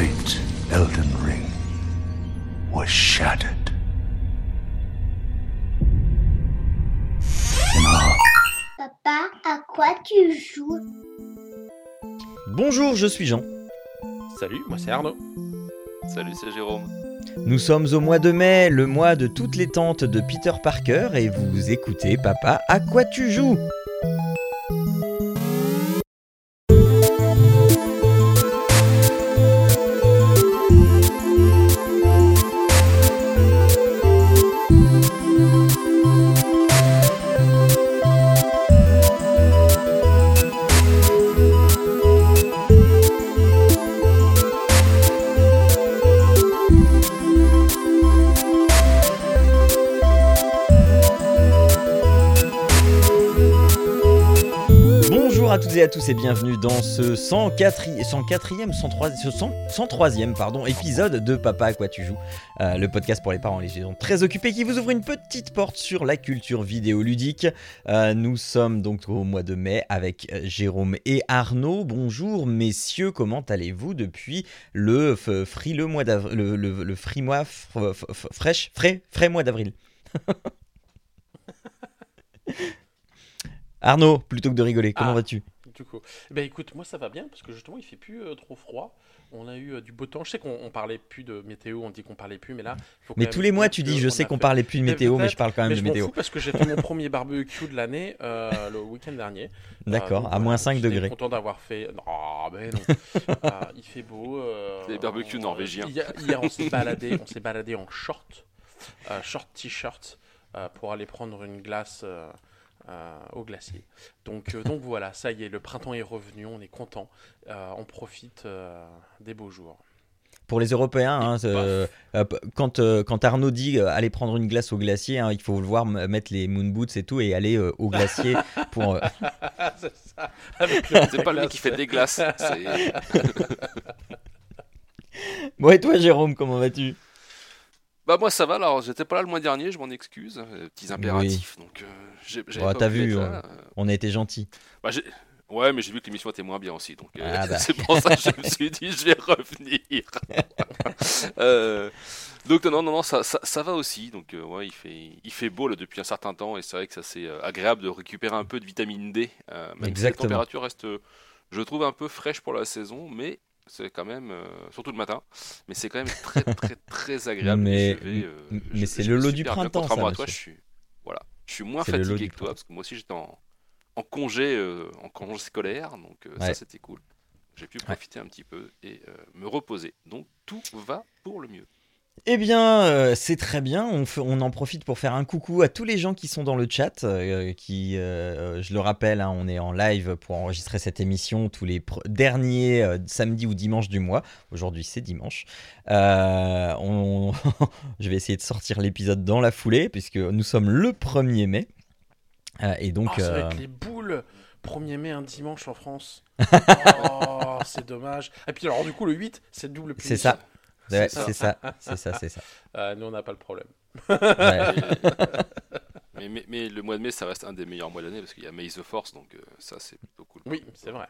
great Elden Ring was shattered. Papa, à quoi tu joues? Bonjour, je suis Jean. Salut, moi c'est Arnaud. Salut, c'est Jérôme. Nous sommes au mois de mai, le mois de toutes les tantes de Peter Parker, et vous écoutez Papa, à quoi tu joues? Et bienvenue dans ce 104, 104e, 103, ce 100 103e pardon, épisode de Papa à quoi tu joues, euh, le podcast pour les parents légers très occupés qui vous ouvre une petite porte sur la culture vidéoludique. Euh, nous sommes donc au mois de mai avec euh, Jérôme et Arnaud. Bonjour messieurs, comment allez-vous depuis le f- frileux mois d'avril, le, le, le mois fraîche, frais, frais mois d'avril Arnaud, plutôt que de rigoler, comment Ah. vas-tu? Du coup, eh ben écoute, moi ça va bien parce que justement il fait plus euh, trop froid. On a eu euh, du beau temps. Je sais qu'on on parlait plus de météo, on dit qu'on parlait plus, mais là. faut quand Mais même tous les mois, tu dis, je sais qu'on fait- parlait plus de météo, mais je parle quand même mais de je météo. fous parce que j'ai fait mon premier barbecue de l'année euh, le week-end dernier. D'accord, Euh, à moins voilà, 5 j'étais degrés. content d'avoir fait. Non, mais non. Ah, il fait beau. euh, Les barbecues on- norvégiens. Hier, hier, on s'est baladé, on s'est baladé en short, euh, short t-shirt, euh, pour aller prendre une glace au glacier. Donc, euh, donc voilà, ça y est, le printemps est revenu, on est content, euh, on profite euh, des beaux jours. Pour les Européens, hein, euh, euh, quand, euh, quand Arnaud dit euh, aller prendre une glace au glacier, hein, il faut le voir mettre les moon boots et tout et aller euh, au glacier pour. euh, c'est pas lui qui fait des glaces. Bon, et toi, Jérôme, comment vas-tu? Bah moi ça va, alors j'étais pas là le mois dernier, je m'en excuse. euh, petits impératifs, donc euh, j'ai... pas t'as vu, euh, là, On a été gentils. bah, Ouais, mais j'ai vu que l'émission était moins bien aussi, donc Ah bah. c'est pour ça que je me suis dit je vais revenir. Donc non, non, non, ça, ça, ça va aussi. Donc ouais, il fait, il fait beau là, depuis un certain temps et c'est vrai que ça c'est agréable de récupérer un peu de vitamine D. même si Exactement. la température reste, je trouve, un peu fraîche pour la saison, mais c'est quand même, euh, surtout le matin, mais c'est quand même très, très, très agréable. Mais- vais, euh, mais c'est le lot du printemps, Contrairement ça, à toi, je suis, voilà, je suis moins fatigué que toi printemps. parce que moi aussi j'étais en, en congé, euh, en congé scolaire, donc Ouais. ça c'était cool. J'ai pu profiter un petit peu et me reposer. Donc tout va pour le mieux. Eh bien, euh, c'est très bien. On, fait- on en profite pour faire un coucou à tous les gens qui sont dans le chat. euh, qui, euh, je le rappelle, hein, on est en live pour enregistrer cette émission tous les derniers samedis ou dimanches du mois. Aujourd'hui, c'est dimanche. On- je vais essayer de sortir l'épisode dans la foulée, puisque nous sommes le 1er mai. Et donc, Oh, ça va être les boules 1er mai, un dimanche en France. oh, c'est dommage. Et puis alors du coup, le 8, c'est double c'est punition. Ouais, ça. C'est ça, c'est ça, c'est ça. Euh, nous, on n'a pas le problème. Ouais. mais, mais, mais le mois de mai, ça reste un des meilleurs mois de l'année parce qu'il y a May the Force, donc euh, ça c'est plutôt cool. Oui, c'est vrai.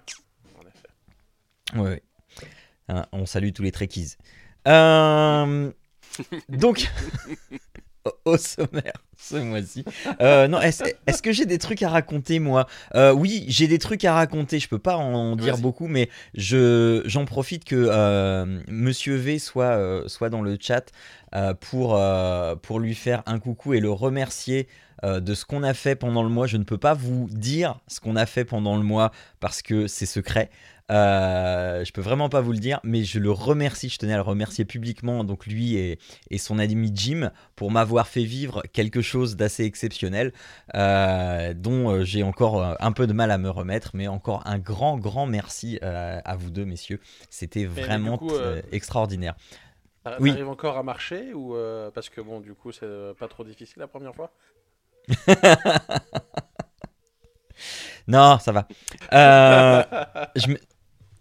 En effet. Ouais, ouais. Hein, on salue tous les trekkies. Euh, donc, au- sommaire ce mois-ci. Euh, non, est-ce que j'ai des trucs à raconter moi? Euh, Oui, j'ai des trucs à raconter. Je peux pas en dire Vas-y. beaucoup, mais je j'en profite que euh, Monsieur V soit soit dans le chat pour pour lui faire un coucou et le remercier. de ce qu'on a fait pendant le mois, je ne peux pas vous dire ce qu'on a fait pendant le mois parce que c'est secret. Euh, je peux vraiment pas vous le dire, mais je le remercie. Je tenais à le remercier publiquement, donc lui et, et son ami Jim, pour m'avoir fait vivre quelque chose d'assez exceptionnel, euh, dont euh, j'ai encore euh, un peu de mal à me remettre, mais encore un grand, grand merci euh, à vous deux, messieurs. C'était vraiment coup, extraordinaire. Oui. T'arrives encore à marcher ou parce que bon, du coup, c'est pas trop difficile la première fois? Non, ça va. Euh, je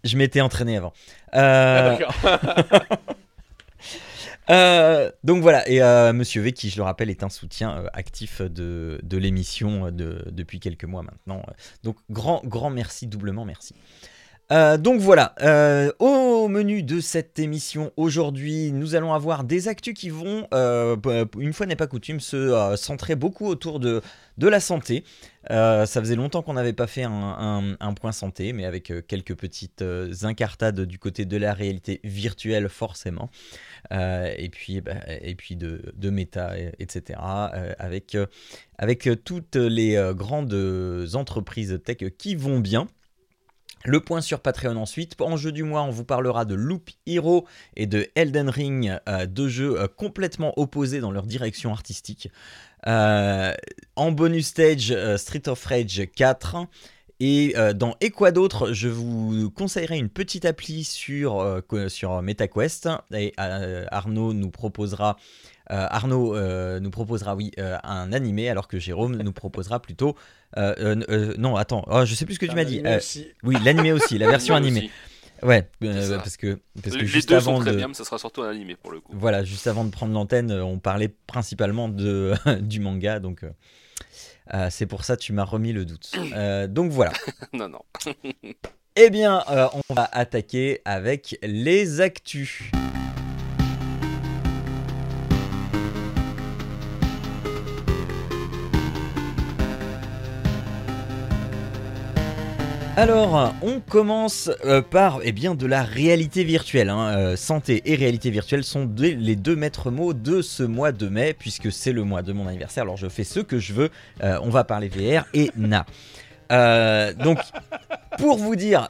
je m'étais entraîné avant. Euh, Ah. Euh, donc voilà, et euh, Monsieur V, qui je le rappelle est un soutien euh, actif de, de l'émission de, depuis quelques mois maintenant. Donc grand, grand merci, doublement merci. Euh, donc voilà, euh, au menu de cette émission aujourd'hui, nous allons avoir des actus qui vont, euh, une fois n'est pas coutume, se centrer beaucoup autour de, de la santé. ça faisait longtemps qu'on n'avait pas fait un, point santé, mais avec quelques petites incartades du côté de la réalité virtuelle forcément. et puis, bah, et puis de, de méta, etc. avec, avec toutes les grandes entreprises tech qui vont bien. Le point sur Patreon ensuite. En jeu du mois, on vous parlera de Loop Hero et de Elden Ring, euh, deux jeux euh, complètement opposés dans leur direction artistique. Euh, en bonus stage, Street of Rage 4. Et dans Et quoi d'autre, je vous conseillerai une petite appli sur, sur MetaQuest. Et Arnaud nous proposera Arnaud euh, nous proposera, oui, euh, un animé, alors que Jérôme nous proposera plutôt. non, attends, oh, je sais plus ce que tu m'as dit. oui, l'animé aussi, la version animée. Ouais, parce que, parce que juste avant sont très de... bien, mais ça sera surtout un animé pour le coup. Voilà, juste avant de prendre l'antenne, on parlait principalement de, du manga, donc c'est pour ça que tu m'as remis le doute. donc voilà. non, non. eh bien, on va attaquer avec les actus. Alors, on commence euh, par eh bien, de la réalité virtuelle. Hein. Euh, santé et réalité virtuelle sont les deux maîtres mots de ce mois de mai, puisque c'est le mois de mon anniversaire. Alors, je fais ce que je veux. Euh, on va parler VR et na. donc, pour vous dire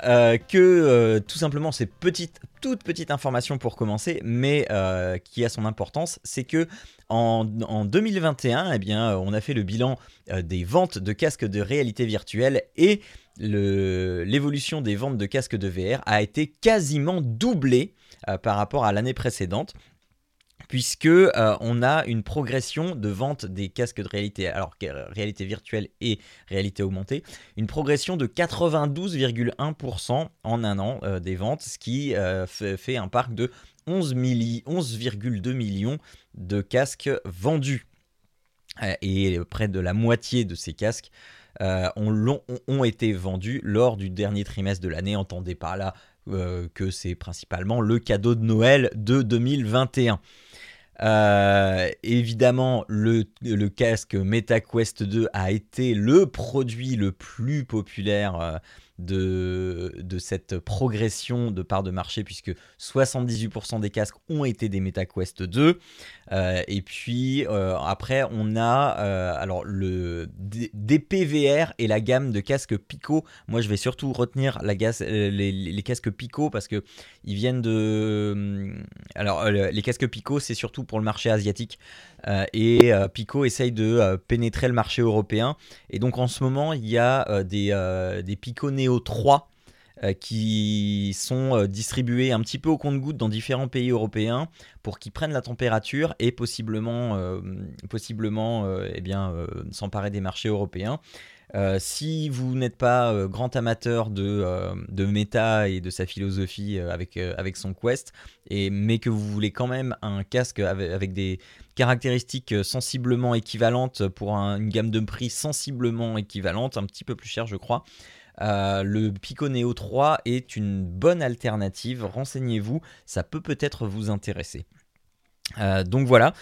que tout simplement, c'est toute petite information pour commencer, mais qui a son importance, c'est que en, 2021, eh on a fait le bilan des ventes de casques de réalité virtuelle et l'évolution des ventes de casques de VR a été quasiment doublée euh, par rapport à l'année précédente puisque euh, on a une progression de vente des casques de réalité, alors réalité virtuelle et réalité augmentée, une progression de 92,1% en un an euh, des ventes, ce qui fait un parc de 11,2 millions de casques vendus. et près de la moitié de ces casques euh, ont, été vendus lors du dernier trimestre de l'année. Entendez par là euh, que c'est principalement le cadeau de Noël de 2021. Euh, évidemment, le, le, casque MetaQuest 2 a été le produit le plus populaire de, cette progression de part de marché, puisque 78% des casques ont été des MetaQuest 2. Euh, et puis euh, après, on a euh, alors le DPVR et la gamme de casques Pico. Moi, je vais surtout retenir les, casques Pico parce que ils viennent de. Alors, les casques Pico, c'est surtout pour le marché asiatique. Et Pico essaye de pénétrer le marché européen. Et donc, en ce moment, il y a des, des Pico Neo 3 euh, qui sont euh, distribués un petit peu au compte-goutte dans différents pays européens pour qu'ils prennent la température et possiblement, euh, possiblement eh bien, s'emparer des marchés européens. si vous n'êtes pas grand amateur de, de méta et de sa philosophie avec, avec son Quest, mais que vous voulez quand même un casque avec, des caractéristiques sensiblement équivalentes pour une gamme de prix sensiblement équivalente, un petit peu plus cher je crois, euh, le Pico Neo 3 est une bonne alternative. Renseignez-vous, ça peut peut-être vous intéresser. Euh, donc voilà.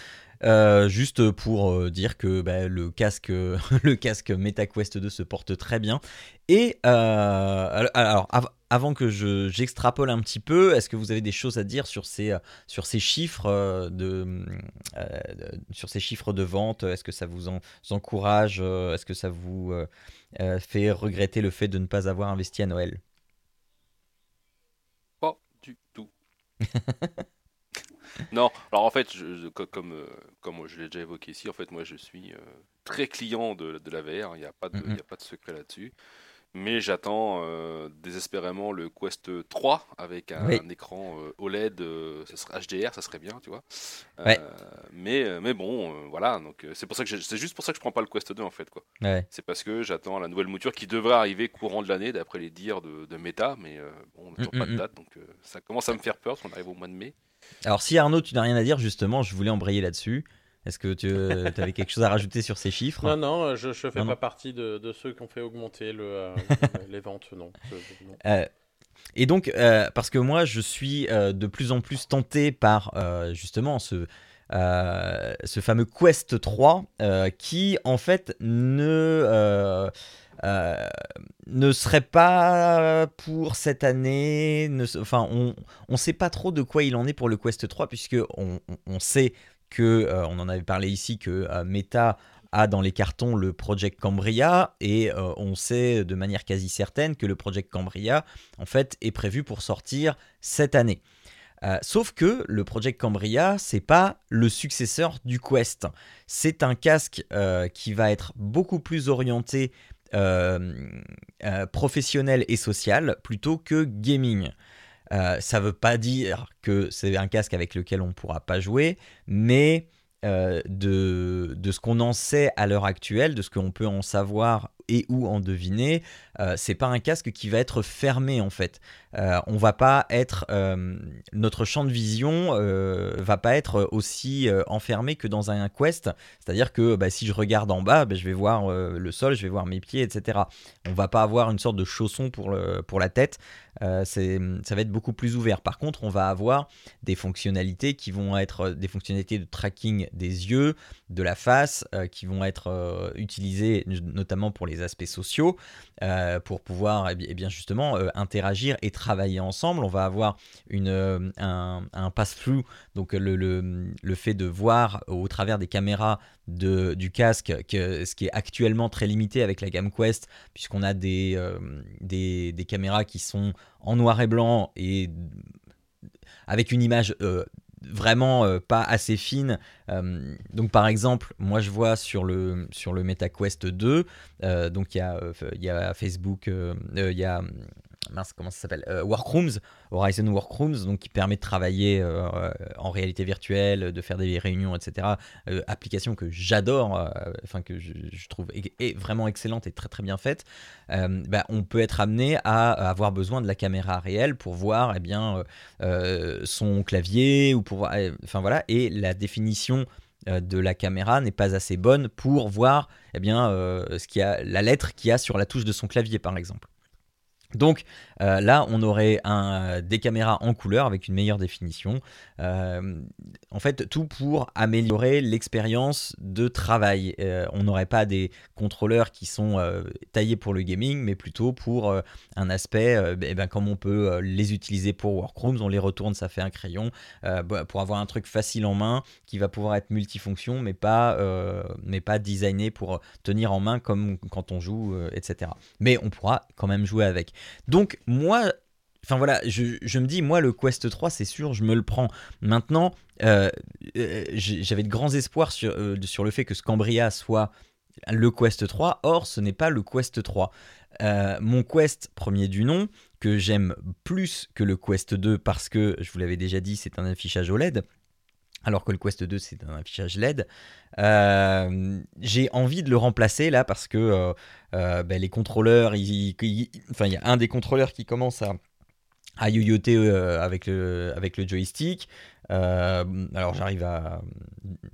Euh, juste pour dire que bah, le casque, le casque MetaQuest 2 se porte très bien. Et alors, avant que j'extrapole un petit peu, est-ce que vous avez des choses à dire sur ces, sur ces chiffres de, sur ces chiffres de vente? Est-ce que ça vous, encourage Est-ce que ça vous euh, fait regretter le fait de ne pas avoir investi à Noël? Pas du tout. non, alors en fait, je, comme, euh, comme je l'ai déjà évoqué ici, en fait, moi je suis euh, très client de, de la VR, il n'y a, pas de, a pas de secret là-dessus mais j'attends euh, désespérément le Quest 3 avec un, écran euh, OLED, euh, ça serait HDR, ça serait bien, tu vois. mais, mais bon, voilà, donc c'est pour ça que c'est juste pour ça que je prends pas le Quest 2 en fait, quoi. C'est parce que j'attends la nouvelle mouture qui devrait arriver courant de l'année d'après les dires de, de Meta, mais bon, on n'a toujours mm, pas de mm, mm. date, donc ça commence à me faire peur parce qu'on arrive au mois de mai. Alors si Arnaud, tu n'as rien à dire, justement, je voulais embrayer là-dessus. Est-ce que tu euh, avais quelque chose à rajouter sur ces chiffres Non, non, je ne fais pas partie de, ceux qui ont fait augmenter le, euh, les ventes, non. Euh, et donc, euh, parce que moi, je suis euh, de plus en plus tenté par justement ce, ce fameux Quest 3 qui, en fait, ne. ne serait pas pour cette année, ne, enfin on ne sait pas trop de quoi il en est pour le Quest 3 puisque on, on sait que, on en avait parlé ici, que Meta a dans les cartons le Project Cambria et euh, on sait de manière quasi certaine que le Project Cambria en fait est prévu pour sortir cette année. Euh, sauf que le Project Cambria, c'est pas le successeur du Quest. C'est un casque euh, qui va être beaucoup plus orienté professionnel et social plutôt que gaming. Ça veut pas dire que c'est un casque avec lequel on ne pourra pas jouer, mais euh, de, de, ce qu'on en sait à l'heure actuelle, de ce qu'on peut en savoir et ou en deviner, euh, c'est pas un casque qui va être fermé en fait. Euh, on va pas être notre champ de vision va pas être aussi enfermé que dans un quest. C'est-à-dire que bah, si je regarde en bas, bah, je vais voir le sol, je vais voir mes pieds, etc. On va pas avoir une sorte de chausson pour, le, pour la tête. Euh, ça va être beaucoup plus ouvert. Par contre, on va avoir des fonctionnalités qui vont être des fonctionnalités de tracking des yeux, de la face, euh, qui vont être euh, utilisées notamment pour les aspects sociaux, pour pouvoir eh bien justement interagir et travailler ensemble. On va avoir une, un, pass-through, donc le, le, fait de voir au travers des caméras de, du casque, que, ce qui est actuellement très limité avec la gamme Quest, puisqu'on a des, des, des, caméras qui sont en noir et blanc et avec une image euh, vraiment euh, pas assez fine. Euh, donc par exemple, moi je vois sur le, sur le MetaQuest 2, donc il y, y a Facebook, il y a mince, comment ça s'appelle euh, Workrooms, Horizon Workrooms, donc qui permet de travailler euh, en réalité virtuelle, de faire des réunions, etc. Euh, application que j'adore, enfin que je, trouve est, vraiment excellente et très très bien faite. Bah, on peut être amené à, avoir besoin de la caméra réelle pour voir eh bien son clavier ou pour voir, enfin voilà, et la définition de la caméra n'est pas assez bonne pour voir eh bien, ce a, la lettre qu'il y a sur la touche de son clavier par exemple. Donc euh, là, on aurait un, des caméras en couleur avec une meilleure définition. Euh, en fait, tout pour améliorer l'expérience de travail. Euh, on n'aurait pas des contrôleurs qui sont taillés pour le gaming, mais plutôt pour un aspect, eh ben, comme on peut les utiliser pour Workrooms, on les retourne, ça fait un crayon, bah, pour avoir un truc facile en main qui va pouvoir être multifonction, mais pas, mais pas designé pour tenir en main comme quand on joue, etc. Mais on pourra quand même jouer avec. Donc moi, enfin voilà, je, me dis, moi le Quest 3, c'est sûr, je me le prends. Maintenant, euh, euh, j'avais de grands espoirs sur, euh, sur le fait que Scambria soit le Quest 3, or ce n'est pas le Quest 3. mon Quest premier du nom, que j'aime plus que le Quest 2 parce que, je vous l'avais déjà dit, c'est un affichage OLED, alors que le Quest 2 c'est un affichage LED. Euh, j'ai envie de le remplacer là parce que euh, euh, ben, les contrôleurs, enfin il y a un des contrôleurs qui commence à, à yoyoter avec, le, avec le joystick. Alors j'arrive à,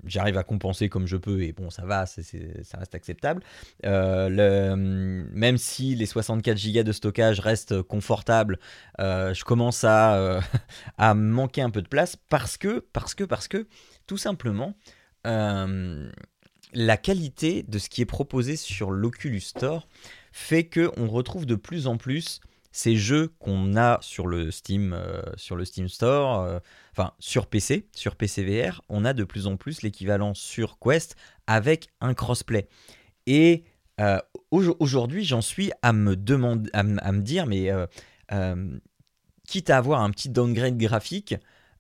j'arrive à compenser comme je peux et bon ça va, ça reste acceptable. le, même si les 64 Go de stockage restent confortables, je commence à, à manquer un peu de place parce que, parce que, parce que, tout simplement, euh, la qualité de ce qui est proposé sur l'Oculus Store fait que on retrouve de plus en plus ces jeux qu'on a sur le Steam, euh, sur le Steam Store, euh, enfin sur PC, sur PC VR, on a de plus en plus l'équivalent sur Quest avec un crossplay. Et aujourd'hui, j'en suis à me demander, à, me dire, mais quitte à avoir un petit downgrade graphique,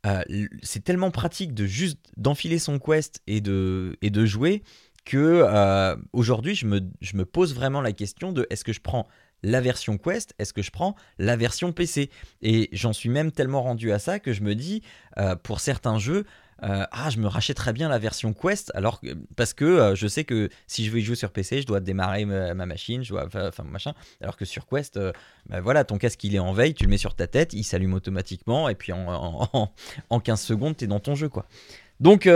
euh, c'est tellement pratique de juste d'enfiler son quest et de, et de jouer que euh, aujourd'hui je me, je me pose vraiment la question de est-ce que je prends la version Quest, est-ce que je prends la version PC Et j'en suis même tellement rendu à ça que je me dis, euh, pour certains jeux, euh, ah, je me rachèterais bien la version Quest, alors parce que euh, je sais que si je veux jouer sur PC, je dois démarrer ma, machine, je dois, enfin machin, alors que sur Quest, bah, voilà, ton casque il est en veille, tu le mets sur ta tête, il s'allume automatiquement, et puis en, en, 15 secondes, tu es dans ton jeu, quoi. Donc,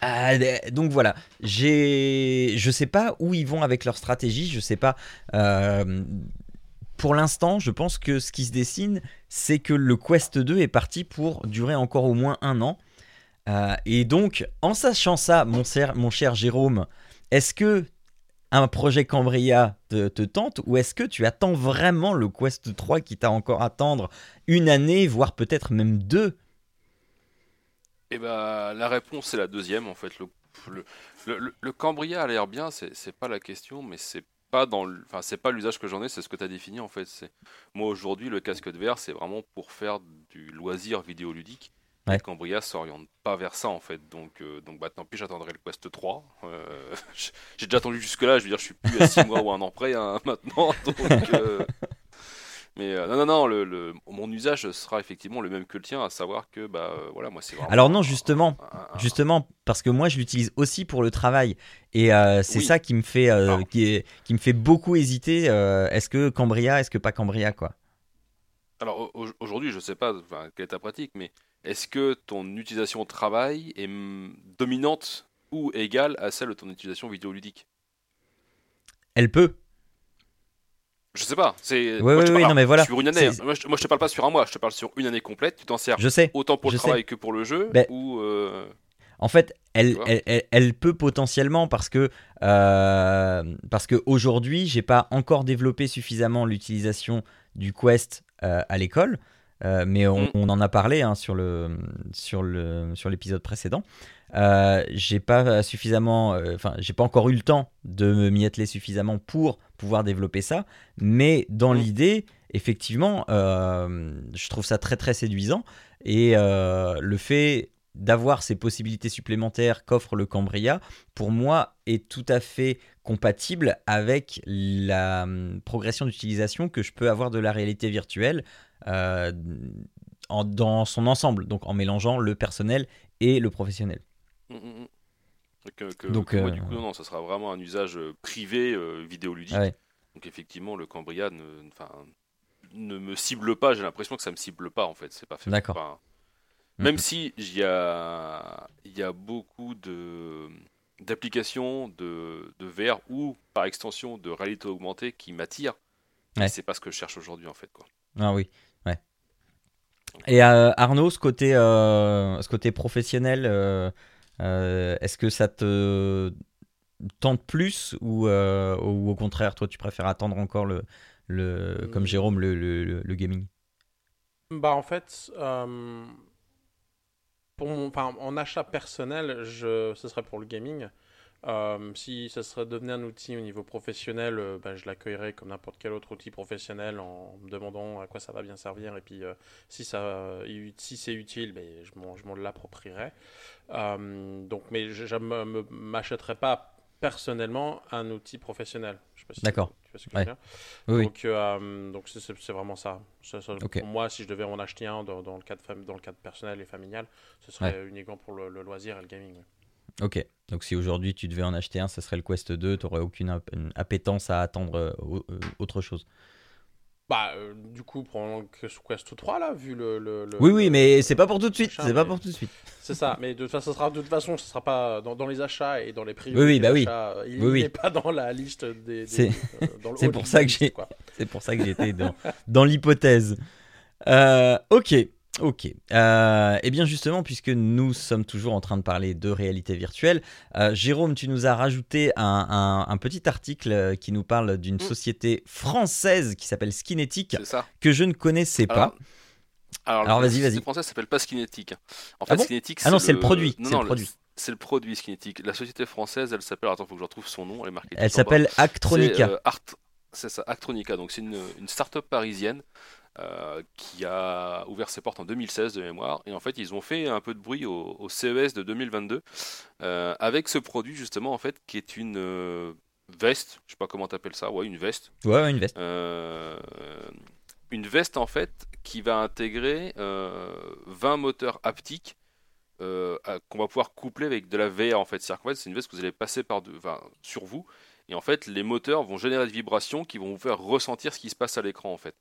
ah, donc voilà, j'ai, je sais pas où ils vont avec leur stratégie, je sais pas pour l'instant, je pense que ce qui se dessine, c'est que le Quest 2 est parti pour durer encore au moins un an. Euh, et donc, en sachant ça, mon, mon cher Jérôme, est-ce que un projet Cambria te, tente ou est-ce que tu attends vraiment le Quest 3 qui t'a encore à attendre une année, voire peut-être même deux? Eh ben, la réponse est la deuxième en fait. Le, le, Cambria a l'air bien, c'est pas la question, mais c'est pas dans enfin c'est pas l'usage que j'en ai, c'est ce que tu as défini en fait. C'est moi aujourd'hui le casque de verre, c'est vraiment pour faire du loisir vidéoludique. Ouais. Cambria s'oriente pas vers ça en fait, donc euh, donc bah tant pis, j'attendrai le Quest 3. Euh, j'ai déjà attendu jusque là, je veux dire, je suis plus à 6 mois ou un an près hein, maintenant, donc euh, mais euh, non, non, non, le, mon usage sera effectivement le même que le tien, à savoir que, bah, euh, voilà, moi, c'est vraiment. Alors, non, justement, justement, parce que moi, je l'utilise aussi pour le travail. Et euh, c'est ça qui me, fait, qui, qui, me fait beaucoup hésiter. est-ce que Cambria, est-ce que pas Cambria, quoi? Alors, aujourd'hui, je sais pas quelle est ta pratique, mais est-ce que ton utilisation au travail est dominante ou égale à celle de ton utilisation vidéoludique? Elle peut. Je sais pas. C'est. Oui, oui, non, mais voilà. Sur une année. Moi je, moi je, te parle pas sur un mois. Je te parle sur une année complète. Tu t'en sers. Je sais. Autant pour le travail que pour le jeu. Ben, ou. Euh, en fait, elle, elle, elle, peut potentiellement parce que euh, parce que aujourd'hui, j'ai pas encore développé suffisamment l'utilisation du Quest euh, à l'école. Euh, mais on, mm. on, en a parlé hein, sur le sur le sur l'épisode précédent. Euh, j'ai pas suffisamment, euh, enfin, j'ai pas encore eu le temps de m'y atteler suffisamment pour pouvoir développer ça. Mais dans mm. l'idée, effectivement, euh, je trouve ça très très séduisant. Et le fait d'avoir ces possibilités supplémentaires qu'offre le Cambria, pour moi, est tout à fait compatible avec la hum, progression d'utilisation que je peux avoir de la réalité virtuelle dans son ensemble, donc en mélangeant le personnel et le professionnel. Mm, mm, mm. Donc, moi, du coup, non, ça sera vraiment un usage euh, privé euh, vidéoludique. Donc, effectivement, le Cambria ne, ne me cible pas. J'ai l'impression que ça me cible pas, en fait. C'est pas fait. D'accord. Même si il y a, y a beaucoup de d'applications de, de VR ou par extension de réalité augmentée qui m'attirent. Ouais. C'est pas ce que je cherche aujourd'hui en fait quoi. Ah oui. Et euh, Arnaud, ce côté, ce côté professionnel, euh, est-ce que ça te tente plus ou, euh, ou, au contraire, toi, tu préfères attendre encore le, le comme Jérôme, le, le, le gaming? Bah en fait, euh, pour en achat personnel, je, ce serait pour le gaming. Euh, si ça serait devenu un outil au niveau professionnel, euh, ben, je l'accueillerais comme n'importe quel autre outil professionnel en me demandant à quoi ça va bien servir et puis euh, si, ça, si c'est utile, ben, je m'en l'approprierais. donc, mais je ne m'achèterais pas personnellement un outil professionnel. D'accord. Donc, donc c'est vraiment ça. Pour moi, si je devais en acheter un dans, le, cadre, dans le cadre personnel et familial, ce serait uniquement pour le, loisir et le gaming. Ok, donc si aujourd'hui tu devais en acheter un, ce serait le Quest 2, tu n'aurais aucune appétence à attendre euh, euh, autre chose bah, euh, du coup, prenons que Quest 3 là, vu le. le, oui, oui, mais c'est pas pour tout de suite. C'est pas pour tout de suite. C'est ça, mais de toute façon, sera, de toute façon, ce sera pas dans, dans les achats et dans les prix. Oui, oui, bah oui. il n'est pas dans la liste des. c'est pour, ça que j'ai. C'est pour ça que j'étais dans, dans l'hypothèse. ok. Ok. Euh, et eh bien justement, puisque nous sommes toujours en train de parler de réalité virtuelle, euh, Jérôme, tu nous as rajouté un, petit article euh, qui nous parle d'une mm. société française qui s'appelle Skinetic, que je ne connaissais pas. Alors, vas-y, vas-y. La française s'appelle pas Skinetic. En fait, ah, ah non, c'est le... produit. c'est le produit. C'est le produit Skinetic. La société française, elle s'appelle. Attends, faut que je retrouve son nom. Elle est Elle s'appelle Actronica. C'est ça, Actronica. Donc c'est une, une start-up parisienne euh, qui a ouvert ses portes en 2016 de mémoire. Et en fait, ils ont fait un peu de bruit au, CES de 2022 euh, avec ce produit justement en fait qui est une euh, veste. Je sais pas comment t'appelles ça. Ouais, une veste. Ouais, une veste. une veste en fait qui va intégrer 20 moteurs haptiques qu'on va pouvoir coupler avec de la VR en fait. C'est-à-dire fait, c'est une veste que vous allez passer par de, sur vous. Et en fait, les moteurs vont générer des vibrations qui vont vous faire ressentir ce qui se passe à l'écran en fait.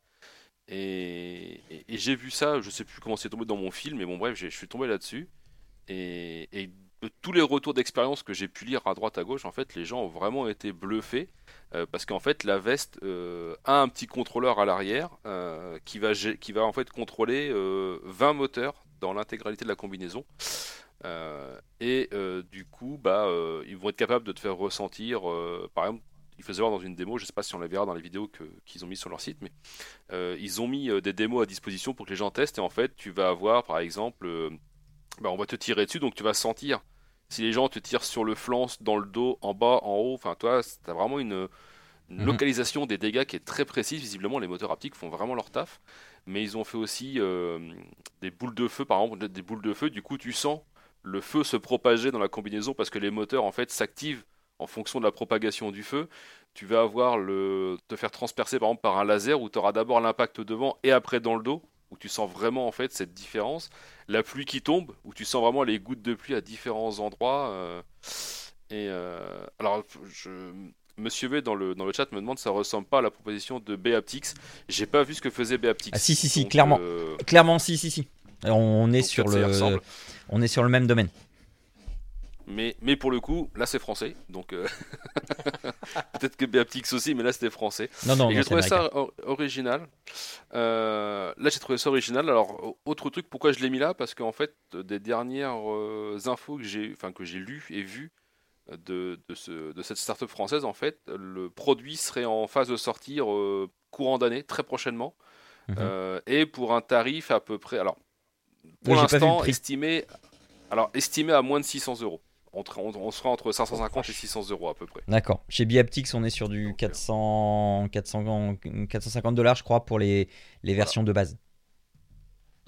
Et, j'ai vu ça, je sais plus comment c'est tombé dans mon film, mais bon bref, je suis tombé là-dessus. Et, de tous les retours d'expérience que j'ai pu lire à droite à gauche, en fait, les gens ont vraiment été bluffés euh, parce qu'en fait, la veste euh, a un petit contrôleur à l'arrière euh, qui va qui va en fait contrôler 20 moteurs dans l'intégralité de la combinaison. et du coup, bah, ils vont être capables de te faire ressentir, par exemple, ils faisaient voir dans une démo, je ne sais pas si on la verra dans les vidéos qu'ils ont mis sur leur site, mais ils ont mis des démos à disposition pour que les gens testent. Et en fait, tu vas avoir, par exemple, bah, on va te tirer dessus, donc tu vas sentir si les gens te tirent sur le flanc, dans le dos, en bas, en haut. Enfin, toi, tu as vraiment une, mhm. localisation des dégâts qui est très précise. Visiblement, les moteurs haptiques font vraiment leur taf. Mais ils ont fait aussi euh, des boules de feu, par exemple, des boules de feu. Du coup, tu sens le feu se propager dans la combinaison parce que les moteurs, en fait, s'activent en fonction de la propagation du feu. Tu vas avoir le te faire transpercer par exemple par un laser où tu auras d'abord l'impact devant et après dans le dos où tu sens vraiment en fait cette différence. La pluie qui tombe, où tu sens vraiment les gouttes de pluie à différents endroits. Euh, et euh, alors, je, Monsieur V dans le, dans le chat me demande ça ressemble pas à la proposition de Beaptix. J'ai pas vu ce que faisait Beaptix. Ah si si si, clairement, euh, clairement si si si. On est sur le, on est sur le même domaine. Mais, mais pour le coup, là c'est français, donc euh, peut-être que Beaptix aussi, mais là c'était français. Non, non, Et j'ai trouvé ça original. Euh, là j'ai trouvé ça original. Alors, autre truc, pourquoi je l'ai mis là? Parce qu'en fait, des dernières euh, infos que j'ai enfin, que lues et vues de, de, ce, de cette startup française, en fait, le produit serait en phase de sortir courant d'année, très prochainement. Mhm. et pour un tarif à peu près. Alors, pour l'instant, estimé, alors, estimé à moins de 600 euros on, sera entre 550 et 600 euros à peu près. D'accord. Chez Biaptix, on est sur du 400, 400 450 dollars, je crois, pour les, les versions de base.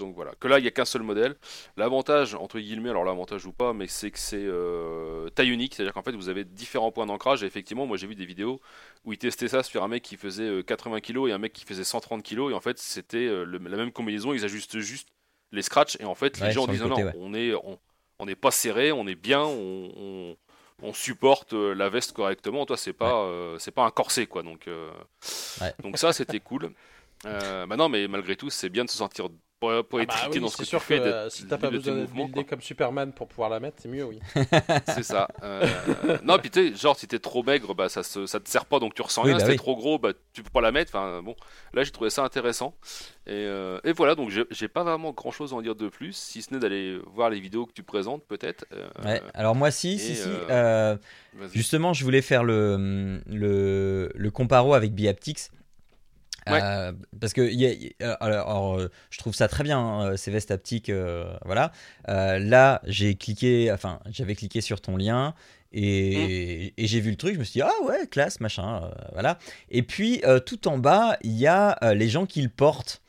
Donc voilà, que là il n'y a qu'un seul modèle. L'avantage, entre guillemets, alors l'avantage ou pas, mais c'est que c'est euh, taille unique, c'est-à-dire qu'en fait vous avez différents points d'ancrage. Et effectivement, moi j'ai vu des vidéos où ils testaient ça sur un mec qui faisait 80 euh, kg et un mec qui faisait 130 kg. Et en fait, c'était euh, la même combinaison, ils ajustent juste les scratchs. Et en fait, les gens disent non, on est on n'est pas serré, on est bien, on, supporte euh, la veste correctement. Toi, c'est pas, euh, c'est pas un corset, quoi. Donc, euh, donc ça, c'était cool. bah non, mais malgré tout, c'est bien de se sentir pour, être ah bah dans ce que tu fais. De, si t'as pas besoin d'être buildé comme Superman pour pouvoir la mettre, c'est mieux, oui. c'est ça. Euh, non, puis tu sais, genre si t'es trop maigre, bah ça, ça te sert pas, donc tu ressens rien. Bah si t'es trop gros, bah tu peux pas la mettre. Enfin bon, là j'ai trouvé ça intéressant. Et, euh, et voilà, donc j'ai pas vraiment grand chose à en dire de plus, si ce n'est d'aller voir les vidéos que tu présentes peut-être. Euh, ouais, alors moi si, si, si. justement, je voulais faire le, le, le comparo avec Biaptix. Euh, parce que euh, alors, euh, je trouve ça très bien hein, ces vestes haptiques voilà. Là j'ai cliqué enfin j'avais cliqué sur ton lien et, mm. et j'ai vu le truc je me suis dit ah ouais classe machin voilà. Et puis tout en bas il y a les gens qui le portent.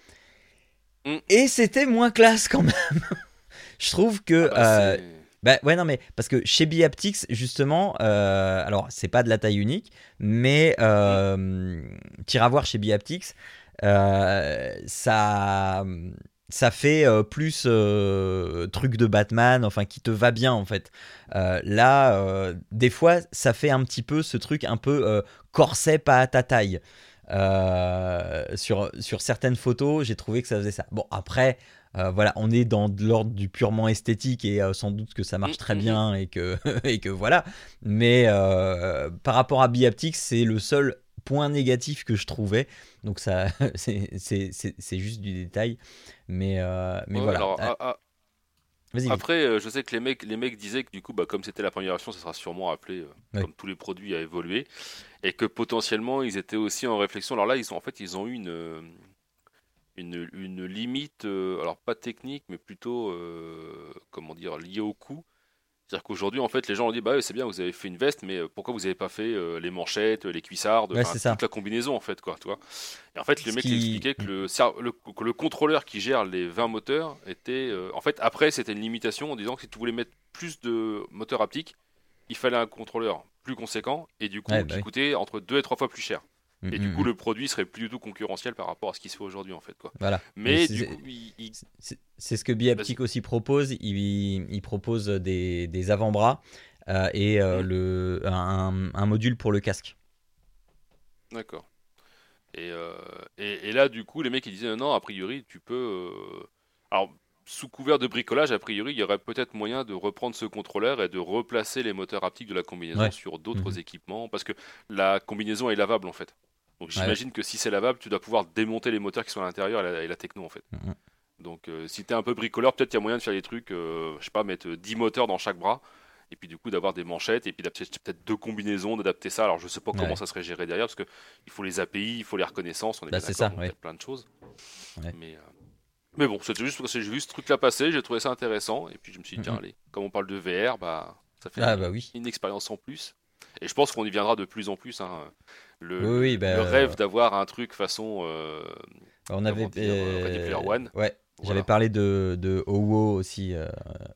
Mm. et c'était moins classe quand même. Je trouve que ah bah, bah ouais, non, mais parce que chez Biaptix, justement, euh, alors c'est pas de la taille unique, mais euh, à voir chez Biaptix, euh, ça, ça fait euh, plus truc de Batman, enfin qui te va bien en fait. là, des fois, ça fait un petit peu ce truc un peu corset pas à ta taille. sur, sur certaines photos, j'ai trouvé que ça faisait ça. Bon, après, euh, voilà, on est dans l'ordre du purement esthétique et euh, sans doute que ça marche très bien et que, et que voilà. Mais euh, par rapport à Biaptix, c'est le seul point négatif que je trouvais. Donc ça, c'est juste du détail. Mais, mais voilà. Ah, ah, après, je sais que les mecs, les mecs disaient que du coup, bah, comme c'était la première version, ça sera sûrement appelé, comme tous les produits, à évoluer. Et que potentiellement, ils étaient aussi en réflexion. Alors là, ils ont, en fait, ils ont eu une, une, une limite, euh, alors pas technique, mais plutôt, euh, comment dire, liée au coût. C'est-à-dire qu'aujourd'hui, en fait, les gens ont dit, bah c'est bien, vous avez fait une veste, mais euh, pourquoi vous n'avez pas fait les manchettes, les cuissardes, toute la combinaison, en fait, quoi, tu Et en fait, le mec expliquait que le, que le contrôleur qui gère les 20 moteurs était, en fait, après, c'était une limitation en disant que si tu voulais mettre plus de moteurs haptiques, il fallait un contrôleur plus conséquent et du coup, qui bah coûtait entre 2 et 3 fois plus cher. Et du coup, le produit serait plus du tout concurrentiel par rapport à ce qui se fait aujourd'hui, en fait. Quoi. Voilà. Mais c'est ce que Biaptic aussi propose. Il, il propose des, des avant-bras euh, et euh, mm. le, un, un, module pour le casque. D'accord. Et, euh, et, et, là, du coup, les mecs ils disaient non, a priori, tu peux. Alors, sous couvert de bricolage, a priori, il y aurait peut-être moyen de reprendre ce contrôleur et de replacer les moteurs haptiques de la combinaison sur d'autres mhm. équipements, parce que la combinaison est lavable en fait. Donc j'imagine que si c'est lavable, tu dois pouvoir démonter les moteurs qui sont à l'intérieur et, la techno en fait. Mhm. Donc euh, si tu es un peu bricoleur, peut-être il y a moyen de faire des trucs, euh, je sais pas, mettre 10 moteurs dans chaque bras, et puis du coup d'avoir des manchettes, et puis peut-être deux combinaisons, d'adapter ça. Alors je sais pas comment ça serait géré derrière, parce qu'il faut les API, il faut les reconnaissances, on est bah, bien d'accord, il y a plein de choses. Mais... Euh, mais bon, c'était juste parce que j'ai vu ce truc-là passer, j'ai trouvé ça intéressant, et puis je me suis dit, tiens, allez, comme on parle de VR, bah, ça fait ah, bah oui. une, expérience en plus. Et je pense qu'on y viendra de plus en plus. Hein. Le, bah, rêve d'avoir un truc façon. Euh, on avait. Euh, One. Ouais. J'avais parlé de, de OWO aussi, euh,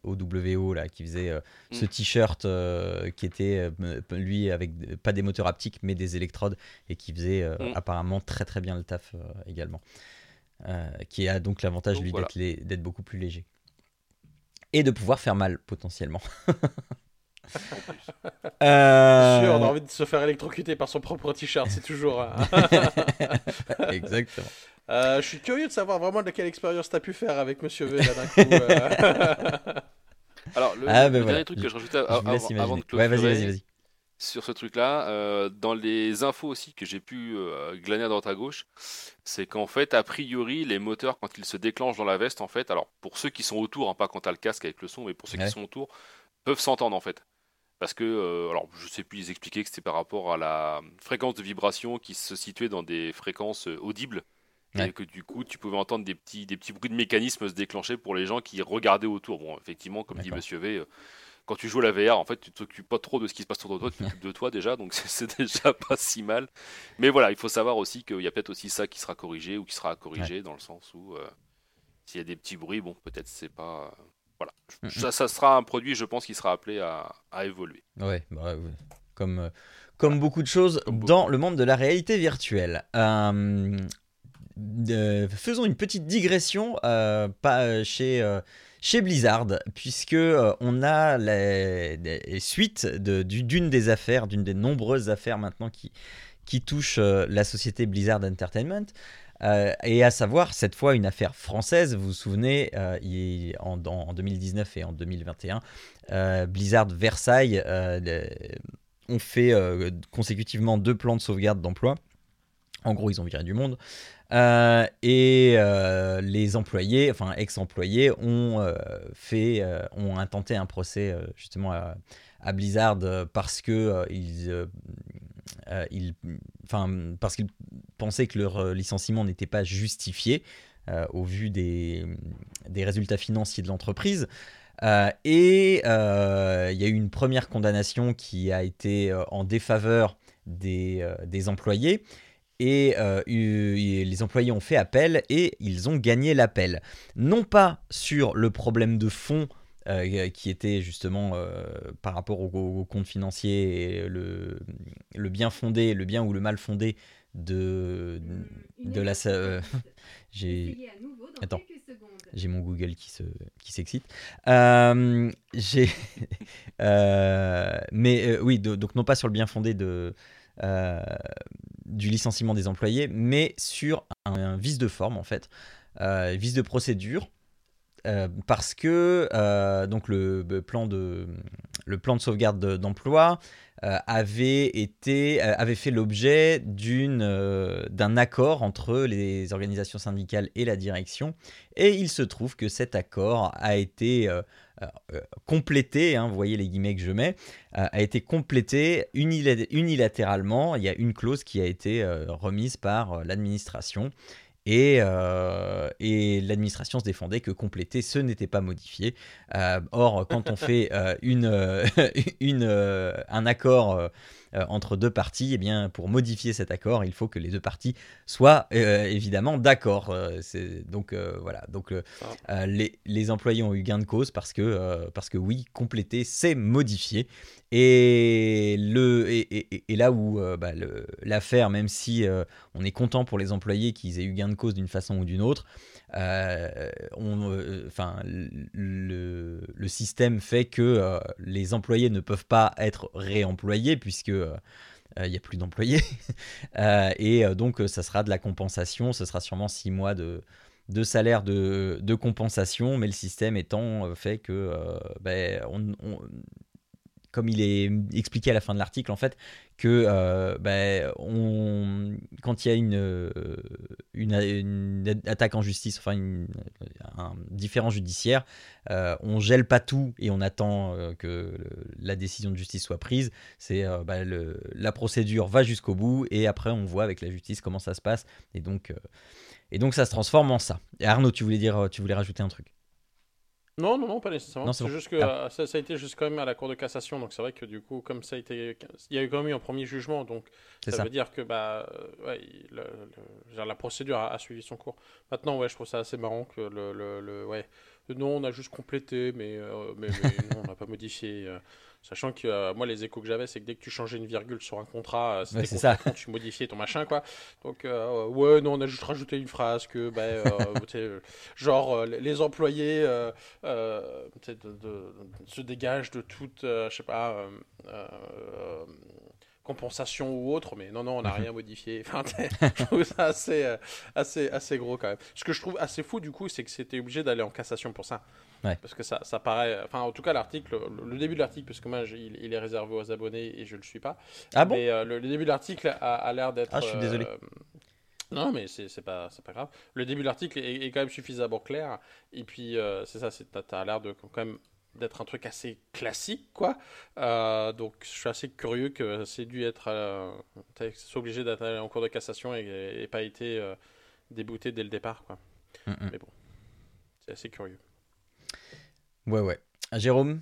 OWO, là, qui faisait euh, ce mm. t-shirt qui était, lui, avec pas des moteurs haptiques, mais des électrodes, et qui faisait mm. apparemment très très bien le taf également. qui a donc l'avantage, lui, d'être beaucoup plus léger. Et de pouvoir faire mal, potentiellement. Euh... Sûr, on a envie de se faire électrocuter par son propre t-shirt, c'est toujours. Euh, Exactement. Euh, je suis curieux de savoir vraiment de quelle expérience tu as pu faire avec Monsieur V là d'un coup. Euh. Alors, le, ah, ben dernier truc que je rajoutais avant, avant, de ouais, vas -y, vas -y, vas -y. sur ce truc-là, dans les infos aussi que j'ai pu glaner à droite à gauche, c'est qu'en fait, a priori, les moteurs, quand ils se déclenchent dans la veste, en fait, alors pour ceux qui sont autour, hein, pas quand tu as le casque avec le son, mais pour ceux qui sont autour, peuvent s'entendre en fait. Parce que, euh, alors je sais plus les expliquer que c'était par rapport à la fréquence de vibration qui se situait dans des fréquences euh, audibles. Et que du coup, tu pouvais entendre des petits, des petits bruits de mécanismes se déclencher pour les gens qui regardaient autour. Bon, effectivement, comme dit Monsieur V, euh, quand tu joues à la VR, en fait, tu t'occupes pas trop de ce qui se passe autour de toi, tu t'occupes de toi déjà, donc c'est déjà pas si mal. Mais voilà, il faut savoir aussi qu'il y a peut-être aussi ça qui sera corrigé ou qui sera corrigé dans le sens où s'il y a des petits bruits, bon, peut-être c'est pas voilà. Mm, mm. Ça, sera un produit, je pense, qui sera appelé à, évoluer. Ouais, bah, comme, euh, comme beaucoup de choses dans le monde de la réalité virtuelle. Euh, faisons une petite digression euh, pas chez, chez Blizzard, puisque on a les, suites d'une des affaires, d'une des nombreuses affaires maintenant qui, qui touchent la société Blizzard Entertainment. Euh, et à savoir, cette fois, une affaire française. Vous vous souvenez, euh, en, 2019 et en 2021, euh, Blizzard Versailles ont fait consécutivement deux plans de sauvegarde d'emploi. En gros, ils ont viré du monde. et les employés, enfin ex-employés, ont fait, ont intenté un procès justement à, à Blizzard parce que ils euh, parce qu'ils pensaient que leur euh, licenciement n'était pas justifié euh, au vu des, résultats financiers de l'entreprise. et il y a eu une première condamnation qui a été en défaveur des employés. Et, les employés ont fait appel et ils ont gagné l'appel. Non pas sur le problème de fond euh, qui était justement euh, par rapport au, compte financier et le, le, bien fondé, le bien ou le mal fondé de, de la... Euh, j'ai... Attends. J'ai mon Google qui, se, qui s'excite. j'ai, mais oui, donc non pas sur le bien fondé de, du licenciement des employés, mais sur un, vice de forme en fait, vice de procédure euh, parce que euh, donc le, plan de, le plan de sauvegarde d'emploi euh, avait, avait fait l'objet d'un accord entre les organisations syndicales et la direction. Et il se trouve que cet accord a été complété, hein, vous voyez les guillemets que je mets, a été complété unilatéralement. Il y a une clause qui a été remise par l'administration et, euh, et l'administration se défendait que compléter, ce n'était pas modifié. Euh, or, quand on fait euh, une, une, un accord entre deux parties, eh bien, pour modifier cet accord, il faut que les deux parties soient évidemment d'accord. donc voilà, donc ah. les, les, employés ont eu gain de cause parce que, parce que oui, compléter, c'est modifier. Et, le, et, et, là où bah, l'affaire, même si on est content pour les employés qu'ils aient eu gain de cause d'une façon ou d'une autre. Euh, euh, enfin, le, système fait que euh, les employés ne peuvent pas être réemployés puisque il n'y a plus d'employés. et donc, ça sera de la compensation. Ce sera sûrement six mois de, salaire de, de compensation, mais le système étant fait que ben, on, comme il est expliqué à la fin de l'article, en fait, que euh, ben, on, quand il y a une, euh, une, attaque en justice, enfin un différent judiciaire, euh, on gèle pas tout et on attend que la décision de justice soit prise. C'est ben, la procédure va jusqu'au bout et après on voit avec la justice comment ça se passe et donc ça se transforme en ça. Arnaud, tu voulais dire, tu voulais rajouter un truc? Non, non, non, pas nécessairement. C'est juste que ah. euh, ça, a été juste quand même à la Cour de cassation, donc c'est vrai que du coup, comme ça a été, il y a eu quand même eu un premier jugement, donc ça, veut dire que bah, euh, la procédure a, suivi son cours. Maintenant, ouais, je trouve ça assez marrant que le, le, ouais, non, on a juste complété, mais, euh, mais, non, on n'a pas modifié. Sachant que euh, moi, les échos que j'avais, c'est que dès que tu changeais une virgule sur un contrat, euh, c'était ça. tu modifiais ton machin, quoi. Donc, euh, ouais, non, on a juste rajouté une phrase que, ben, genre, les employés se dégagent de toute, je sais pas, compensation ou autre, mais non, non, on n'a rien modifié. Enfin, je trouve ça assez, assez, assez gros quand même. Ce que je trouve assez fou, du coup, c'est que c'était obligé d'aller en cassation pour ça. Parce que ça, ça paraît. Enfin, en tout cas, l'article, le, début de l'article, parce que moi, il, est réservé aux abonnés et je ne le suis pas. Ah bon? Mais euh, le, début de l'article a, l'air d'être. Ah, je suis désolé. Euh, non, mais c'est pas, pas grave. Le début de l'article est, quand même suffisamment clair. Et puis, euh, c'est ça, tu as, l'air de quand même d'être un truc assez classique, quoi. donc, je suis assez curieux que c'est dû être. c'est obligé d'être en cours de cassation et, pas été débouté dès le départ, quoi. Mm. Mais bon, c'est assez curieux. Ouais, ouais. Ah, Jérôme?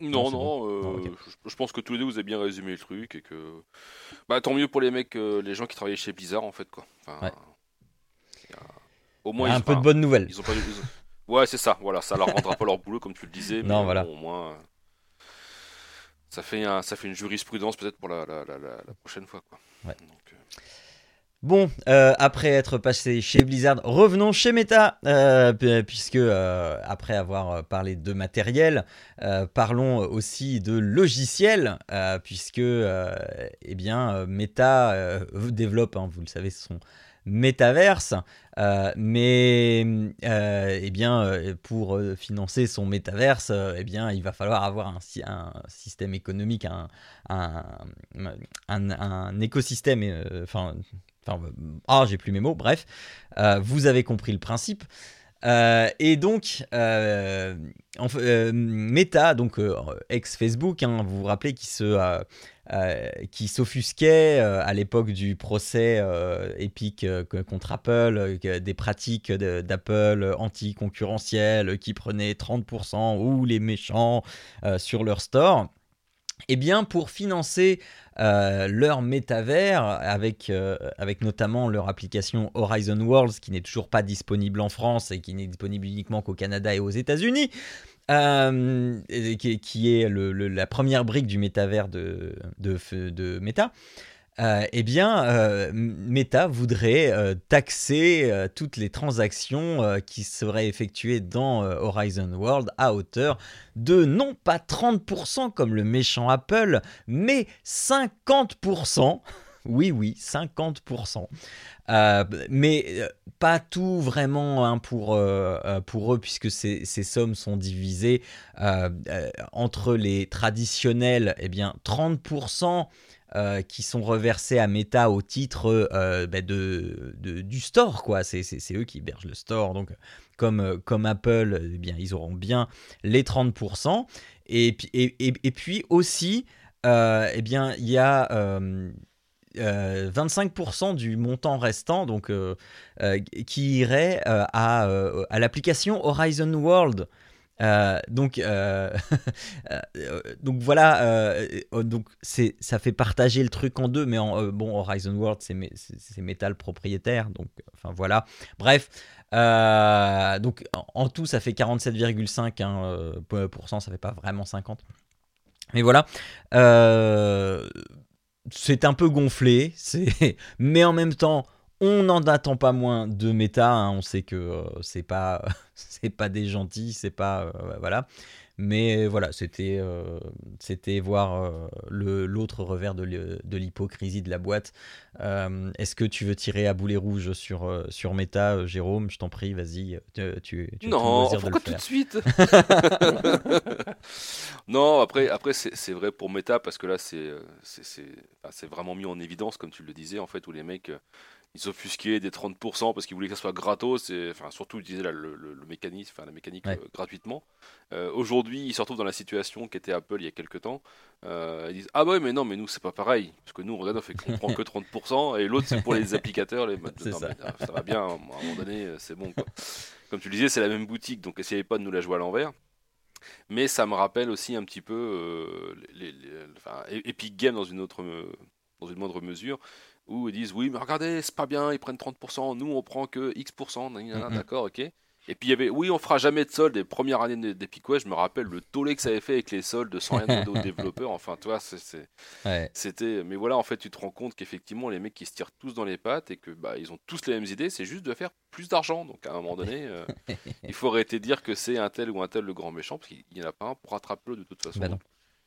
Non, non, euh, je, pense que tous les deux vous avez bien résumé le truc et que. Bah, tant mieux pour les mecs, euh, les gens qui travaillaient chez Blizzard en fait, quoi. Enfin, Au moins, un peu de bonnes nouvelles. Ils ont pas... Ouais, c'est ça, voilà, ça leur rendra pas leur boulot comme tu le disais, mais non, voilà. au moins. Ça fait, un... ça fait une jurisprudence peut-être pour la, la, la, prochaine fois, quoi. Ouais. Donc, euh, Bon, euh, après être passé chez Blizzard, revenons chez Meta, euh, puisque euh, après avoir parlé de matériel, parlons aussi de logiciel, puisque eh bien Meta développe, hein, vous le savez, son métaverse, mais eh bien pour financer son métaverse, eh bien il va falloir avoir un, système économique, un, un, un écosystème, enfin ah, j'ai plus mes mots, bref, euh, vous avez compris le principe. Euh, et donc, euh, Meta, donc ex-Facebook, hein, vous vous rappelez, qui se, qui s'offusquait à l'époque du procès épique contre Apple, des pratiques d'Apple anti-concurrentielles qui prenaient 30% ou les méchants sur leur store. Eh bien, pour financer euh, leur métavers, avec, euh, avec notamment leur application Horizon Worlds, qui n'est toujours pas disponible en France et qui n'est disponible uniquement qu'au Canada et aux États-Unis, euh, qui, est la première brique du métavers de, de Meta. Euh, eh bien, euh, Meta voudrait euh, taxer toutes les transactions qui seraient effectuées dans Horizon World à hauteur de non pas 30% comme le méchant Apple, mais 50%. Oui, oui, 50%. mais pas tout vraiment hein, pour, eux, puisque ces, ces, sommes sont divisées entre les traditionnels, eh bien, 30% euh, qui sont reversés à Meta au titre euh, bah, de, du store, quoi. C'est, eux qui hébergent le store, donc comme, euh, comme Apple, eh bien, ils auront bien les 30%. Et, et, et, puis aussi, eh il y a 25% du montant restant, donc qui irait à, à l'application Horizon World. Euh, donc, euh, euh, donc voilà, donc c'est, ça fait partager le truc en deux, mais en, bon, Horizon World, c'est, c'est, Metal propriétaire, donc enfin voilà. Bref, donc en, tout, ça fait 47,5%, hein, ça fait pas vraiment 50. Mais voilà, c'est un peu gonflé, c'est... mais en même temps, On n'en attend pas moins de méta. hein. On sait que euh, c'est pas, c'est pas des gentils, c'est pas, euh, voilà. Mais voilà, c'était, euh, c'était voir le, l'autre revers de, l'hy- de l'hypocrisie de la boîte. Est-ce que tu veux tirer à boulet rouge sur, sur euh, Jérôme? Je t'en prie, vas-y. Tu, tu, Non, pourquoi tout de suite? Non, après, après c'est c'est vrai pour Meta parce que là, c'est c'est c'est- vraiment mis en évidence, comme tu le disais, en fait, où les mecs ils offusquaient des 30% parce qu'ils voulaient que ça soit gratos, et enfin, surtout utiliser la- le, le- le mécanisme, enfin, la mécanique Ouais. euh, gratuitement. Euh, Aujourd'hui, ils se retrouvent dans la situation qu'était Apple il y a quelques temps. Euh, ils disent Ah, bah ouais, mais non, mais nous, c'est pas pareil. Parce que nous, on regarde, on fait qu'on prend que 30%, et l'autre, c'est pour les applicateurs. Les... C'est non, ça. mais, ça va bien, à un moment donné, c'est bon. Quoi. Comme tu le disais, c'est la même boutique, donc essayez pas de nous la jouer à l'envers. Mais ça me rappelle aussi un petit peu les, les- Epic Games dans une autre, dans une moindre mesure, où ils disent oui, mais regardez, c'est pas bien, ils prennent 30%, nous on prend que X%, Mhm. d'accord, ok. Et puis il y avait oui, on fera jamais de soldes. Les premières années d'E- d'Epic West, je me rappelle le tollé que ça avait fait avec les soldes sans rien demander aux développeurs. Enfin, toi, c'est- c'est Ouais. c'était, mais voilà, en fait, tu te rends compte qu'effectivement, les mecs qui se tirent tous dans les pattes et que bah, ils ont tous les mêmes idées, c'est juste de faire plus d'argent. Donc à un moment donné, euh, il faut arrêter de dire que c'est un tel ou un tel le grand méchant, parce qu'il n'y en a pas un pour rattraper l'autre de toute façon. Bah non.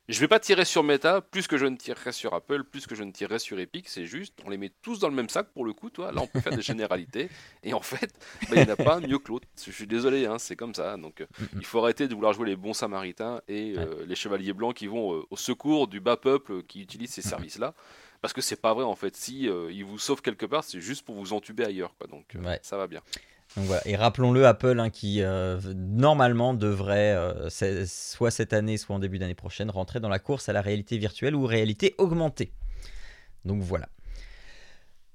Je vais pas tirer sur Meta, plus que je ne tirerai sur Apple, plus que je ne tirerai sur Epic, c'est juste, on les met tous dans le même sac pour le coup, toi. Là, on peut faire des généralités, et en fait, bah, il n'y en a pas mieux que l'autre. Je suis désolé, hein, c'est comme ça. Donc, euh, il faut arrêter de vouloir jouer les bons samaritains et euh, les chevaliers blancs qui vont euh, au secours du bas peuple qui utilise ces services-là. Parce que c'est pas vrai en fait. Si ils vous sauvent quelque part, c'est juste pour vous entuber ailleurs. Quoi. Donc Ouais. ça va bien. Et rappelons-le, Apple, hein, qui euh, normalement devrait, euh, soit cette année, soit en début d'année prochaine, rentrer dans la course à la réalité virtuelle ou réalité augmentée. Donc voilà.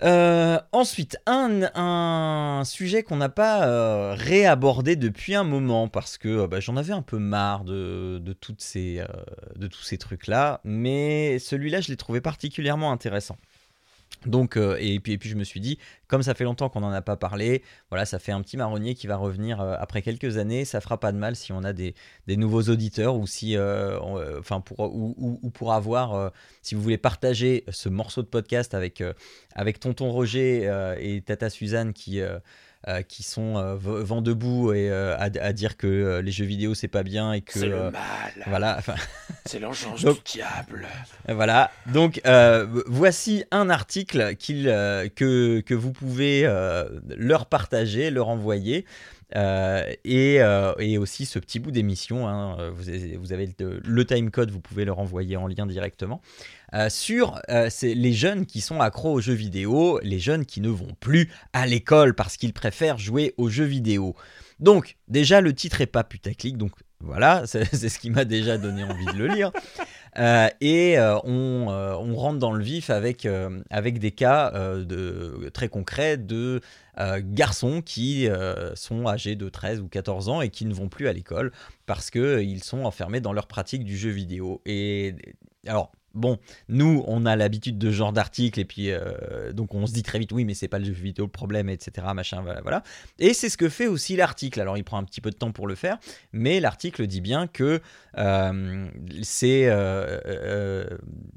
Euh, ensuite, un, sujet qu'on n'a pas réabordé depuis un moment parce que bah, j'en avais un peu marre de, toutes ces, de tous ces trucs-là, mais celui-là, je l'ai trouvé particulièrement intéressant. Donc, euh, et, puis, je me suis dit, comme ça fait longtemps qu'on n'en a pas parlé, voilà, ça fait un petit marronnier qui va revenir euh, après quelques années. Ça fera pas de mal si on a des, nouveaux auditeurs ou si, euh, enfin, pour ou, ou- ou pour avoir, si vous voulez partager ce morceau de podcast avec avec Tonton Roger et Tata Suzanne qui euh, qui sont euh, vent debout et euh, à, à dire que les jeux vidéo c'est pas bien et que C'est le mal. voilà, enfin, C'est l'engeance du diable. voilà, donc voici un article que, que vous pouvez leur partager, leur envoyer. Euh, et, euh, et aussi ce petit bout d'émission, hein, euh, vous avez, le, le timecode, vous pouvez leur envoyer en lien directement, sur euh, les jeunes qui sont accros aux jeux vidéo, les jeunes qui ne vont plus à l'école parce qu'ils préfèrent jouer aux jeux vidéo. Donc déjà le titre est pas putaclic, donc voilà, c'est ce qui m'a déjà donné envie de le lire. Euh, et euh, on, euh, on rentre dans le vif avec, avec des cas très concrets de garçons qui sont âgés de 13 ou 14 ans et qui ne vont plus à l'école parce qu'ils sont enfermés dans leur pratique du jeu vidéo. Et alors, bon, nous, on a l'habitude de ce genre d'articles et puis euh, donc on se dit très vite, oui, mais c'est pas le jeu vidéo le problème, etc. Machin, voilà. Et c'est ce que fait aussi l'article. Alors, il prend un petit peu de temps pour le faire, mais l'article dit bien que euh, c'est euh,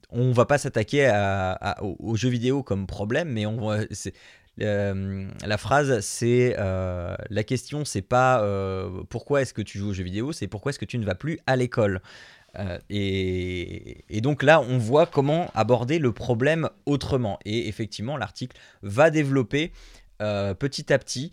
on va pas s'attaquer aux, jeux vidéo comme problème, mais on va, la phrase c'est la question c'est pas pourquoi est-ce que tu joues aux jeux vidéo, c'est pourquoi est-ce que tu ne vas plus à l'école. Euh, et, donc là, on voit comment aborder le problème autrement. Et effectivement, l'article va développer euh, petit à petit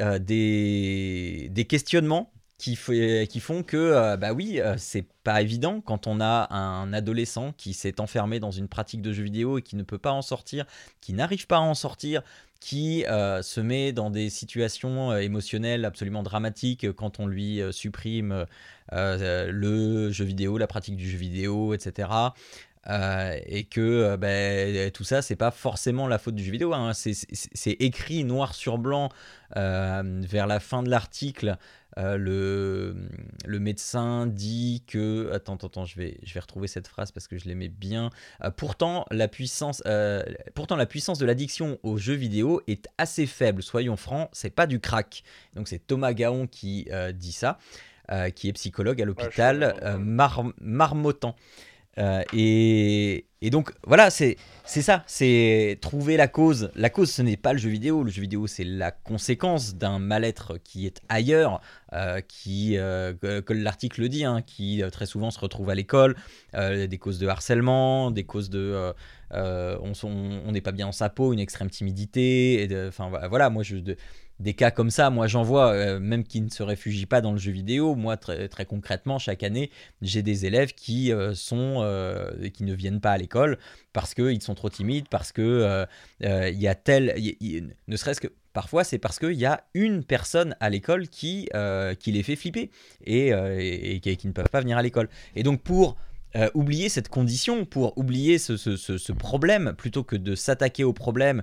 euh, des, questionnements qui, font que, bah oui, c'est pas évident quand on a un adolescent qui s'est enfermé dans une pratique de jeu vidéo et qui ne peut pas en sortir, qui n'arrive pas à en sortir, qui euh, se met dans des situations euh, émotionnelles absolument dramatiques quand on lui euh, supprime euh, euh, le jeu vidéo, la pratique du jeu vidéo, etc. Euh, et que euh, ben, tout ça, c'est pas forcément la faute du jeu vidéo. hein. C'est- écrit noir sur blanc euh, vers la fin de l'article. Euh, le, le médecin dit que. Attends, attends, attends, je vais, je vais retrouver cette phrase parce que je l'aimais bien. Euh, pourtant, la puissance, euh, pourtant, la puissance de l'addiction aux jeux vidéo est assez faible. Soyons francs, c'est pas du crack. Donc, c'est Thomas Gaon qui dit ça, qui est psychologue à l'hôpital ouais. Marmottan. Et, Et donc voilà, c'est c'est ça, c'est trouver la cause. La cause, ce n'est pas le jeu vidéo. Le jeu vidéo, c'est la conséquence d'un mal-être qui est ailleurs, euh, qui, euh, que, l'article le dit, hein, qui euh, très souvent se retrouve à l'école, des causes de harcèlement, des causes de on n'est pas bien en sa peau, une extrême timidité. Enfin voilà, moi je des cas comme ça, moi j'en vois, euh, même qui ne se réfugient pas dans le jeu vidéo. Moi, très, très concrètement, chaque année, j'ai des élèves qui euh, sont, euh, qui ne viennent pas à l'école parce qu'ils sont trop timides, parce que il y a tel, ne serait-ce que parfois, c'est parce qu'il y a une personne à l'école qui, qui les fait flipper et, qui, ne peuvent pas venir à l'école. Et donc pour oublier cette condition, pour oublier ce, ce, problème, plutôt que de s'attaquer au problème,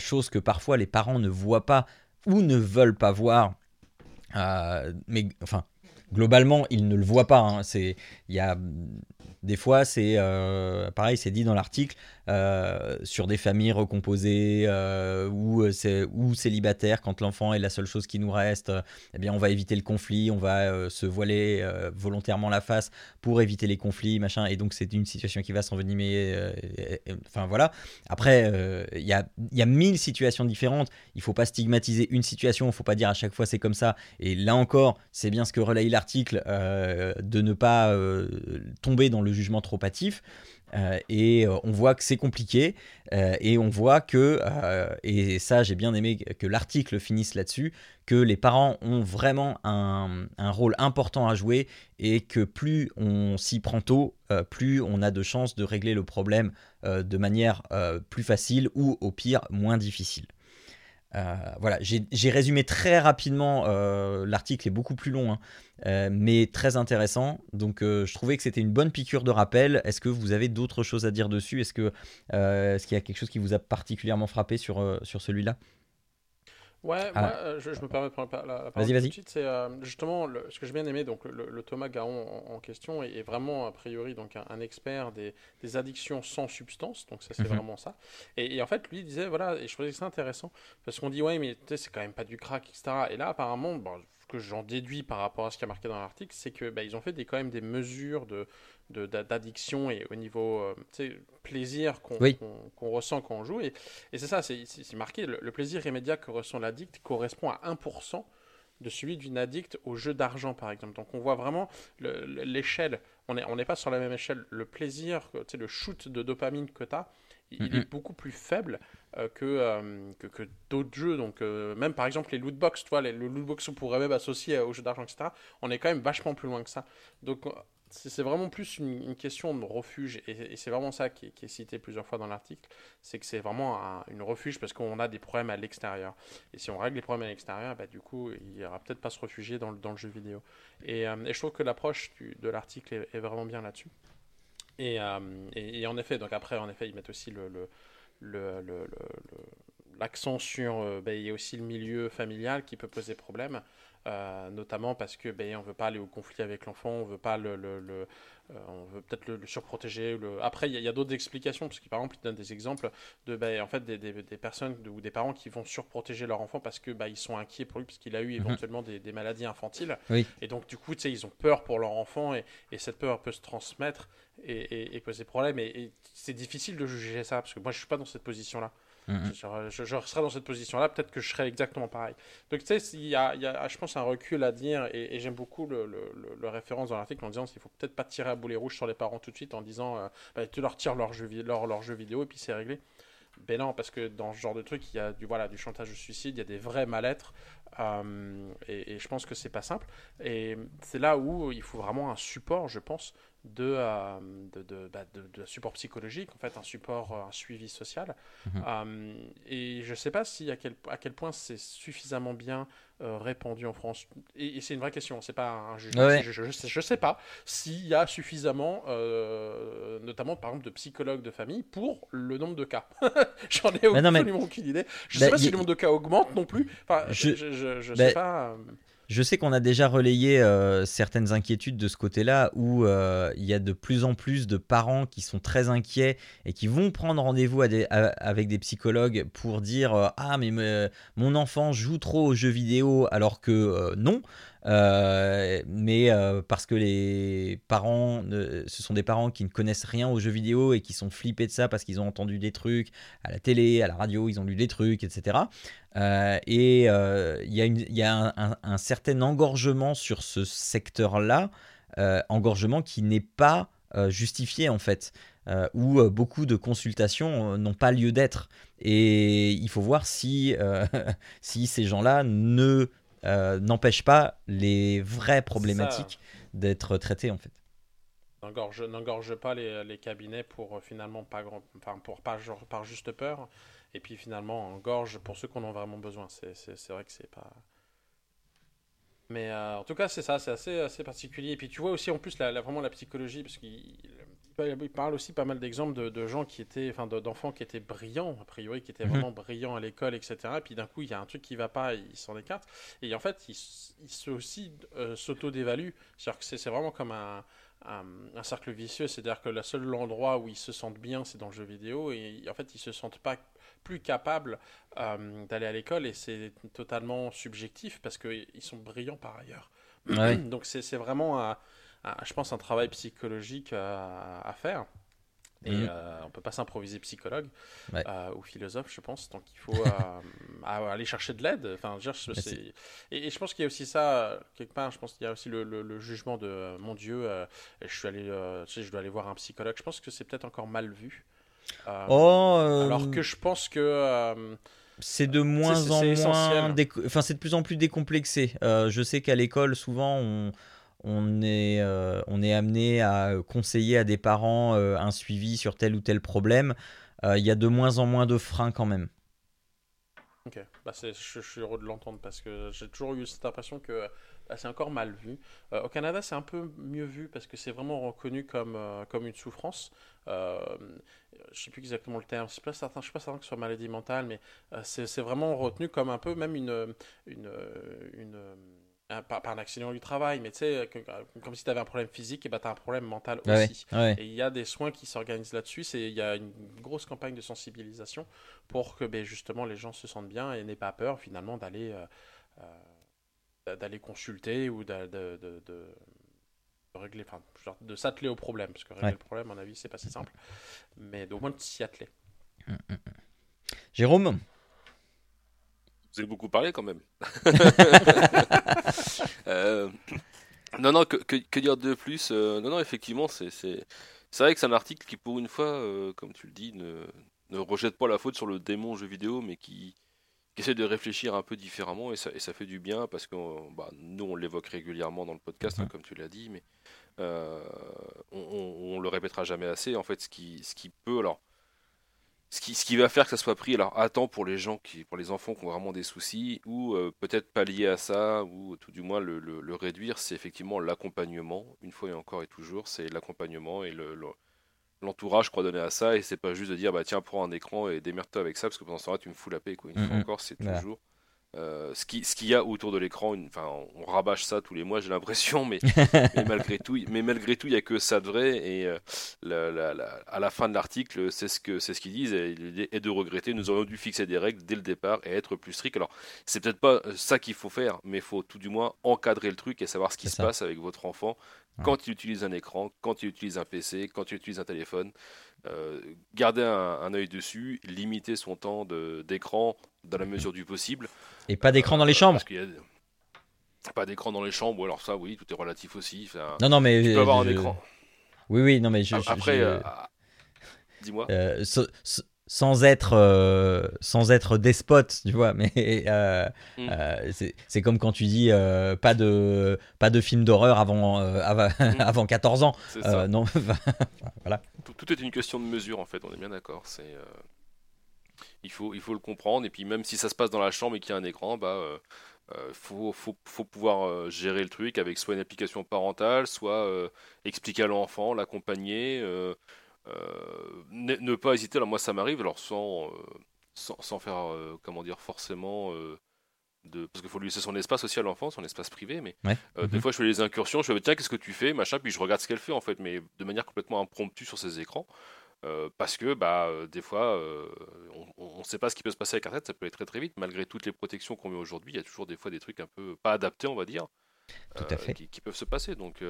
chose que parfois les parents ne voient pas ou ne veulent pas voir. Euh, mais enfin, globalement, ils ne le voient pas. Hein. C'est, il y des fois, c'est euh, pareil, c'est dit dans l'article. Euh, sur des familles recomposées euh, ou, euh, ou célibataires, quand l'enfant est la seule chose qui nous reste, eh bien on va éviter le conflit, on va se voiler volontairement la face pour éviter les conflits, machin. Et donc c'est une situation qui va s'envenimer. enfin voilà. Après, il y a, y, a, mille situations différentes. Il faut pas stigmatiser une situation. Il faut pas dire à chaque fois c'est comme ça. Et là encore, c'est bien ce que relaye l'article de ne pas tomber dans le jugement trop hâtif. Euh, et euh, on voit que c'est compliqué euh, et on voit que, et ça j'ai bien aimé que l'article finisse là-dessus, que les parents ont vraiment un, rôle important à jouer et que plus on s'y prend tôt, plus on a de chances de régler le problème de manière plus facile ou au pire moins difficile. Euh, voilà, j'ai résumé très rapidement. Euh, l'article est beaucoup plus long, hein, euh, mais très intéressant. Donc, je trouvais que c'était une bonne piqûre de rappel. Est-ce que vous avez d'autres choses à dire dessus? Est-ce qu'il y a quelque chose qui vous a particulièrement frappé sur, sur celui-là? Ouais, ah. moi, euh, je, me permets de prendre la, la parole tout de suite. C'est euh, justement ce que j'ai bien aimé. Donc, le, Thomas Gaon en, question est, vraiment, a priori, donc un, expert des, des, addictions sans substance. Donc, ça, c'est mhm. vraiment ça. Et, en fait, lui, il disait, voilà, et je trouvais que c'est intéressant parce qu'on dit, ouais, mais c'est quand même pas du crack, etc. Et là, apparemment, bon, ce que j'en déduis par rapport à ce qui a marqué dans l'article, c'est que bah, ils ont fait des, quand même des mesures de d'addiction et au niveau euh, plaisir qu'on ressent quand on joue. Et, et c'est ça, c'est marqué, le, plaisir immédiat que ressent l'addict correspond à 1% de celui d'une addict au jeu d'argent, par exemple. Donc on voit vraiment l'échelle, on n'est on pas sur la même échelle. Le plaisir, le shoot de dopamine que tu as, il, est beaucoup plus faible euh, euh, que, que, d'autres jeux. Donc, même par exemple les lootbox, toi, les, le lootbox, on pourrait même associer au jeu d'argent, etc. On est quand même vachement plus loin que ça. Donc, c'est vraiment plus une, question de refuge, et, c'est vraiment ça qui, est cité plusieurs fois dans l'article, c'est que c'est vraiment un, une refuge parce qu'on a des problèmes à l'extérieur. Et si on règle les problèmes à l'extérieur, bah, du coup, il n'y aura peut-être pas se réfugier dans, le jeu vidéo. Et, euh, je trouve que l'approche de l'article est, vraiment bien là-dessus. Et, euh, et, en effet, donc après, en effet, ils mettent aussi l'accent sur euh, bah, il y a aussi le milieu familial qui peut poser problème euh, notamment parce que ben, on veut pas aller au conflit avec l'enfant, on veut pas le, le, le euh, on veut peut-être le, surprotéger. Le... Après, il y a, d'autres explications, parce que par exemple, il donne des exemples de ben, en fait, des, des, des, personnes ou des parents qui vont surprotéger leur enfant parce que ben, ils sont inquiets pour lui, parce qu'il a eu mhm. éventuellement des, des, maladies infantiles. Et donc, du coup, ils ont peur pour leur enfant et, et, cette peur peut se transmettre et, et poser problème. Et, c'est difficile de juger ça, parce que moi, je suis pas dans cette position-là. Mhm. Je, serais dans cette position-là, peut-être que je serais exactement pareil. Donc, tu sais, il y a, je pense, un recul à dire, et, j'aime beaucoup le, référence dans l'article en disant qu'il faut peut-être pas tirer à boulet rouge sur les parents tout de suite en disant euh, bah, tu leur tires leur jeu, vidéo et puis c'est réglé. Ben non, parce que dans ce genre de truc, il y a du, voilà, du chantage de suicide, il y a des vrais mal-être, euh, et, et, je pense que c'est pas simple. Et c'est là où il faut vraiment un support, je pense, euh, de, de, bah, de, de, support psychologique, en fait, un support, euh, un suivi social. Mhm. Euh, et je ne sais pas si à quel, à quel point c'est suffisamment bien répandu en France. Et, c'est une vraie question, c'est pas un jugement. Je ne sais, sais pas s'il y a suffisamment, notamment par exemple, de psychologues de famille pour le nombre de cas. J'en ai absolument aucune idée. Je ne sais bah, pas si le nombre de cas augmente non plus. Enfin, je ne bah, sais pas. Je sais qu'on a déjà relayé euh, certaines inquiétudes de ce côté-là, où euh, il y a de plus en plus de parents qui sont très inquiets et qui vont prendre rendez-vous avec des psychologues pour dire euh, Ah, mais mon enfant joue trop aux jeux vidéo, alors que non. Euh, mais euh, parce que les parents, ce sont des parents qui ne connaissent rien aux jeux vidéo et qui sont flippés de ça parce qu'ils ont entendu des trucs à la télé, à la radio, ils ont lu des trucs, etc. et il y a, un, certain engorgement sur ce secteur-là, engorgement qui n'est pas justifié en fait. où beaucoup de consultations n'ont pas lieu d'être. Et il faut voir si ces gens-là ne euh, n'empêche pas les vraies problématiques d'être traitées en fait. N'engorge pas les, les, cabinets pour euh, finalement pas grand, enfin pour pas genre, par juste peur, et puis finalement engorge pour ceux qu'on en ont vraiment besoin. C'est vrai que c'est pas. Mais euh, en tout cas, c'est ça, c'est assez, assez particulier. Et puis tu vois aussi en plus la, vraiment la psychologie, parce qu'il il parle aussi pas mal d'exemples de, gens qui étaient, enfin d'enfants qui étaient brillants, a priori, qui étaient mhm. vraiment brillants à l'école, etc. Et puis d'un coup, il y a un truc qui va pas, ils s'en écartent. Et en fait, ils, se aussi euh, s'auto-dévaluent. C'est-à-dire que c'est vraiment comme un, un, cercle vicieux. C'est-à-dire que le seul endroit où ils se sentent bien, c'est dans le jeu vidéo. Et en fait, ils se sentent pas plus capables euh, d'aller à l'école. Et c'est totalement subjectif parce qu'ils sont brillants par ailleurs. Donc c'est vraiment je pense, un travail psychologique à, faire. Et mhm. euh, on peut pas s'improviser psychologue euh, ou philosophe, je pense. Donc il faut euh, aller chercher de l'aide. Enfin, et, et, je pense qu'il y a aussi ça quelque part. Je pense qu'il y a aussi le, jugement de mon Dieu. je suis allé, tu sais, je dois aller voir un psychologue. Je pense que c'est peut-être encore mal vu. oh, alors que je pense que c'est de moins en moins, enfin c'est de plus en plus décomplexé. je sais qu'à l'école souvent on on est, euh, on est amené à conseiller à des parents euh, un suivi sur tel ou tel problème. Euh, il y a de moins en moins de freins quand même. Ok, bah je, je, suis heureux de l'entendre parce que j'ai toujours eu cette impression que bah, c'est encore mal vu. au Canada, c'est un peu mieux vu parce que c'est vraiment reconnu comme, comme une souffrance. je ne sais plus exactement le terme, je ne suis, pas certain que ce soit maladie mentale, mais c'est vraiment retenu comme un peu même une, une Hein, pas, un accident du travail, mais tu sais, comme si tu avais un problème physique, et bah, tu as un problème mental aussi. Et il y a des soins qui s'organisent là-dessus. Il y a une grosse campagne de sensibilisation pour que ben, justement les gens se sentent bien et n'aient pas peur finalement d'aller euh, euh, d'aller consulter ou de, de, de, régler, enfin, de s'atteler au problème. Parce que régler le problème, à mon avis, c'est pas si simple. Mais au moins de s'y atteler. Hum, hum, hum. Jérôme? Vous avez beaucoup parlé quand même. Euh, non, non, que, dire de plus euh, Non, non, effectivement, c'est vrai que c'est un article qui, pour une fois, euh, comme tu le dis, ne, ne, rejette pas la faute sur le démon jeu vidéo, mais qui, essaie de réfléchir un peu différemment, et ça, et ça fait du bien, parce que bah, nous, on l'évoque régulièrement dans le podcast, hein, comme tu l'as dit, mais on, on, le répétera jamais assez. En fait, ce qui, ce qui peut... Alors, ce qui, ce qui, va faire que ça soit pris alors à temps pour les gens qui pour les enfants qui ont vraiment des soucis ou euh, peut-être pallier à ça ou tout du moins le, le, réduire c'est effectivement l'accompagnement une fois et encore et toujours c'est l'accompagnement et le, l'entourage croit donner à ça et c'est pas juste de dire bah tiens prends un écran et démerde-toi avec ça parce que pendant ce temps-là tu me fous la paix quoi. Une fois encore c'est toujours euh, ce qu'il ce y a autour de l'écran, enfin, on rabâche ça tous les mois, j'ai l'impression, mais, malgré tout, mais malgré tout, il y a que ça de vrai. Et euh, à la fin de l'article, c'est ce que c'est ce qu'ils disent, et, de regretter. Nous aurions dû fixer des règles dès le départ et être plus strict. Alors, c'est peut-être pas ça qu'il faut faire, mais il faut tout du moins encadrer le truc et savoir ce qui se passe avec votre enfant quand il utilise un écran, quand il utilise un PC, quand il utilise un téléphone. Euh, garder un, un œil dessus, limiter son temps d'écran dans la mesure du possible. Et pas d'écran dans les chambres Pas d'écran dans les chambres, ou alors ça, oui, tout est relatif aussi. non, non, mais. Tu peux avoir un écran. Oui, oui, non, mais je. Après, euh, dis-moi. Euh, sans être euh, sans être despote tu vois mais mm. c'est comme quand tu dis pas de pas de film d'horreur avant avant, mm. avant, 14 ans non voilà tout, tout, est une question de mesure en fait on est bien d'accord c'est il faut, il faut le comprendre. Et puis même si ça se passe dans la chambre et qu'il y a un écran, bah, euh, euh faut, faut, faut, pouvoir euh, gérer le truc avec soit une application parentale, soit expliquer à l'enfant, l'accompagner. Ne, pas hésiter. Alors moi ça m'arrive, alors sans, sans, sans, faire, comment dire, forcément... De... parce qu'il faut lui laisser son espace aussi à l'enfant, son espace privé, mais des mhm. fois je fais des incursions, je fais tiens qu'est-ce que tu fais, machin, puis je regarde ce qu'elle fait en fait, mais de manière complètement impromptue sur ses écrans. Euh, parce que bah, euh, des fois, euh, on ne sait pas ce qui peut se passer avec Internet, ça peut aller très très vite. Malgré toutes les protections qu'on met aujourd'hui, il y a toujours des fois des trucs un peu pas adaptés, on va dire. Tout à fait. Qui, qui, peuvent se passer. Donc,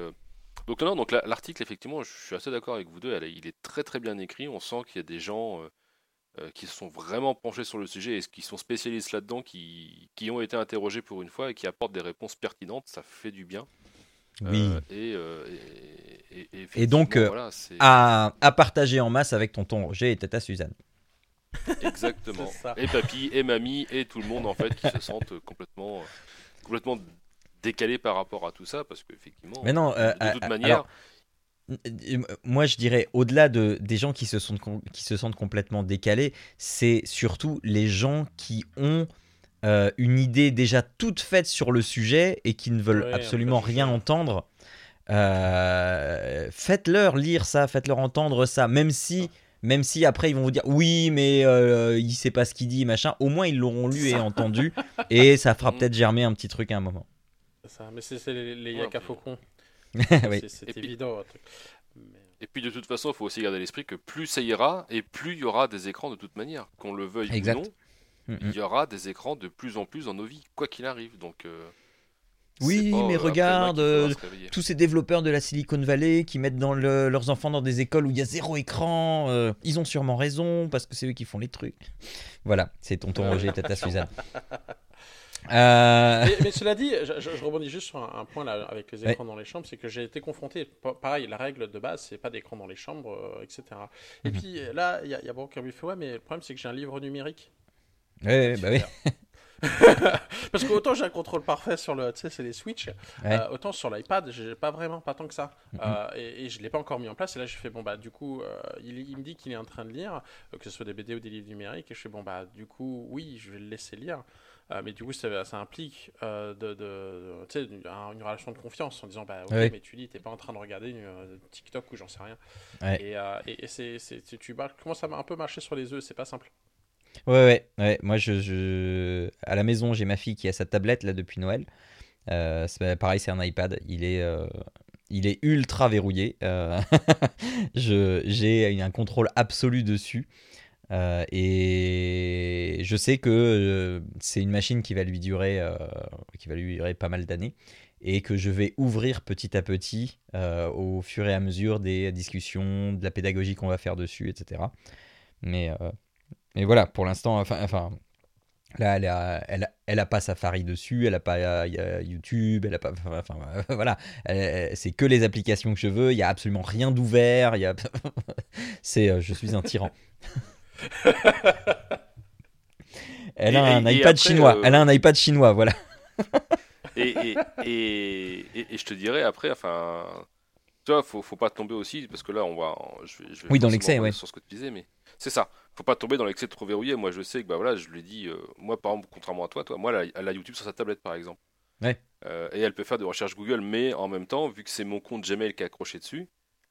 donc non, donc l'article, effectivement, je suis assez d'accord avec vous deux. il est très très bien écrit. On sent qu'il y a des gens qui se sont vraiment penchés sur le sujet et qui sont spécialistes là-dedans, qui, qui, ont été interrogés pour une fois et qui apportent des réponses pertinentes. Ça fait du bien. Oui. et, et, et, donc, voilà, à, à, partager en masse avec tonton Roger et tata Suzanne. Exactement. et papy, et mamie, et tout le monde en fait qui se sentent complètement, complètement décalés par rapport à tout ça, parce qu'effectivement, Mais non, euh, de toute manière. moi, je dirais, au-delà de, des gens qui se, sont, qui se sentent complètement décalés, c'est surtout les gens qui ont euh, une idée déjà toute faite sur le sujet et qui ne veulent absolument rien entendre. Euh, faites-leur lire ça, faites-leur entendre ça, même si même si après ils vont vous dire oui, mais euh, il sait pas ce qu'il dit, machin. Au moins ils l'auront lu et entendu, et ça fera peut-être germer un petit truc à un moment. Ça, mais c'est les, les yaka faucons. C'est évident. Et puis de toute façon, il faut aussi garder à l'esprit que plus ça ira, et plus il y aura des écrans de toute manière, qu'on le veuille ou non. Mm, mm. Il y aura des écrans de plus en plus dans nos vies, quoi qu'il arrive. Donc. Euh, oui, mais euh, regarde, euh, tous ces développeurs de la Silicon Valley qui mettent dans leurs enfants dans des écoles où il y a zéro écran, euh, ils ont sûrement raison parce que c'est eux qui font les trucs. Voilà, c'est tonton Roger et tata Suzanne. Mais, cela dit, je, rebondis juste sur un, point là avec les écrans dans les chambres, c'est que j'ai été confronté, pareil, la règle de base, c'est pas d'écran dans les chambres, etc. Et mhm. puis là, il y a, y a beaucoup qui me fait ouais, mais le problème c'est que j'ai un livre numérique. Oui, bah oui. Parce que autant j'ai un contrôle parfait sur le, tu sais, c'est les Switch, euh, autant sur l'iPad, j'ai pas vraiment, pas tant que ça. Euh, et, je l'ai pas encore mis en place. Et là, je fais bon bah du coup, euh, il, me dit qu'il est en train de lire, que ce soit des BD ou des livres numériques. Et je fais bon bah du coup, oui, je vais le laisser lire. mais du coup, ça, ça implique de, de, sais une, une, relation de confiance en disant bah ok, mais tu dis, t'es pas en train de regarder TikTok ou j'en sais rien. Et, et, c'est, tu commences à un peu marcher sur les œufs, c'est pas simple. Ouais, ouais, ouais. Moi, je, à la maison, j'ai ma fille qui a sa tablette là depuis Noël. Euh, pareil, c'est un iPad. Il est, euh, il est ultra verrouillé. Euh, j'ai un contrôle absolu dessus. Euh, et je sais que c'est une machine qui va lui durer, qui va lui durer pas mal d'années et que je vais ouvrir petit à petit au fur et à mesure des discussions, de la pédagogie qu'on va faire dessus, etc. Mais mais voilà, pour l'instant, enfin, enfin là, elle a, elle, elle a pas Safari dessus, elle a pas YouTube, elle a pas, enfin, voilà, c'est que les applications que je veux. Il y a absolument rien d'ouvert. Il y a, c'est, euh, je suis un tyran. elle a un iPad chinois. Euh, elle a un iPad chinois, voilà. et, et, et, je te dirais après, enfin, tu vois, faut, faut pas tomber aussi parce que là, on va, je vais, je oui, dans l'excès, ouais. Sur ce que tu disais, mais c'est ça faut pas tomber dans l'excès de trop verrouillé. Moi, je sais que, bah voilà, je lui dis, euh, moi, par exemple, contrairement à toi, toi, moi, elle a, YouTube sur sa tablette, par exemple. Ouais. Euh, et elle peut faire des recherches Google, mais en même temps, vu que c'est mon compte Gmail qui est accroché dessus,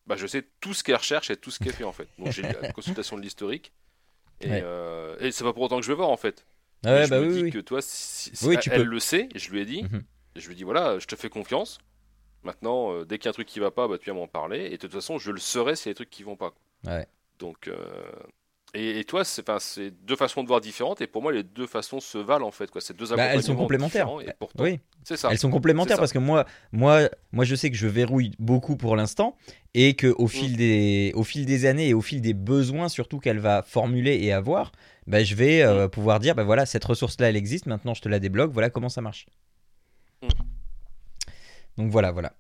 bah, je sais tout ce qu'elle recherche et tout ce qu'elle fait, en fait. Donc, j'ai la consultation de l'historique. Et, euh, et c'est pas pour autant que je vais voir, en fait. ouais, je bah me oui, dis oui. que toi, si, elle, tu peux. le sait, je lui ai dit, mhm. je lui ai dit, voilà, je te fais confiance. Maintenant, dès qu'il y a un truc qui va pas, bah, tu vas m'en parler. Et de toute façon, je le saurai s'il y a des trucs qui vont pas. Ouais. Donc, et, toi, c'est deux façons de voir différentes, et pour moi, les deux façons se valent en fait. Quoi. C'est deux bah, elles sont complémentaires. Et pourtant, oui, c'est ça. Elles sont complémentaires parce que moi, moi, moi, je sais que je verrouille beaucoup pour l'instant, et que au fil mm. des, au fil des années et au fil des besoins surtout qu'elle va formuler et avoir, bah, je vais euh, mm. pouvoir dire, bah voilà, cette ressource-là, elle existe. Maintenant, je te la débloque. Voilà comment ça marche. Mm. Donc voilà, voilà.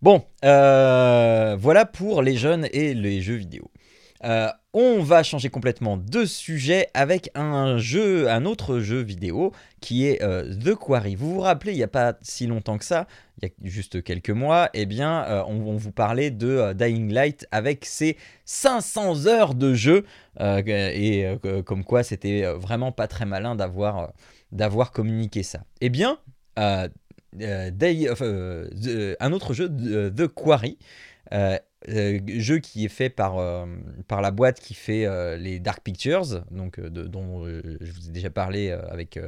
Bon, euh, voilà pour les jeunes et les jeux vidéo. Euh, on va changer complètement de sujet avec un jeu, un autre jeu vidéo qui est euh, The Quarry. Vous vous rappelez, il n'y a pas si longtemps que ça, il y a juste quelques mois, eh bien, euh, on, vous parlait de Dying Light avec ses 500 heures de jeu et comme quoi c'était vraiment pas très malin d'avoir d'avoir communiqué ça. Eh bien, un autre jeu, The Quarry. Euh, jeu qui est fait par, euh, par la boîte qui fait euh, les Dark Pictures, donc, dont je vous ai déjà parlé avec,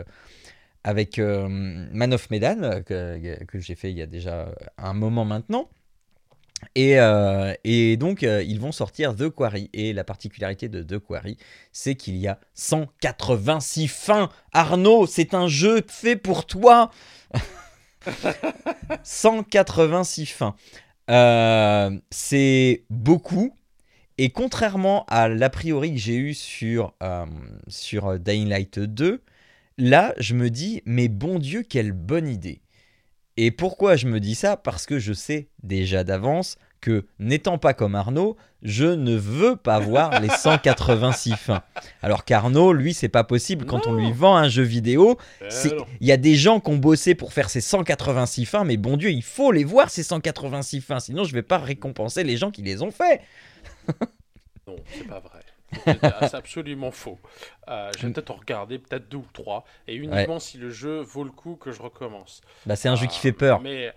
avec Man of Medan, que, que j'ai fait il y a déjà un moment maintenant. Et, et donc, ils vont sortir The Quarry. Et la particularité de The Quarry, c'est qu'il y a 186 fins. Arnaud, c'est un jeu fait pour toi 186 fins. Euh, c'est beaucoup. Et contrairement à l'a priori que j'ai eu sur, euh, sur Dying Light 2, là, je me dis, mais bon Dieu, quelle bonne idée. Et pourquoi je me dis ça? Parce que je sais déjà d'avance que, n'étant pas comme Arnaud, je ne veux pas voir les 186 fins. Alors qu'Arnaud, lui, c'est pas possible. Quand on lui vend un jeu vidéo, non. il y a des gens qui ont bossé pour faire ces 186 fins, mais bon Dieu, il faut les voir ces 186 fins, sinon je vais pas récompenser les gens qui les ont fait. Non, c'est pas vrai. C'est absolument faux. Euh, je vais peut-être en regarder peut-être deux ou trois, et uniquement si le jeu vaut le coup que je recommence. Bah, c'est un jeu qui Ah, fait peur. Mais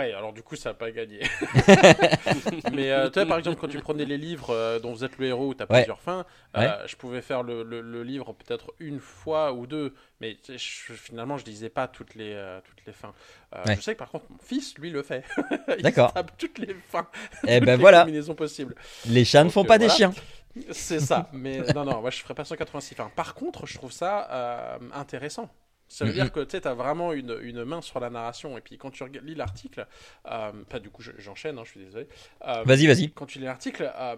ouais, alors du coup, ça n'a pas gagné. mais euh, tu vois, par exemple, quand tu prenais les livres euh, dont vous êtes le héros, où tu as Ouais. plusieurs fins, euh, je pouvais faire le, le- le livre peut-être une fois ou deux, mais je- finalement, je lisais pas toutes les, euh, toutes les fins. Ouais. Je sais que par contre, mon fils, lui, le fait. Il D'accord. tape toutes les fins, Eh toutes ben les voilà, combinaisons possibles. les chats ne font pas des voilà. chiens. C'est ça, mais non, non, moi je ferais pas 186 fins. Par contre, je trouve ça intéressant. Ça veut Mhm. dire que tu as vraiment une, une main sur la narration. Et puis quand tu lis l'article, euh, pas du coup, je- j'enchaîne, hein, je suis désolé. Euh, Vas-y, vas-y. Quand tu lis l'article, euh,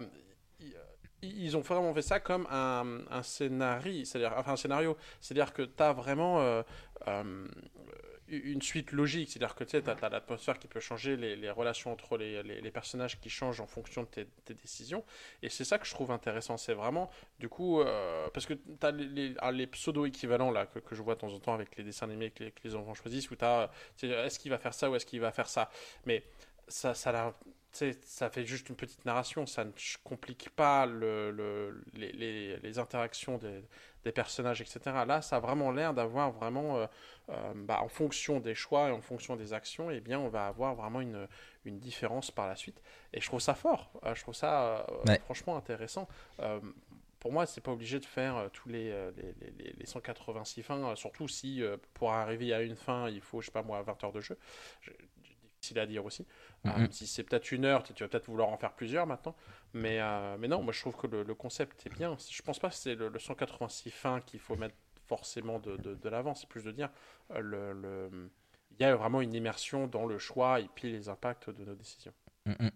ils- ont vraiment fait ça comme un, un scénario, c'est-à-dire enfin un scénario, c'est-à-dire que tu as vraiment euh, euh, une suite logique, c'est-à-dire que tu sais, as, l'atmosphère qui peut changer, les, relations entre les, personnages qui changent en fonction de tes, décisions, et c'est ça que je trouve intéressant, c'est vraiment, du coup, euh, parce que tu as les, les- ah, pseudo-équivalents que, je vois de temps en temps avec les dessins animés que les, enfants choisissent, où tu as, est-ce qu'il va faire ça ou est-ce qu'il va faire ça, mais ça, ça, fait juste une petite narration, ça ne complique pas le, le- les, les- les interactions des, des personnages, etc. Là, ça a vraiment l'air d'avoir vraiment, euh, euh, bah, en fonction des choix et en fonction des actions, eh bien, on va avoir vraiment une, une différence par la suite. Et je trouve ça fort, Euh, je trouve ça euh, Ouais. franchement intéressant. Pour moi, c'est pas obligé de faire tous les, les, les- les- les 186 fins, surtout si pour arriver à une fin, il faut, je sais pas moi, 20 heures de jeu. Je- difficile à dire aussi. Euh, Mhm. si c'est peut-être une heure, tu vas peut-être vouloir en faire plusieurs maintenant. Mais, euh, mais non, moi je trouve que le, le concept est bien. Je pense pas que c'est le, le 186 fins qu'il faut mettre forcément de, de, de l'avant. C'est plus de dire, euh, le, le- il y a vraiment une immersion dans le choix et puis les impacts de nos décisions. Mm, mm.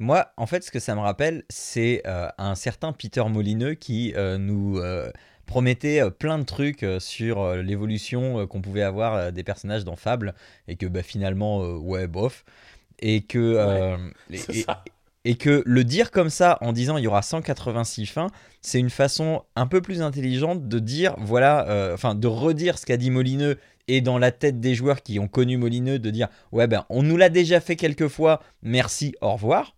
Moi, en fait, ce que ça me rappelle, c'est euh, un certain Peter Molineux qui euh, nous euh, promettait plein de trucs sur l'évolution qu'on pouvait avoir des personnages dans Fable et que bah, finalement, ouais, bof. Et que, euh, et- C'est et- ça. et que le dire comme ça en disant il y aura 186 fins, c'est une façon un peu plus intelligente de dire, voilà, euh, enfin de redire ce qu'a dit Molineux et dans la tête des joueurs qui ont connu Molineux de dire, ouais ben on nous l'a déjà fait quelques fois, merci, au revoir.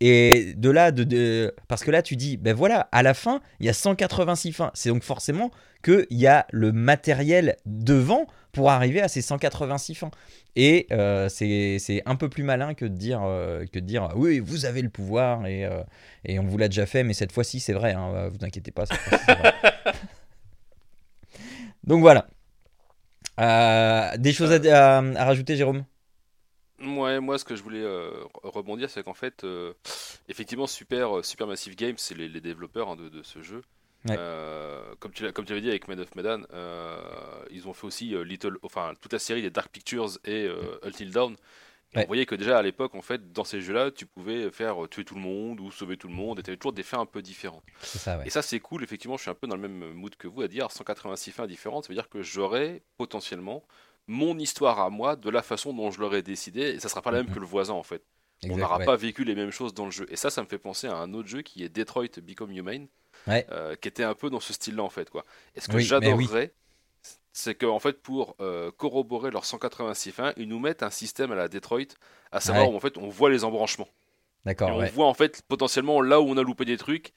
Et de là, de, de- parce que là tu dis, ben voilà, à la fin, il y a 186 fins. C'est donc forcément qu'il y a le matériel devant pour arriver à ces 186 fins. Et euh, c'est un peu plus malin que de dire, euh, que de dire oui, vous avez le pouvoir et, euh, et on vous l'a déjà fait, mais cette fois-ci c'est vrai, hein, vous inquiétez pas. Donc voilà. Des choses à, à- rajouter, Jérôme? Ouais, moi, ce que je voulais re- rebondir, c'est qu'en fait, effectivement, Super, euh, Supermassive Games, c'est les, les développeurs hein, de, de ce jeu. Ouais. Euh, comme tu comme tu l'avais dit avec Man of Medan, euh, ils ont fait aussi euh, Little, enfin toute la série des Dark Pictures et euh, Until Dawn. Ouais. On voyait que déjà à l'époque, en fait, dans ces jeux-là, tu pouvais faire tuer tout le monde ou sauver tout le monde, et tu avais toujours des fins un peu différentes. C'est ça, ouais. Et ça, c'est cool. Effectivement, je suis un peu dans le même mood que vous à dire 186 fins différentes. Ça veut dire que j'aurai potentiellement mon histoire à moi de la façon dont je l'aurais décidé. Et ça sera pas la même Mhm. que le voisin, en fait. On n'aura pas vécu les mêmes choses dans le jeu. Et ça, ça me fait penser à un autre jeu qui est Detroit Become Human, Ouais. euh, qui était un peu dans ce style-là, en fait. Quoi. Et ce que Oui, mais oui. j'adorerais, c'est qu'en en fait, pour euh, corroborer leurs 186 fins, ils nous mettent un système à la Detroit, à savoir Ouais. où en fait on voit les embranchements. D'accord, on voit en fait potentiellement là où on a loupé des trucs.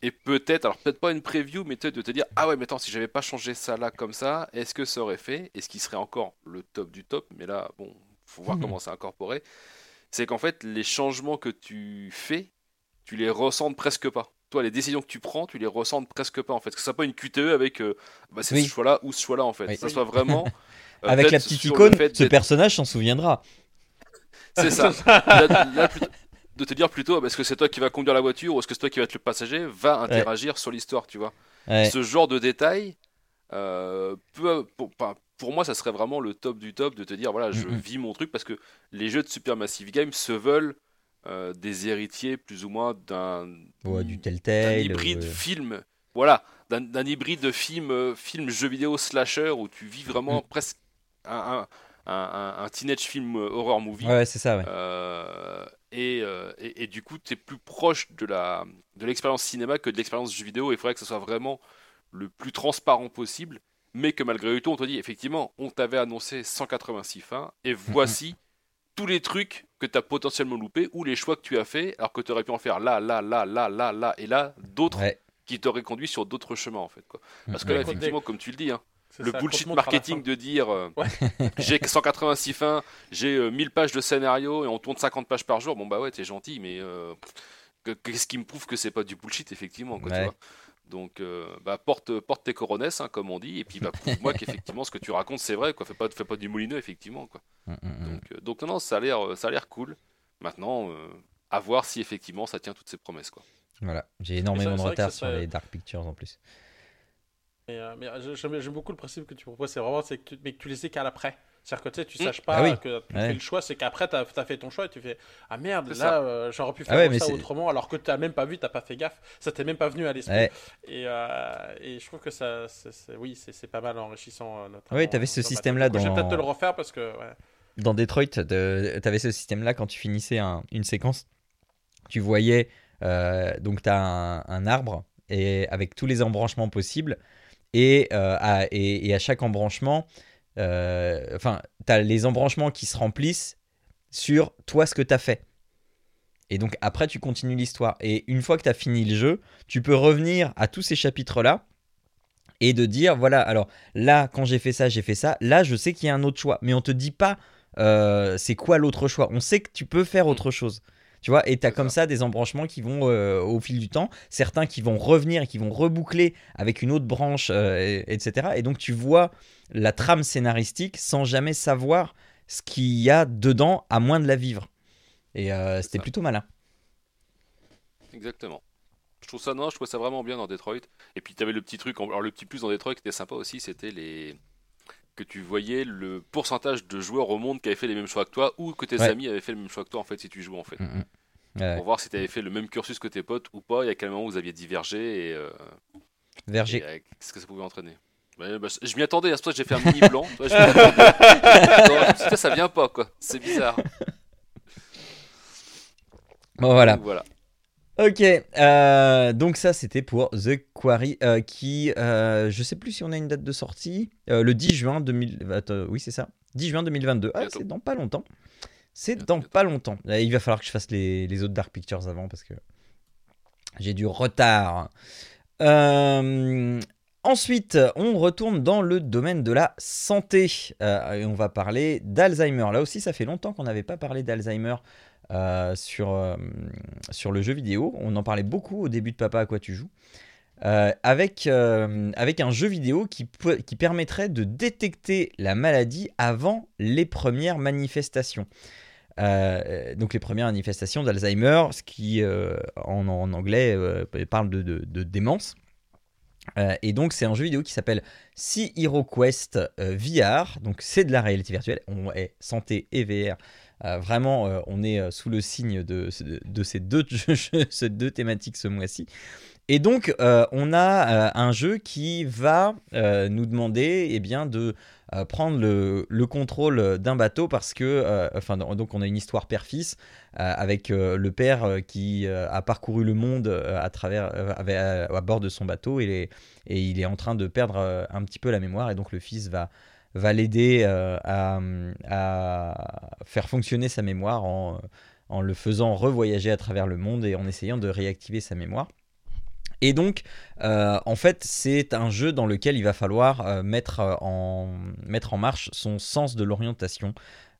Et peut-être, alors peut-être pas une preview, mais peut-être de te dire Ah ouais, mais attends, si j'avais pas changé ça là comme ça, est-ce que ça aurait fait? Et ce qui serait encore le top du top, mais là, bon, faut voir Mhm. comment c'est incorporé. C'est qu'en fait, les changements que tu fais, tu les ressentes presque pas. Toi, les décisions que tu prends, tu les ressentes presque pas en fait. Que ce soit pas une QTE avec euh, bah, c'est Oui. ce choix-là ou ce choix-là en fait. Oui. Ça soit vraiment. euh, Avec la petite icône, ce personnage s'en souviendra. c'est ça. Là, là, plutôt- de te dire plutôt, est-ce que c'est toi qui vas conduire la voiture ou est-ce que c'est toi qui vas être le passager, va interagir sur l'histoire, tu vois. Ouais. Ce genre de détail euh, peut, pour- moi, ça serait vraiment le top du top de te dire voilà, je vis mon truc parce que les jeux de Supermassive Game se veulent euh, des héritiers plus ou moins d'un Ouais, du Telltale. hybride euh, film. Voilà, d'un hybride de film, euh, film jeu vidéo slasher où tu vis vraiment Mm. presque un, un, un- un teenage film horror movie. Ouais, c'est ça, ouais. Euh, et, et, et du coup, tu es plus proche de la de l'expérience cinéma que de l'expérience jeu vidéo. Il faudrait que ce soit vraiment le plus transparent possible. Mais que malgré tout, on te dit effectivement, on t'avait annoncé 186 fins, et voici tous les trucs que tu as potentiellement loupés ou les choix que tu as fait, alors que tu aurais pu en faire là, là, là, là, là, là, et là, d'autres Ouais. qui t'auraient conduit sur d'autres chemins en fait. Quoi. Parce que là, effectivement, comme tu le dis, hein, le ça, bullshit marketing de dire euh, Ouais. j'ai 186 fins, j'ai euh, 1000 pages de scénario et on tourne 50 pages par jour, bon bah ouais, t'es gentil, mais euh, que- qu'est-ce qui me prouve que c'est pas du bullshit, effectivement, quoi, tu Ouais. vois donc, euh, bah, porte, porte tes coronesses, hein, comme on dit, et puis bah, prouve-moi qu'effectivement ce que tu racontes c'est vrai, quoi. Fais pas, fais pas du moulineux, effectivement, quoi. Mm, mm, mm. Donc, euh, donc non, non, ça a l'air, ça a l'air cool. Maintenant, euh, à voir si effectivement ça tient toutes ses promesses, quoi. Voilà, j'ai énormément de retard sur serait- les Dark Pictures en plus. Mais, mais j'aime beaucoup le principe que tu proposes, c'est vraiment c'est que tu, mais que tu les sais qu'à l'après. C'est-à-dire que tu sais, tu Mm. saches pas Ah oui. que tu Ouais. fais le choix, c'est qu'après tu as, fait ton choix et tu fais Ah merde, là ça. euh, j'aurais pu Ah faire ouais, mais ça autrement alors que tu même pas vu, tu pas fait gaffe, ça t'est même pas venu à l'esprit. Ouais. Et, euh, et je trouve que ça, oui, c'est pas mal enrichissant. notamment, Ouais, t'avais ce euh, dans système-là coup, Je vais dans- peut-être te le refaire parce que. ouais. Dans Detroit, de- t'avais ce système-là quand tu finissais un- une séquence. Tu voyais, euh, donc t'as un, un arbre et avec tous les embranchements possibles. Et, euh, à, et, et à chaque embranchement, euh, enfin, t'as les embranchements qui se remplissent sur toi ce que t'as fait. Et donc après, tu continues l'histoire. Et une fois que t'as fini le jeu, tu peux revenir à tous ces chapitres-là et de dire voilà, alors là, quand j'ai fait ça, j'ai fait ça. Là, je sais qu'il y a un autre choix. Mais on te dit pas euh, c'est quoi l'autre choix. On sait que tu peux faire autre chose. Tu vois, et tu as comme ça. ça des embranchements qui vont au, au fil du temps, certains qui vont revenir et qui vont reboucler avec une autre branche, euh, et- etc. Et donc tu vois la trame scénaristique sans jamais savoir ce qu'il y a dedans, à moins de la vivre. Et euh, c'était plutôt malin. Exactement. Je trouve ça non, je trouve ça vraiment bien dans Detroit. Et puis tu avais le petit truc, alors le petit plus dans Detroit qui était sympa aussi, c'était les que tu voyais le pourcentage de joueurs au monde qui avaient fait les mêmes choix que toi ou que tes Ouais. amis avaient fait le même choix que toi en fait si tu joues en fait. Mm, mm. Ouais. Pour voir si tu avais fait le même cursus que tes potes ou pas, et à quel moment vous aviez divergé et, euh, euh, qu'est-ce que ça pouvait entraîner. Bah, je m'y attendais, à ce point j'ai fait un mini blanc. dit, ça vient pas quoi, c'est bizarre. Bon voilà. Donc, voilà. Ok, euh, donc ça c'était pour The Quarry euh, qui, euh, je sais plus si on a une date de sortie, euh, le 10 juin 2000, attends, oui c'est ça, 10 juin 2022, ah, c'est dans pas longtemps, c'est dans pas longtemps, Là, il va falloir que je fasse les, les autres Dark Pictures avant parce que j'ai du retard. Ensuite, on retourne dans le domaine de la santé et on va parler d'Alzheimer. Là aussi, ça fait longtemps qu'on n'avait pas parlé d'Alzheimer euh, sur, euh, sur le jeu vidéo. On en parlait beaucoup au début de Papa à quoi tu joues. Euh, avec, avec un jeu vidéo qui, qui permettrait de détecter la maladie avant les premières manifestations. Donc les premières manifestations d'Alzheimer, ce qui en, anglais parle de, démence. Et donc c'est un jeu vidéo qui s'appelle Sea Hero Quest VR, donc c'est de la réalité virtuelle, on est santé et VR. Euh, vraiment, euh, on est euh, sous le signe de, ces, deux, ces deux thématiques ce mois-ci. Et donc, on a un jeu qui va nous demander eh bien, de prendre le, le contrôle d'un bateau parce que, enfin, donc on a une histoire père-fils avec le père qui a parcouru le monde à travers, à, bord de son bateau et, il est en train de perdre un petit peu la mémoire et donc le fils va va l'aider euh, à, à faire fonctionner sa mémoire en, en le faisant revoyager à travers le monde et en essayant de réactiver sa mémoire. Et donc, euh, en fait, c'est un jeu dans lequel il va falloir euh, mettre, euh, en, mettre en marche son sens de l'orientation,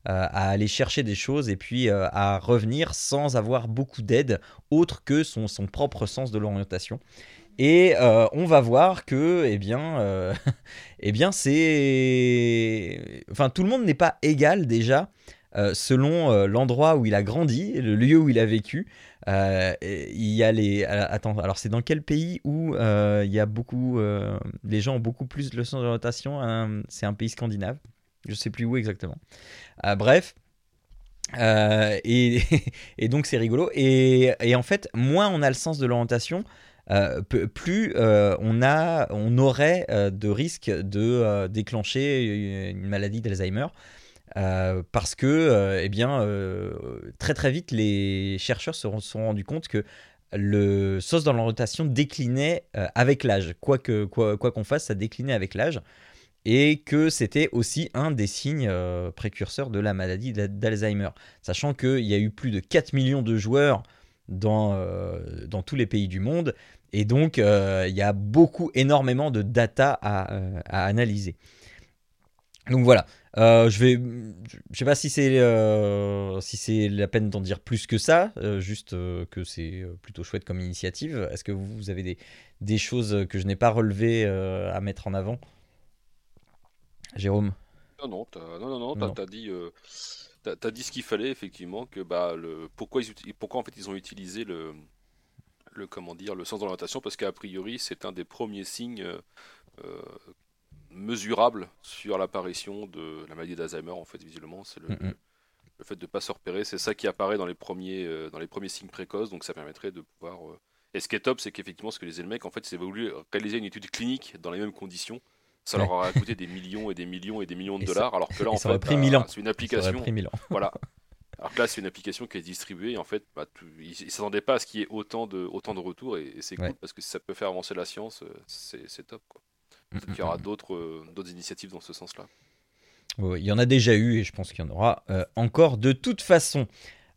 euh, à aller chercher des choses et puis euh, à revenir sans avoir beaucoup d'aide autre que son, son propre sens de l'orientation. Et euh, on va voir que, eh bien, euh, eh bien c'est... Enfin, tout le monde n'est pas égal déjà euh, selon euh, l'endroit où il a grandi, le lieu où il a vécu. Il y a les. Attends, alors c'est dans quel pays où il y a beaucoup. les gens ont beaucoup plus de sens de rotation hein, C'est un pays scandinave. Je sais plus où exactement. bref. Et, donc c'est rigolo. Et, en fait, moins on a le sens de l'orientation, plus on, a, on aurait de risques de déclencher une maladie d'Alzheimer. Euh, parce que, euh, eh bien, euh, très très vite, les chercheurs se sont rendus compte que le sauce dans l'orientation déclinait avec l'âge. Quoi qu'on quoi, fasse, ça déclinait avec l'âge. Et que c'était aussi un des signes précurseurs de la maladie d'Alzheimer. Sachant qu'il y a eu plus de 4 millions de joueurs dans tous les pays du monde. Et donc, il y a beaucoup, énormément de data à, à analyser. Donc voilà, euh, je vais, je sais pas si c'est euh, si c'est la peine d'en dire plus que ça, euh, juste que c'est plutôt chouette comme initiative. Est-ce que vous avez des, des choses que je n'ai pas relevées à mettre en avant, Jérôme? Non non, non non non, t'as dit t'as dit ce qu'il fallait effectivement que bah le pourquoi ils pourquoi en fait ils ont utilisé le le comment dire le sens d'orientation parce qu'a priori c'est un des premiers signes mesurable sur l'apparition de la maladie d'Alzheimer, en fait, visuellement. C'est le, le, fait de ne pas se repérer. C'est ça qui apparaît dans les, premiers, euh, dans les premiers signes précoces, donc ça permettrait de pouvoir. Euh, et ce qui est top, c'est qu'effectivement, ce que les mecs, en fait, c'est voulu réaliser une étude clinique dans les mêmes conditions. Ça leur aura coûté des millions et des millions et des millions de dollars, alors que là, en fait, pris bah, c'est une application. Voilà. Alors que là, c'est une application qui est distribuée. Et en fait, bah, ils ne s'attendaient pas à ce qu'il y ait autant de, autant de retours. Et, c'est cool parce que si ça peut faire avancer la science, euh, c'est top. Quoi. Il y aura d'autres euh, d'autres initiatives dans ce sens-là. il y en a déjà eu et je pense qu'il y en aura euh, encore de toute façon.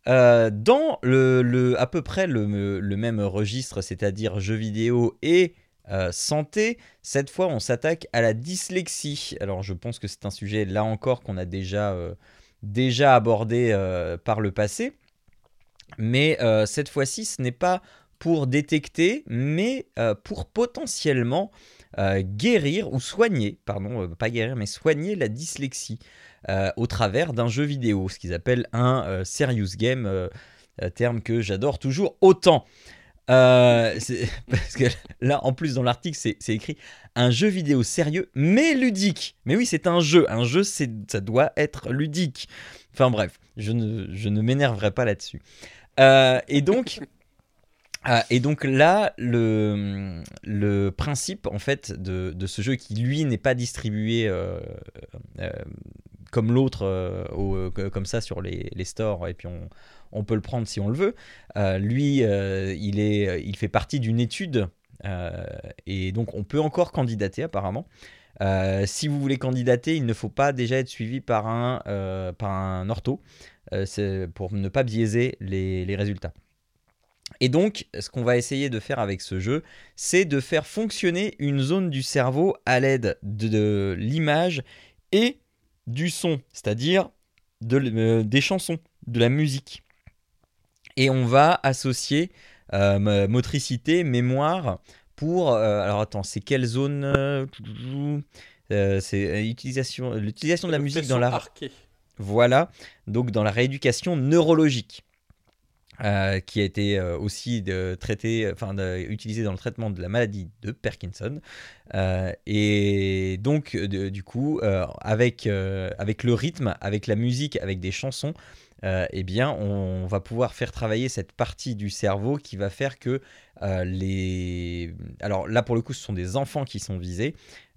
Euh, dans le, à peu près le, même registre, c'est-à-dire jeux vidéo et santé, cette fois on s'attaque à la dyslexie. Alors je pense que c'est un sujet là encore qu'on a déjà, déjà abordé par le passé. Mais cette fois-ci ce n'est pas pour détecter, mais pour potentiellement euh, guérir ou soigner, pardon, euh, pas guérir, mais soigner la dyslexie euh, au travers d'un jeu vidéo, ce qu'ils appellent un serious game, terme que j'adore toujours autant. parce que là, en plus, dans l'article, c'est écrit un jeu vidéo sérieux, mais ludique. Mais oui, c'est un jeu. Un jeu, ça doit être ludique. Enfin bref, je ne, je ne m'énerverai pas là-dessus. et donc, ah, et donc là, le, le principe en fait de, de ce jeu qui lui n'est pas distribué euh, euh, comme l'autre, euh, comme ça sur les, les, stores, et puis on, on, peut le prendre si on le veut. lui, il, est, il fait partie d'une étude, et donc on peut encore candidater apparemment. si vous voulez candidater, il ne faut pas déjà être suivi par un, par un ortho, pour ne pas biaiser les, les résultats. Et donc, ce qu'on va essayer de faire avec ce jeu, c'est de faire fonctionner une zone du cerveau à l'aide de, l'image et du son, c'est-à-dire euh, des chansons, de la musique. Et on va associer euh, motricité, mémoire pour... Euh, alors attends, c'est quelle zone C'est l'utilisation de la musique dans la... Voilà, donc dans la rééducation neurologique. Euh, qui a été euh, aussi utilisé dans le traitement de la maladie de Parkinson. Euh, et donc, du coup, avec, avec le rythme, avec la musique, avec des chansons, eh bien, on va pouvoir faire travailler cette partie du cerveau qui va faire que les... Alors là, pour le coup, ce sont des enfants qui sont visés.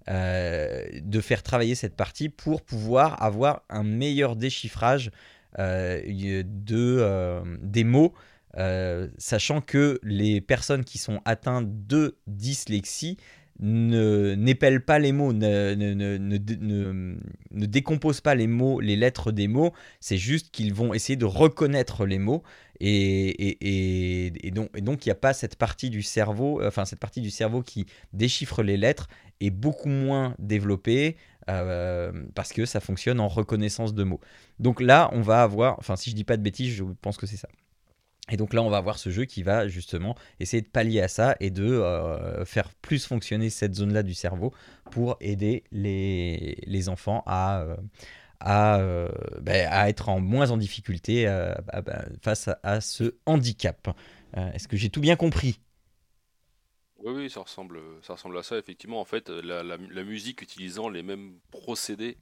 de faire travailler cette partie pour pouvoir avoir un meilleur déchiffrage de, euh, des mots, euh, sachant que les personnes qui sont atteintes de dyslexie ne n'épellent pas les mots, ne, ne, ne, ne, décomposent pas les mots, les lettres des mots, c'est juste qu'ils vont essayer de reconnaître les mots et, donc il n'y a pas cette partie du cerveau, enfin cette partie du cerveau qui déchiffre les lettres est beaucoup moins développée, euh, parce que ça fonctionne en reconnaissance de mots. Donc là, on va avoir, enfin si je dis pas de bêtises, je pense que c'est ça. Et donc là, on va avoir ce jeu qui va justement essayer de pallier à ça et de euh, faire plus fonctionner cette zone-là du cerveau pour aider les, enfants à, euh, à, ben, à être en moins en difficulté ben, face à, ce handicap. Est-ce que j'ai tout bien compris? Oui, oui, ça ressemble, ça ressemble à ça. Effectivement, en fait, la, la, musique utilisant les mêmes procédés,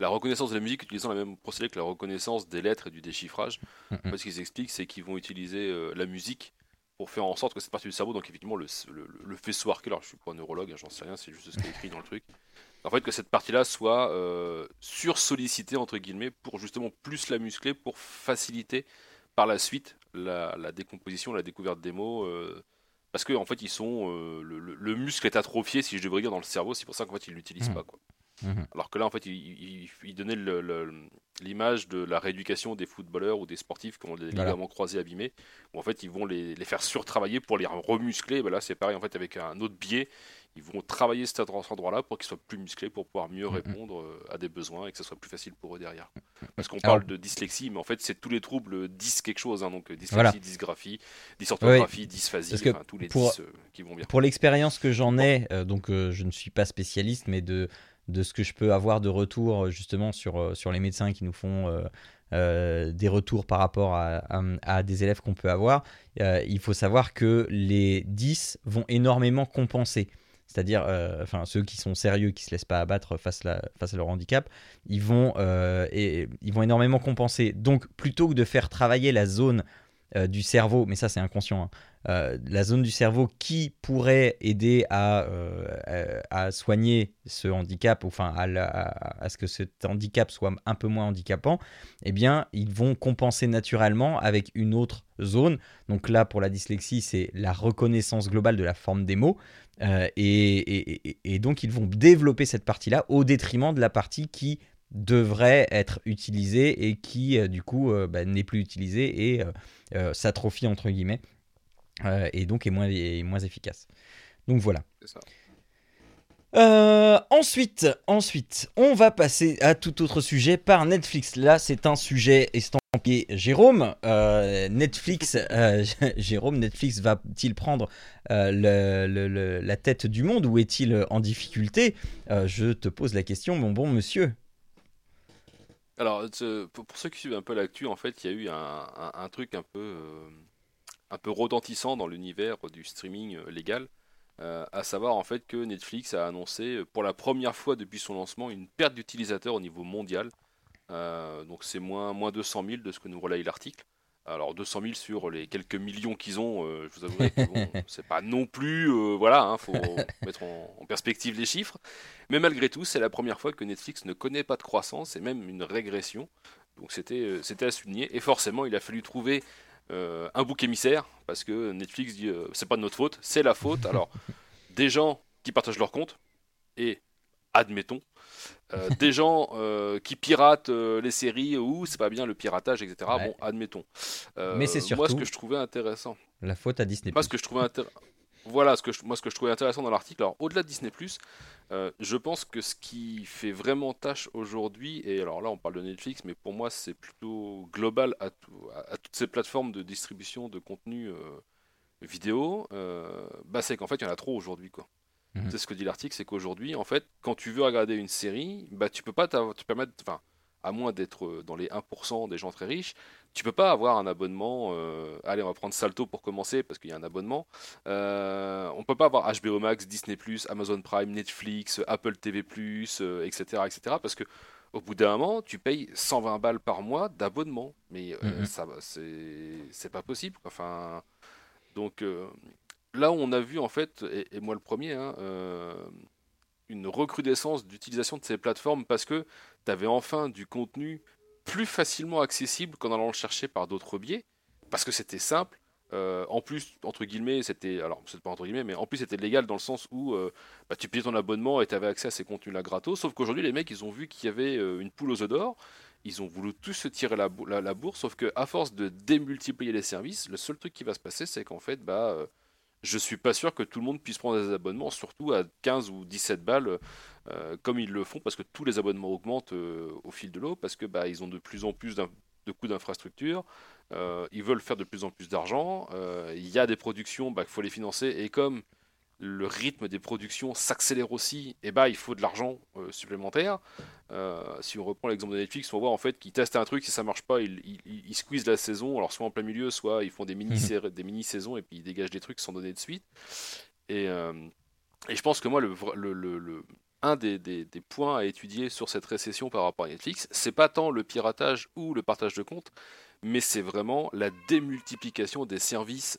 la reconnaissance de la musique utilisant les mêmes procédés que la reconnaissance des lettres et du déchiffrage. En fait, ce qu'ils expliquent, c'est qu'ils vont utiliser la musique pour faire en sorte que cette partie du cerveau, donc effectivement le, le, le faisceau arculaire, je suis pas un neurologue, hein, j'en sais rien, c'est juste ce qui est écrit dans le truc, en fait que cette partie-là soit euh, sur-sollicitée entre guillemets pour justement plus la muscler, pour faciliter par la suite la, la décomposition, la découverte des mots, euh, parce qu'en en fait ils sont, euh, le, muscle est atrophié si je devrais dire dans le cerveau, c'est pour ça qu'en fait ils l'utilisent mmh. pas quoi. Mmh. Alors que là, en fait, il, il, donnait l'image de la rééducation des footballeurs ou des sportifs qui ont des ligaments croisés abîmés, où en fait, ils vont les, les faire surtravailler pour les remuscler. Ben là, c'est pareil, en fait, avec un autre biais, ils vont travailler cet endroit-là pour qu'ils soient plus musclés, pour pouvoir mieux mmh, répondre euh, à des besoins et que ce soit plus facile pour eux derrière. Parce qu'on parle de dyslexie, mais en fait, c'est tous les troubles dys quelque chose, hein, donc euh, dyslexie, dysgraphie, dysorthographie, dysphasie, tous les pour, euh, qui vont bien. Pour l'expérience que j'en ai, donc je ne suis pas spécialiste, mais de de ce que je peux avoir de retour justement sur, euh, sur les médecins qui nous font euh, euh, des retours par rapport à, des élèves qu'on peut avoir, il faut savoir que les 10 vont énormément compenser. C'est-à-dire, enfin, ceux qui sont sérieux, qui ne se laissent pas abattre face, face à leur handicap, ils vont, et, ils vont énormément compenser. Donc, plutôt que de faire travailler la zone du cerveau, mais ça c'est inconscient, hein, euh, la zone du cerveau qui pourrait aider à, euh, à soigner ce handicap, enfin à, ce que cet handicap soit un peu moins handicapant, eh bien, ils vont compenser naturellement avec une autre zone. Donc là, pour la dyslexie, c'est la reconnaissance globale de la forme des mots. Euh, et, donc, ils vont développer cette partie-là au détriment de la partie qui devrait être utilisée et qui, du coup, bah, n'est plus utilisée et s'atrophie, entre guillemets. Euh, et donc est moins, moins efficace. Donc voilà. Euh, ensuite, ensuite, on va passer à tout autre sujet par Netflix. Là, c'est un sujet estampillé Jérôme. Euh, Netflix, Jérôme, Netflix va-t-il prendre la tête du monde ou est-il en difficulté? Je te pose la question, mon bon monsieur. Alors, pour ceux qui suivent un peu l'actu, en fait, il y a eu un truc un peu un peu retentissant dans l'univers du streaming euh, légal. Euh, à savoir en fait que Netflix a annoncé euh, pour la première fois depuis son lancement une perte d'utilisateurs au niveau mondial. donc c'est moins, moins 200 000 de ce que nous relaye l'article. Alors 200 000 sur les quelques millions qu'ils ont, je vous avouerai que bon, c'est pas non plus, voilà, hein, faut mettre en, en, perspective les chiffres. Mais malgré tout, c'est la première fois que Netflix ne connaît pas de croissance et même une régression. Donc c'était, c'était à souligner. Et forcément, il a fallu trouver euh, un bouc émissaire, parce que Netflix dit euh, c'est pas de notre faute, c'est la faute. Alors, des gens qui partagent leur compte, et admettons, euh, des gens qui piratent les séries ou c'est pas bien le piratage, etc. Bon, admettons. Mais c'est surtout. Moi, ce que je trouvais intéressant. La faute à Disney. Moi, ce que je trouvais intéressant. Voilà, ce que moi ce que je trouvais intéressant dans l'article, alors au-delà de Disney ⁇ euh, je pense que ce qui fait vraiment tâche aujourd'hui, et alors là on parle de Netflix, mais pour moi c'est plutôt global à, toutes ces plateformes de distribution de contenu euh, vidéo, euh, bah, c'est qu'en fait il y en a trop aujourd'hui. quoi. Mhm. C'est ce que dit l'article, c'est qu'aujourd'hui, en fait, quand tu veux regarder une série, bah, tu peux pas te permettre, enfin, à moins d'être dans les 1% des gens très riches, tu peux pas avoir un abonnement. Euh, allez, on va prendre Salto pour commencer parce qu'il y a un abonnement. Euh, on peut pas avoir HBO Max, Disney Amazon Prime, Netflix, Apple TV etc., etc. Parce que au bout d'un moment, tu payes 120 balles par mois d'abonnement. Mais euh, mm-hmm. ça, c'est pas possible. Enfin, donc euh, là, on a vu en fait, et, moi le premier, hein, une recrudescence d'utilisation de ces plateformes parce que tu avais enfin du contenu plus facilement accessible qu'en allant le chercher par d'autres biais, parce que c'était simple. Euh, en plus, entre guillemets, c'était. Alors, c'est pas entre guillemets, mais en plus, c'était légal dans le sens où euh, bah, tu payais ton abonnement et tu avais accès à ces contenus-là gratos. Sauf qu'aujourd'hui, les mecs, ils ont vu qu'il y avait euh, une poule aux œufs d'or. Ils ont voulu tous se tirer la, la, bourse. Sauf qu'à force de démultiplier les services, le seul truc qui va se passer, c'est qu'en fait, bah. Je suis pas sûr que tout le monde puisse prendre des abonnements, surtout à 15 ou 17 balles euh, comme ils le font, parce que tous les abonnements augmentent euh, au fil de l'eau, parce que bah, ils ont de plus en plus de coûts d'infrastructure, euh, ils veulent faire de plus en plus d'argent, il y a des productions, il bah, faut les financer, et comme le rythme des productions s'accélère aussi, et bah il faut de l'argent euh, supplémentaire. Euh, si on reprend l'exemple de Netflix, on voit en fait qu'ils testent un truc, si ça marche pas, ils, ils, squeezent la saison, alors soit en plein milieu, soit ils font des mini, mhm. des mini saisons et puis ils dégagent des trucs sans donner de suite. Et, euh, et je pense que moi, le, le, le, un des, des, des, points à étudier sur cette récession par rapport à Netflix, c'est pas tant le piratage ou le partage de comptes, mais c'est vraiment la démultiplication des services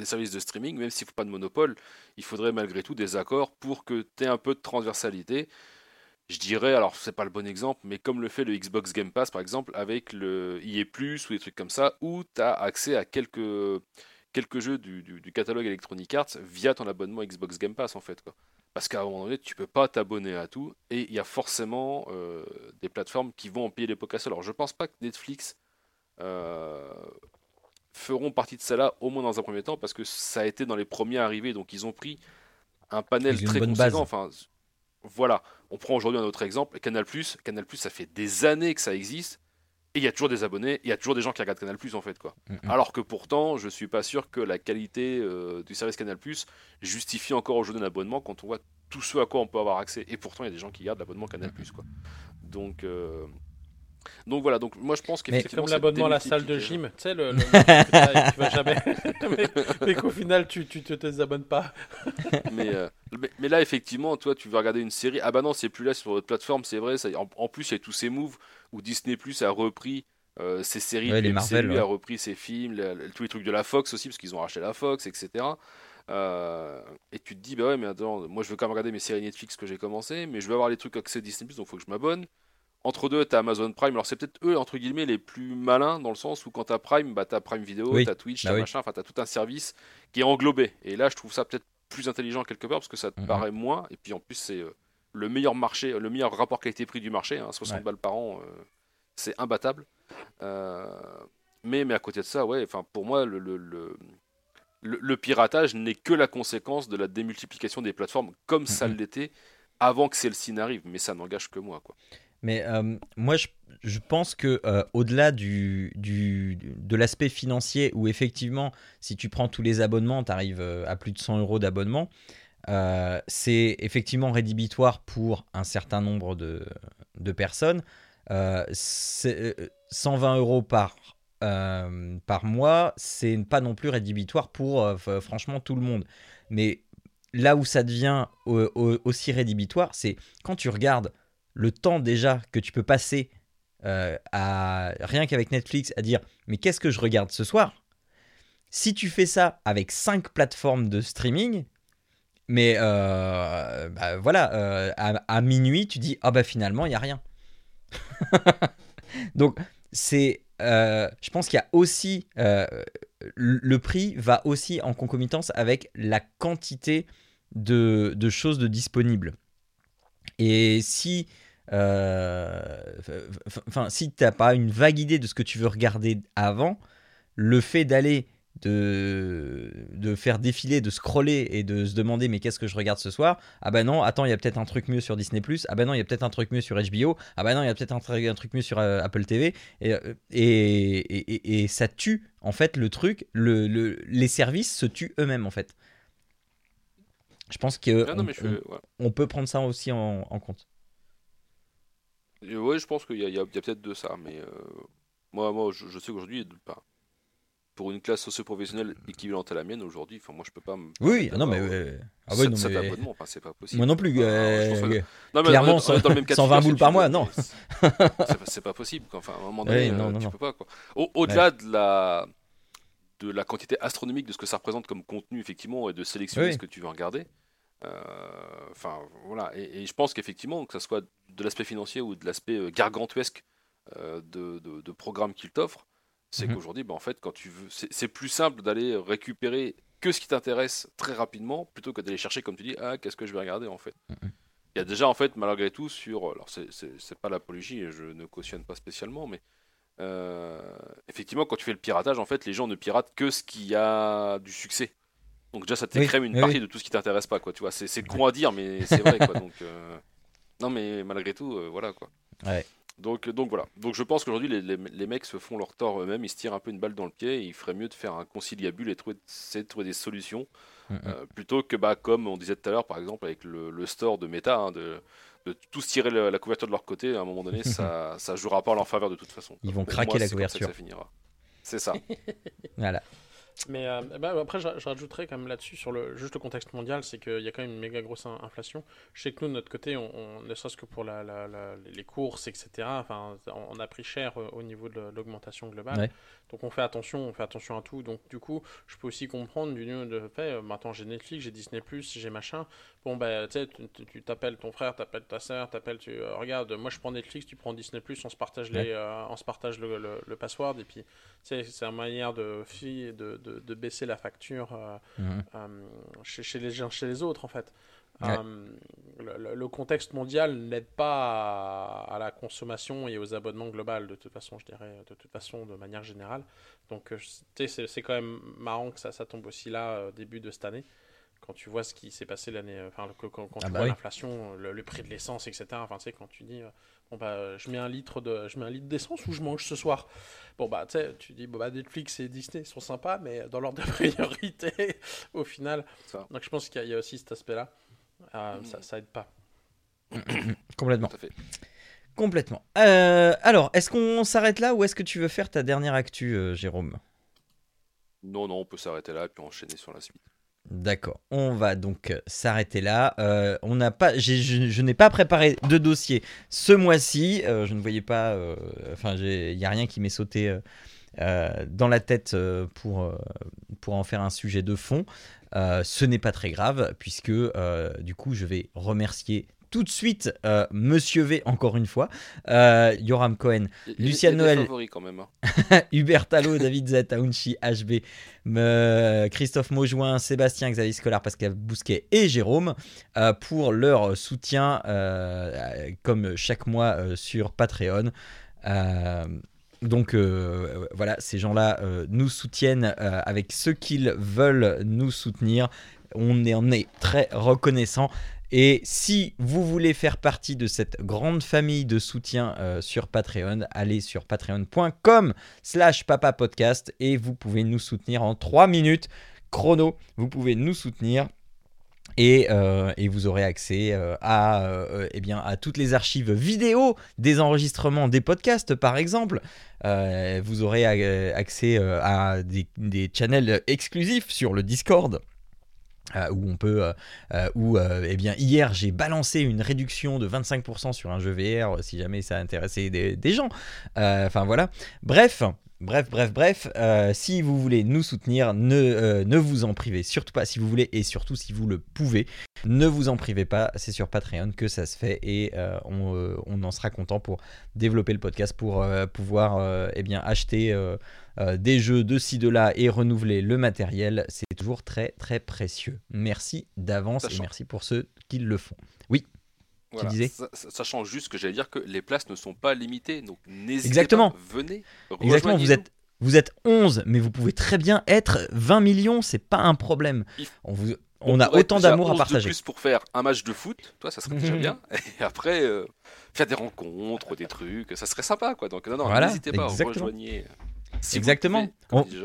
des services de streaming, même s'il ne faut pas de monopole, il faudrait malgré tout des accords pour que tu aies un peu de transversalité. Je dirais, alors c'est pas le bon exemple, mais comme le fait le Xbox Game Pass par exemple, avec le EA Plus ou des trucs comme ça, où tu as accès à quelques, quelques jeux du, catalogue Electronic Arts via ton abonnement Xbox Game Pass en fait. Quoi. Parce qu'à un moment donné, tu peux pas t'abonner à tout, et il y a forcément euh, des plateformes qui vont en payer les pots Alors je pense pas que Netflix euh, feront partie de cela au moins dans un premier temps parce que ça a été dans les premiers arrivés donc ils ont pris un panel très conséquent. enfin voilà. On prend aujourd'hui un autre exemple Canal Canal ça fait des années que ça existe et il y a toujours des abonnés il y a toujours des gens qui regardent Canal en fait quoi. Mm, mm. alors que pourtant je suis pas sûr que la qualité euh, du service Canal justifie encore aujourd'hui un abonnement quand on voit tout ce à quoi on peut avoir accès. Et pourtant il y a des gens qui gardent l'abonnement Canal quoi. Donc euh, donc voilà, donc moi je pense qu'effectivement. C'est comme l'abonnement à la salle de gym, tu sais, le, le tu vas jamais. mais, qu'au final, tu, tu te désabonnes pas. Euh, mais, mais, là, effectivement, toi, tu veux regarder une série. Ah bah non, c'est plus là sur votre plateforme, c'est vrai. Ça, en, plus, il y a tous ces moves où Disney Plus a repris euh, ses séries, les Marvel, a repris ses films, tous les trucs de la Fox aussi, parce qu'ils ont racheté la Fox, etc. Euh, et tu te dis, bah ouais, mais attends, moi je veux quand même regarder mes séries Netflix que j'ai commencé, mais je veux avoir les trucs accès Disney Plus, donc il faut que je m'abonne. Entre deux, tu as Amazon Prime. Alors, c'est peut-être eux, entre guillemets, les plus malins dans le sens où quand tu as Prime, bah, tu as Prime Vidéo, tu as Twitch, bah tu machin, enfin, tu as tout un service qui est englobé. Et là, je trouve ça peut-être plus intelligent quelque part parce que ça te paraît moins. Et puis, en plus, c'est euh, le meilleur marché, le meilleur rapport qualité-prix du marché. 60 hein, balles par an, euh, c'est imbattable. Euh, mais, mais à côté de ça, ouais, pour moi, le, le, le, le piratage n'est que la conséquence de la démultiplication des plateformes comme ça l'était avant que celle-ci n'arrive. Mais ça n'engage que moi, quoi. Mais euh, moi, je, pense que euh, au-delà du, de l'aspect financier, où effectivement, si tu prends tous les abonnements, tu arrives euh, à plus de 100 euros d'abonnement, c'est effectivement rédhibitoire pour un certain nombre de, de personnes. 120 euros par, par mois, c'est pas non plus rédhibitoire pour franchement tout le monde. Mais là où ça devient aussi rédhibitoire, c'est quand tu regardes le temps déjà que tu peux passer euh, à rien qu'avec Netflix à dire mais qu'est-ce que je regarde ce soir? Si tu fais ça avec 5 plateformes de streaming, mais euh, bah, voilà, euh, à, minuit tu dis ah bah finalement il y a rien. Donc c'est, je pense qu'il y a aussi le prix va aussi en concomitance avec la quantité de, choses disponibles. Et si euh, enfin, si tu n'as pas une vague idée de ce que tu veux regarder avant, le fait d'aller de, de faire défiler, de scroller et de se demander mais qu'est-ce que je regarde ce soir? Ah bah non, attends, il y a peut-être un truc mieux sur Disney ⁇ Ah bah non, il y a peut-être un truc mieux sur HBO. Ah bah non, il y a peut-être un, truc mieux sur euh, Apple TV. Euh, et, et, et, ça tue en fait le truc, le, le, les services se tuent eux-mêmes en fait. Je pense que on, peut prendre ça aussi en compte. Oui, je pense qu'il y a, peut-être de ça, mais euh, moi, moi, je, sais qu'aujourd'hui, pour une classe socio-professionnelle équivalente à la mienne aujourd'hui, enfin moi je peux pas me Oui, non mais ah ouais, non, cet abonnement, c'est pas possible. Moi non plus. Euh, clairement, dans, le même 120 boules par mois, non. c'est pas possible. Enfin, à un moment donné, non, euh, tu peux pas. Au-delà de la de la quantité astronomique de ce que ça représente comme contenu effectivement et de sélectionner ce que tu veux regarder. Enfin voilà, et, et je pense qu'effectivement que ça soit de l'aspect financier ou de l'aspect euh, gargantuesque euh, de, de, programmes qu'il t'offre, c'est mhm. qu'aujourd'hui, bah, en fait, quand tu veux, c'est plus simple d'aller récupérer que ce qui t'intéresse très rapidement plutôt que d'aller chercher, comme tu dis, ah, qu'est-ce que je vais regarder en fait. Mhm. Il y a déjà, en fait, malgré tout, sur. Alors, c'est pas l'apologie, je ne cautionne pas spécialement, mais euh, effectivement, quand tu fais le piratage, en fait, les gens ne piratent que ce qui a du succès. Donc, déjà, ça t'écrème une partie de tout ce qui t'intéresse pas, quoi. Tu vois, c'est con à dire, mais c'est vrai, quoi. Donc. Non, mais malgré tout, euh, voilà quoi. Ouais. Donc, donc voilà. Donc je pense qu'aujourd'hui les, les, les mecs se font leur tort eux-mêmes, ils se tirent un peu une balle dans le pied. Et il ferait mieux de faire un conciliabule et trouver, de trouver des solutions Mm, mm. euh, plutôt que bah comme on disait tout à l'heure par exemple avec le, le store de Meta hein, de, de tous tirer la couverture de leur côté. À un moment donné, ça ça jouera pas en leur faveur de toute façon. Ils vont craquer moi, la comme ça couverture. ça finira. C'est ça. Voilà. Mais euh, bah, après, je, je rajouterais quand même là-dessus, sur le, juste le contexte mondial, c'est qu'il y a quand même une méga grosse in- inflation. Je sais que nous, de notre côté, on, on- ne serait-ce que pour la, la- la- les courses, etc., enfin, on, a pris cher euh, au niveau de l'augmentation globale. Ouais. Donc on fait attention, on fait attention à tout. Donc du coup, je peux aussi comprendre du lieu de fait, euh, maintenant j'ai Netflix, j'ai Disney+, j'ai machin. Bon, bah, tu sais, tu- t'appelles ton frère, t'appelles ta soeur, t'appelles, tu... euh, regarde, moi je prends Netflix, tu prends Disney+, on se partage, les, Ouais. euh, on se partage le, le, le password, et puis, tu sais, c'est une manière de, fi- de, de, de baisser la facture euh, Mhm. euh, chez, chez les uns chez les autres en fait. Ouais. Euh, le, contexte mondial n'aide pas à, à la consommation et aux abonnements globaux de toute façon, je dirais, de toute façon, de manière générale. Donc, c'est quand même marrant que ça, ça tombe aussi là, début de cette année, quand tu vois ce qui s'est passé l'année, enfin, quand, quand Ah tu bah vois oui. l'inflation, le, le prix de l'essence, etc. Enfin, tu sais, quand tu dis, bon bah, je mets un litre de, je mets un litre d'essence ou je mange ce soir? Bon bah, tu sais, tu dis, bon bah, Netflix et Disney sont sympas, mais dans l'ordre de priorité, au final. Ça. Donc, je pense qu'il y, a- il y a aussi cet aspect-là. Euh, ça, ça aide pas. Complètement. Tout à fait. Complètement. Euh, alors, est-ce qu'on s'arrête là ou est-ce que tu veux faire ta dernière actu, euh, Jérôme? Non, non, on peut s'arrêter là et puis enchaîner sur la suite. D'accord, on va donc euh, s'arrêter là. Euh, on n'a pas, je, je n'ai pas préparé de dossier ce mois-ci. Euh, je ne voyais pas, enfin, il n'y a rien qui m'est sauté dans la tête pour, pour en faire un sujet de fond. Ce n'est pas très grave puisque du coup, je vais remercier tout de suite euh, Monsieur V encore une fois, euh, Yoram Cohen, Il il Lucien Noël. favoris quand même. hein. Hubert Talot, David Z, Aounchi, HB, me- Christophe Maujoin, Sébastien, Xavier Scolar, Pascal Bousquet et Jérôme euh, pour leur soutien euh, comme chaque mois euh, sur Patreon. Euh, donc euh, voilà, ces gens-là euh, nous soutiennent euh, avec ce qu'ils veulent nous soutenir. On est- en est très reconnaissant. Et si vous voulez faire partie de cette grande famille de soutien euh, sur Patreon, allez sur patreon.com slash papa podcast et vous pouvez nous soutenir en 3 minutes chrono. Vous pouvez nous soutenir. Et, euh, vous aurez accès euh, à, eh bien, à toutes les archives vidéo des enregistrements des podcasts, par exemple. Vous aurez accès à des, des channels exclusifs sur le Discord. Euh, où on peut, euh, euh, où euh, eh bien hier j'ai balancé une réduction de 25% sur un jeu VR si jamais ça intéressait des, des gens. Enfin voilà. Bref, bref, bref, bref. euh, si vous voulez nous soutenir, ne, euh, ne vous en privez surtout pas si vous voulez et surtout si vous le pouvez. Ne vous en privez pas, c'est sur Patreon que ça se fait et euh, on, on en sera content pour développer le podcast, pour pouvoir eh bien, acheter des jeux de ci, de là et renouveler le matériel. C'est toujours très très précieux. Merci d'avance et merci pour ceux qui le font. Voilà. disais Sachant juste que j'allais dire que les places ne sont pas limitées, donc n'hésitez Exactement. pas, venez. Exactement, vous êtes, vous êtes 11, mais vous pouvez très bien être 20 millions, c'est pas un problème. On, vous, on, a autant d'amour à 11 de partager. plus pour faire un match de foot, toi ça serait déjà bien. Et après euh, faire des rencontres, des trucs, ça serait sympa quoi. Donc non non, Voilà, n'hésitez pas, rejoignez. Si vous Exactement. pouvez,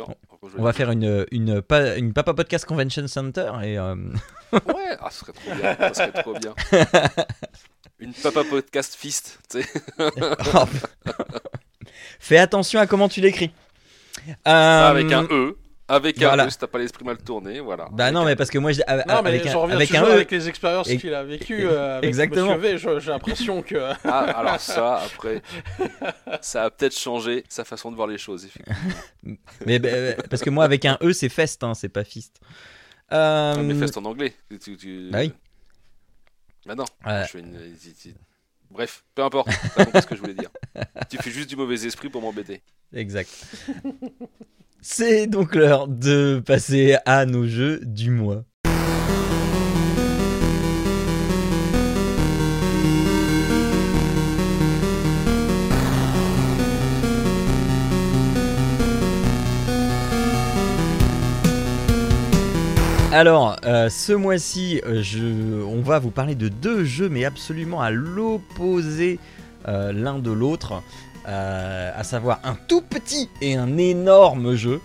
On- va faire une, une, pa- une Papa Podcast Convention Center et euh, Ouais, ah, ce serait trop bien. Ça serait trop bien. Une papa podcast fist, tu sais. oh, fais attention à comment tu l'écris. Avec Euh, un E. Avec voilà. un E, si t'as pas l'esprit mal tourné, voilà. Bah non, mais parce que moi, je- avec, Non, mais avec je un, avec E, avec les expériences Et- qu'il a vécues euh, avec Exactement. Monsieur V. je- J'ai l'impression que. Ah, alors ça, après, ça a peut-être changé sa façon de voir les choses. effectivement. mais, bah, parce que moi, avec un E, c'est fest, hein, c'est pas fist. Euh, Ah, mais fest en anglais. Tu- tu- Bah oui. Bah non. Je fais une- Bref, peu importe. Compris ce que je voulais dire. Tu fais juste du mauvais esprit pour m'embêter. Exact. C'est donc l'heure de passer à nos jeux du mois. Alors, euh, ce mois-ci, euh, on va vous parler de deux jeux, mais absolument à l'opposé euh, l'un de l'autre, euh, à savoir un tout petit et un énorme jeu.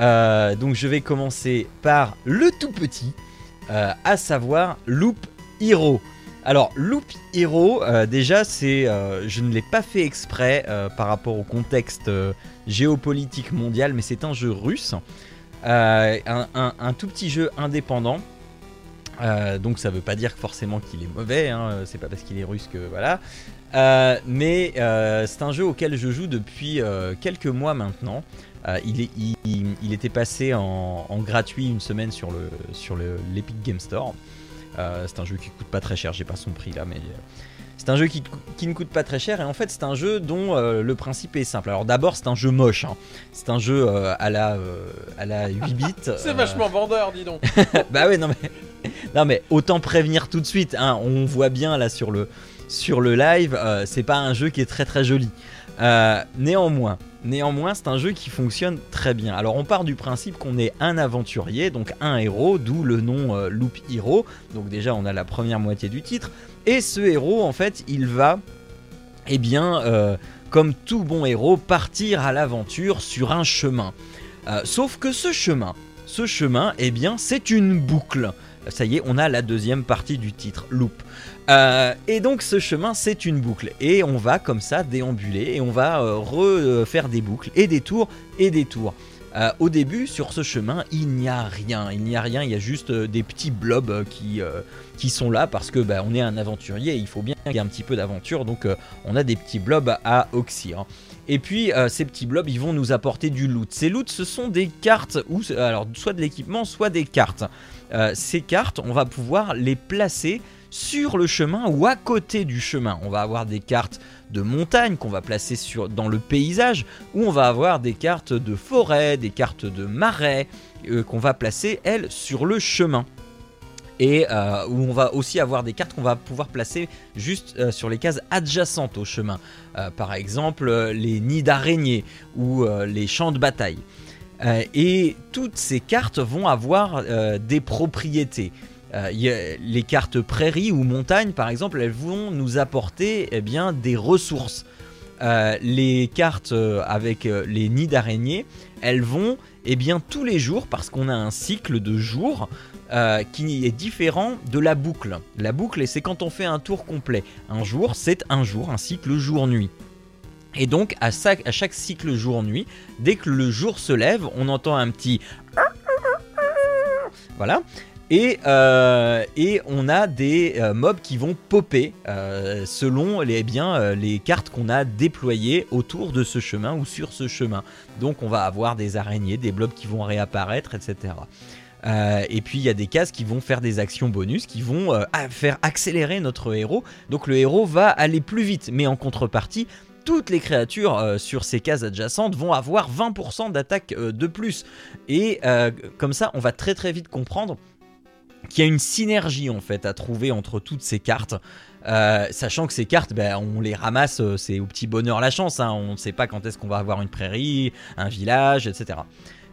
Euh, donc je vais commencer par le tout petit, euh, à savoir Loop Hero. Alors Loop Hero, déjà c'est, je ne l'ai pas fait exprès par rapport au contexte géopolitique mondial, mais c'est un jeu russe, un, tout petit jeu indépendant. Donc ça veut pas dire forcément qu'il est mauvais, hein, c'est pas parce qu'il est russe que voilà. Euh, mais euh, c'est un jeu auquel je joue depuis euh, quelques mois maintenant. Il, est, il, il- il était passé en, en gratuit une semaine sur le sur le- l'Epic Game Store. C'est un jeu qui coûte pas très cher, j'ai pas son prix là, mais c'est un jeu qui, qui ne coûte pas très cher et en fait c'est un jeu dont le principe est simple. Alors d'abord c'est un jeu moche, hein. c'est un jeu à la à la 8 bits. C'est vachement vendeur, dis donc. bah ouais, non mais, non mais autant prévenir tout de suite. hein, on voit bien là sur le, sur le live, euh, c'est pas un jeu qui est très très joli. Euh, néanmoins, néanmoins, c'est un jeu qui fonctionne très bien. Alors on part du principe qu'on est un aventurier, donc un héros, d'où le nom euh, Loop Hero. Donc déjà on a la première moitié du titre. Et ce héros, en fait, il va, eh bien, comme tout bon héros, partir à l'aventure sur un chemin. Sauf que ce chemin, ce chemin, eh bien, c'est une boucle. Ça y est, on a la deuxième partie du titre, Loop. Euh, et donc ce chemin, c'est une boucle. Et on va comme ça déambuler et on va euh, refaire des boucles et des tours et des tours. Euh, au début, sur ce chemin, il n'y a rien. Il n'y a rien. Il y a juste euh, des petits blobs euh, qui, sont là parce que bah, on est un aventurier. Il faut bien qu'il y ait un petit peu d'aventure. Donc on a des petits blobs à oxyre. Et puis ces petits blobs, ils vont nous apporter du loot. Ces loots, ce sont des cartes ou alors soit de l'équipement, soit des cartes. Ces cartes, on va pouvoir les placer sur le chemin ou à côté du chemin. On va avoir des cartes de montagne qu'on va placer sur, dans le paysage, ou on va avoir des cartes de forêt, des cartes de marais, euh, qu'on va placer, elles, sur le chemin. Et euh, où on va aussi avoir des cartes qu'on va pouvoir placer juste euh, sur les cases adjacentes au chemin. Par exemple, les nids d'araignées ou les champs de bataille. Et toutes ces cartes vont avoir des propriétés. Euh, les cartes prairie ou montagne, par exemple, elles vont nous apporter eh bien, des ressources. Euh, les cartes euh, avec les nids d'araignées, elles vont eh bien, tous les jours, parce qu'on a un cycle de jours qui est différent de la boucle. La boucle, c'est quand on fait un tour complet. Un jour, c'est un jour, un cycle jour-nuit. Et donc, à chaque, à chaque cycle jour-nuit, dès que le jour se lève, on entend un petit. Voilà. Et, euh, et on a des euh, mobs qui vont popper euh, selon les, eh bien, les cartes qu'on a déployées autour de ce chemin ou sur ce chemin. Donc on va avoir des araignées, des blobs qui vont réapparaître, etc. Et puis il y a des cases qui vont faire des actions bonus, qui vont faire accélérer notre héros. Donc le héros va aller plus vite, mais en contrepartie, toutes les créatures sur ces cases adjacentes vont avoir 20% d'attaque de plus. Et comme ça, on va très très vite comprendre qu'il y a une synergie en fait à trouver entre toutes ces cartes. Euh, sachant que ces cartes, ben, on les ramasse, euh, c'est au petit bonheur la chance. hein. On ne sait pas quand est-ce qu'on va avoir une prairie, un village, etc.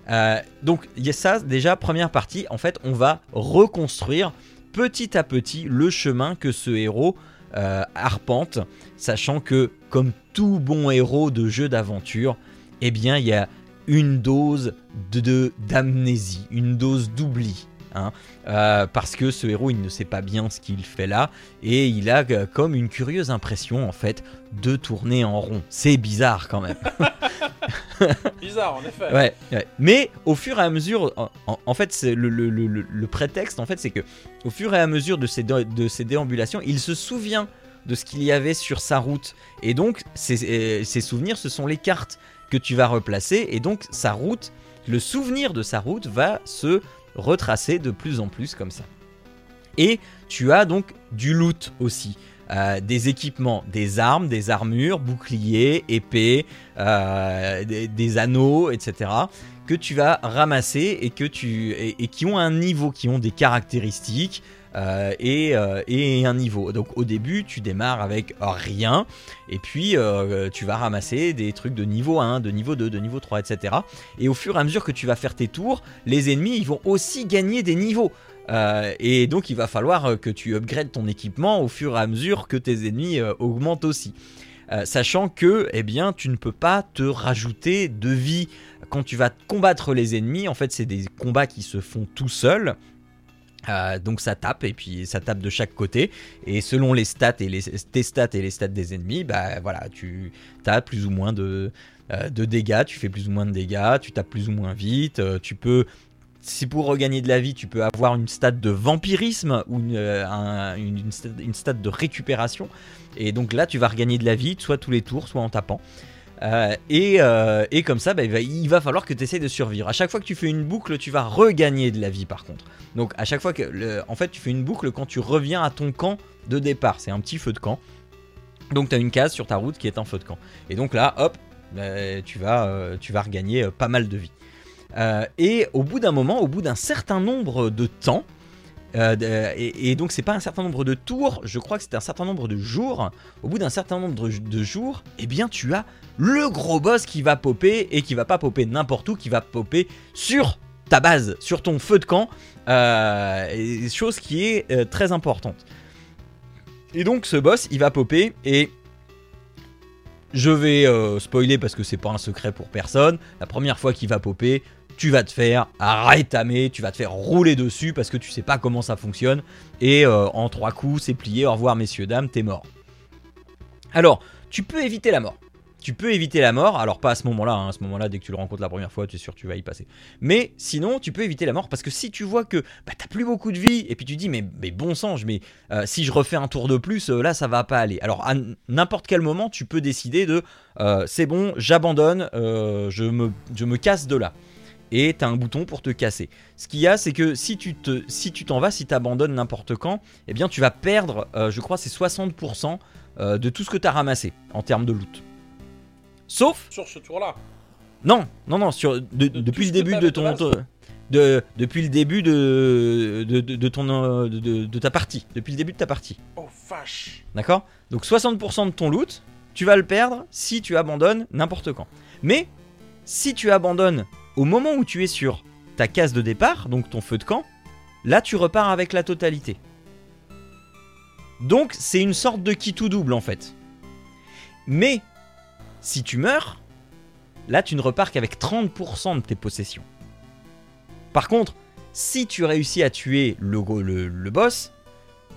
Euh, donc il y a ça déjà première partie. En fait, on va reconstruire petit à petit le chemin que ce héros arpente, sachant que comme tout bon héros de jeu d'aventure, eh il y a une dose de d'amnésie, une dose d'oubli. Hein. Euh, parce que ce héros il ne sait pas bien ce qu'il fait là et il a euh, comme une curieuse impression en fait de tourner en rond. C'est bizarre quand même. Bizarre, en effet. Ouais, ouais. Mais au fur et à mesure, en, fait, c'est le, le- le- le- le prétexte, en fait, c'est que au fur et à mesure de ces, dé- de ces déambulations, il se souvient de ce qu'il y avait sur sa route. Et donc, ces, euh, ces souvenirs, ce sont les cartes que tu vas replacer. Et donc, sa route, le souvenir de sa route va se retracer de plus en plus comme ça. Et tu as donc du loot aussi. Euh, des équipements, des armes, des armures, boucliers, épées, euh, des, anneaux, etc. que tu vas ramasser et que tu et qui ont un niveau, qui ont des caractéristiques euh, et, euh, et un niveau. Donc au début, tu démarres avec rien et puis euh, tu vas ramasser des trucs de niveau 1, de niveau 2, de niveau 3, etc. Et au fur et à mesure que tu vas faire tes tours, les ennemis ils vont aussi gagner des niveaux. Et donc il va falloir que tu upgrades ton équipement au fur et à mesure que tes ennemis augmentent aussi. Sachant que, eh bien, tu ne peux pas te rajouter de vie quand tu vas combattre les ennemis. En fait, c'est des combats qui se font tout seuls. Euh, donc ça tape et puis ça tape de chaque côté. Et selon les stats et les tes stats et les stats des ennemis bah voilà tu as plus ou moins de, euh, de dégâts tu fais plus ou moins de dégâts tu tapes plus ou moins vite euh, tu peux si pour regagner de la vie tu peux avoir une stat de vampirisme ou une, stat, une stat de récupération. Et donc là tu vas regagner de la vie soit tous les tours soit en tapant euh, euh, et, comme ça, bah, il, va, falloir que tu essaies de survivre. À chaque fois que tu fais une boucle, tu vas regagner de la vie par contre. Donc à chaque fois que... en fait, tu fais une boucle quand tu reviens à ton camp de départ. C'est un petit feu de camp. Donc tu as une case sur ta route qui est un feu de camp. Et donc là, hop, bah, tu, vas, euh, tu vas regagner pas mal de vie. et au bout d'un moment, au bout d'un certain nombre de temps, et, et, donc c'est pas un certain nombre de tours, je crois que c'est un certain nombre de jours. Au bout d'un certain nombre de jours, eh bien tu as le gros boss qui va popper et qui va pas popper n'importe où, qui va popper sur ta base, sur ton feu de camp, euh, chose qui est euh, très importante. Et donc ce boss, il va popper et je vais euh, spoiler parce que c'est pas un secret pour personne. La première fois qu'il va popper, tu vas te faire rétamer, tu vas te faire rouler dessus parce que tu sais pas comment ça fonctionne. Et en trois coups, c'est plié. Au revoir, messieurs, dames, t'es mort. Alors, tu peux éviter la mort tu peux éviter la mort. Alors pas à ce moment-là, hein. à ce moment-là, dès que tu le rencontres la première fois, tu es sûr que tu vas y passer. Mais sinon, tu peux éviter la mort parce que si tu vois que bah, t'as plus beaucoup de vie et puis tu dis mais, bon sang, mais euh, si je refais un tour de plus, euh, là ça va pas aller. Alors à n'importe quel moment, tu peux décider de euh, c'est bon, j'abandonne, je me casse de là et tu as un bouton pour te casser. Ce qu'il y a, c'est que si tu te, si tu t'en vas, si tu abandonnes n'importe quand, eh bien tu vas perdre, je crois, c'est 60% de tout ce que tu as ramassé en termes de loot. Sauf. Sur ce tour-là Non, non, non, sur, depuis le début de ton. De, depuis le début de, de, ton, de, ta partie. Depuis le début de ta partie. Oh vache D'accord? Donc 60% de ton loot, tu vas le perdre si tu abandonnes n'importe quand. Mais si tu abandonnes au moment où tu es sur ta case de départ, donc ton feu de camp, là tu repars avec la totalité. Donc c'est une sorte de qui tout double en fait. Mais si tu meurs, là tu ne repars qu'avec 30% de tes possessions. Par contre, si tu réussis à tuer le, le, boss,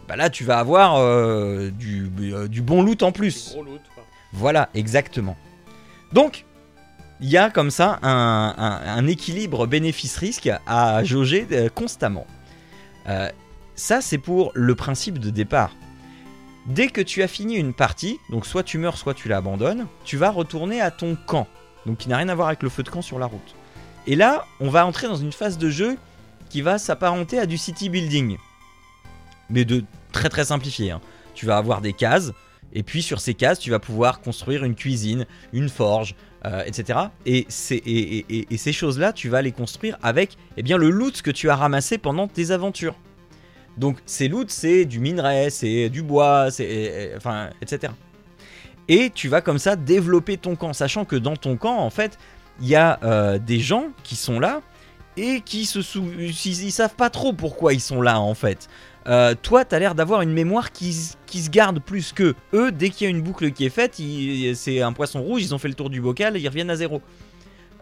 bah là tu vas avoir euh, du, euh, du, bon loot en plus. Voilà, exactement. Donc, il y a comme ça un, équilibre bénéfice-risque à jauger euh, constamment. ça, c'est pour le principe de départ. Dès que tu as fini une partie, donc soit tu meurs, soit tu l'abandonnes, tu vas retourner à ton camp, donc qui n'a rien à voir avec le feu de camp sur la route. Et là, on va entrer dans une phase de jeu qui va s'apparenter à du city building, mais de très très simplifié. Hein. Tu vas avoir des cases, et puis sur ces cases, tu vas pouvoir construire une cuisine, une forge, euh, etc. Et, ces choses-là, tu vas les construire avec eh bien, le loot que tu as ramassé pendant tes aventures. Donc ces loots, c'est du minerai, c'est du bois, c'est enfin etc. Et tu vas comme ça développer ton camp, sachant que dans ton camp, en fait, il y a euh, des gens qui sont là et qui se sou... ils, savent pas trop pourquoi ils sont là en fait. Euh, toi, tu as l'air d'avoir une mémoire qui, se garde plus que eux. Dès qu'il y a une boucle qui est faite, c'est un poisson rouge, ils ont fait le tour du bocal et ils reviennent à zéro.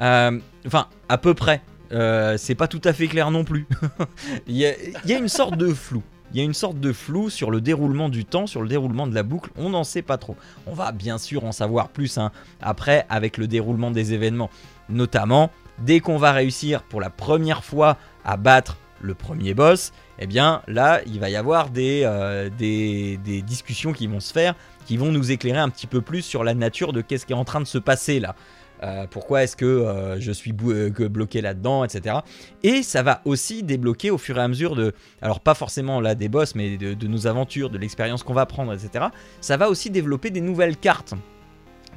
Euh, enfin, à peu près. Euh, c'est pas tout à fait clair non plus. il, y a, une sorte de flou. Il y a une sorte de flou sur le déroulement du temps, sur le déroulement de la boucle. On n'en sait pas trop. On va bien sûr en savoir plus hein, après avec le déroulement des événements. Notamment, dès qu'on va réussir pour la première fois à battre le premier boss, eh bien là, il va y avoir des, euh, des, discussions qui vont se faire, qui vont nous éclairer un petit peu plus sur la nature de qu'est-ce qui est en train de se passer là. Euh, pourquoi est-ce que euh, je suis bloqué là-dedans, etc. Et ça va aussi débloquer au fur et à mesure de, alors pas forcément là des boss, mais de, nos aventures, de l'expérience qu'on va prendre, etc. Ça va aussi développer des nouvelles cartes.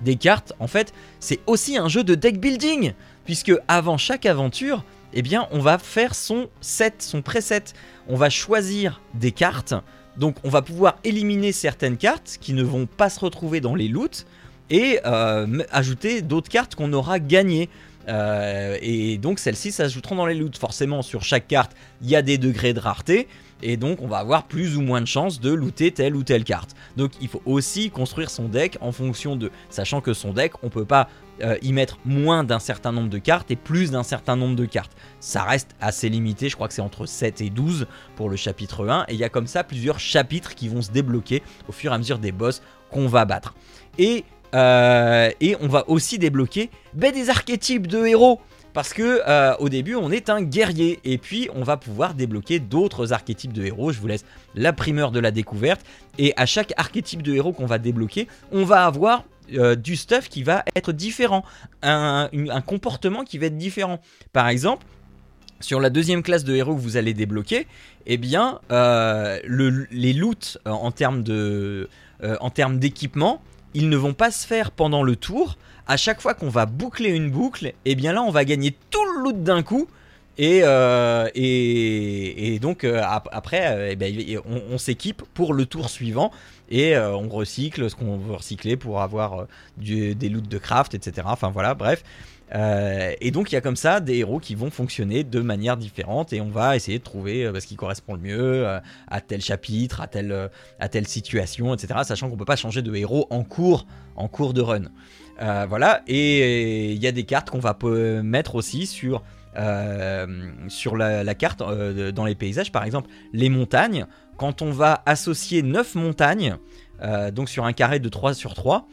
Des cartes, en fait, c'est aussi un jeu de deck building, puisque avant chaque aventure, eh bien, on va faire son set, son preset. On va choisir des cartes. Donc, on va pouvoir éliminer certaines cartes qui ne vont pas se retrouver dans les loots et euh, ajouter d'autres cartes qu'on aura gagnées. Euh, et donc celles-ci s'ajouteront dans les loots. Forcément, sur chaque carte, il y a des degrés de rareté. et donc on va avoir plus ou moins de chances de looter telle ou telle carte. Donc il faut aussi construire son deck en fonction de, sachant que son deck, on peut pas euh, y mettre moins d'un certain nombre de cartes et plus d'un certain nombre de cartes. Ça reste assez limité, je crois que c'est entre 7 et 12 pour le chapitre 1, et il y a comme ça plusieurs chapitres qui vont se débloquer au fur et à mesure des boss qu'on va battre. Et, euh, et on va aussi débloquer ben, des archétypes de héros. Parce que euh, au début on est un guerrier et puis on va pouvoir débloquer d'autres archétypes de héros. Je vous laisse la primeur de la découverte. Et à chaque archétype de héros qu'on va débloquer, on va avoir euh, du stuff qui va être différent, un, comportement qui va être différent. Par exemple, sur la deuxième classe de héros que vous allez débloquer, eh bien, euh, les loots en termes de, en termes d'équipement, ils ne vont pas se faire pendant le tour, à chaque fois qu'on va boucler une boucle, eh bien là on va gagner tout le loot d'un coup. Et, euh, et, donc euh, après, euh, eh ben, on, s'équipe pour le tour suivant et on recycle ce qu'on veut recycler pour avoir des loots de craft, etc. Enfin voilà, bref. et donc il y a comme ça des héros qui vont fonctionner de manière différente et on va essayer de trouver ce qui correspond le mieux à tel chapitre, à telle, à telle situation, etc. Sachant qu'on peut pas changer de héros en cours, en cours de run. Voilà, et il y a des cartes qu'on va mettre aussi sur, sur la, carte euh, dans les paysages, par exemple les montagnes. Quand on va associer 9 montagnes, donc sur un carré de 3 sur 3,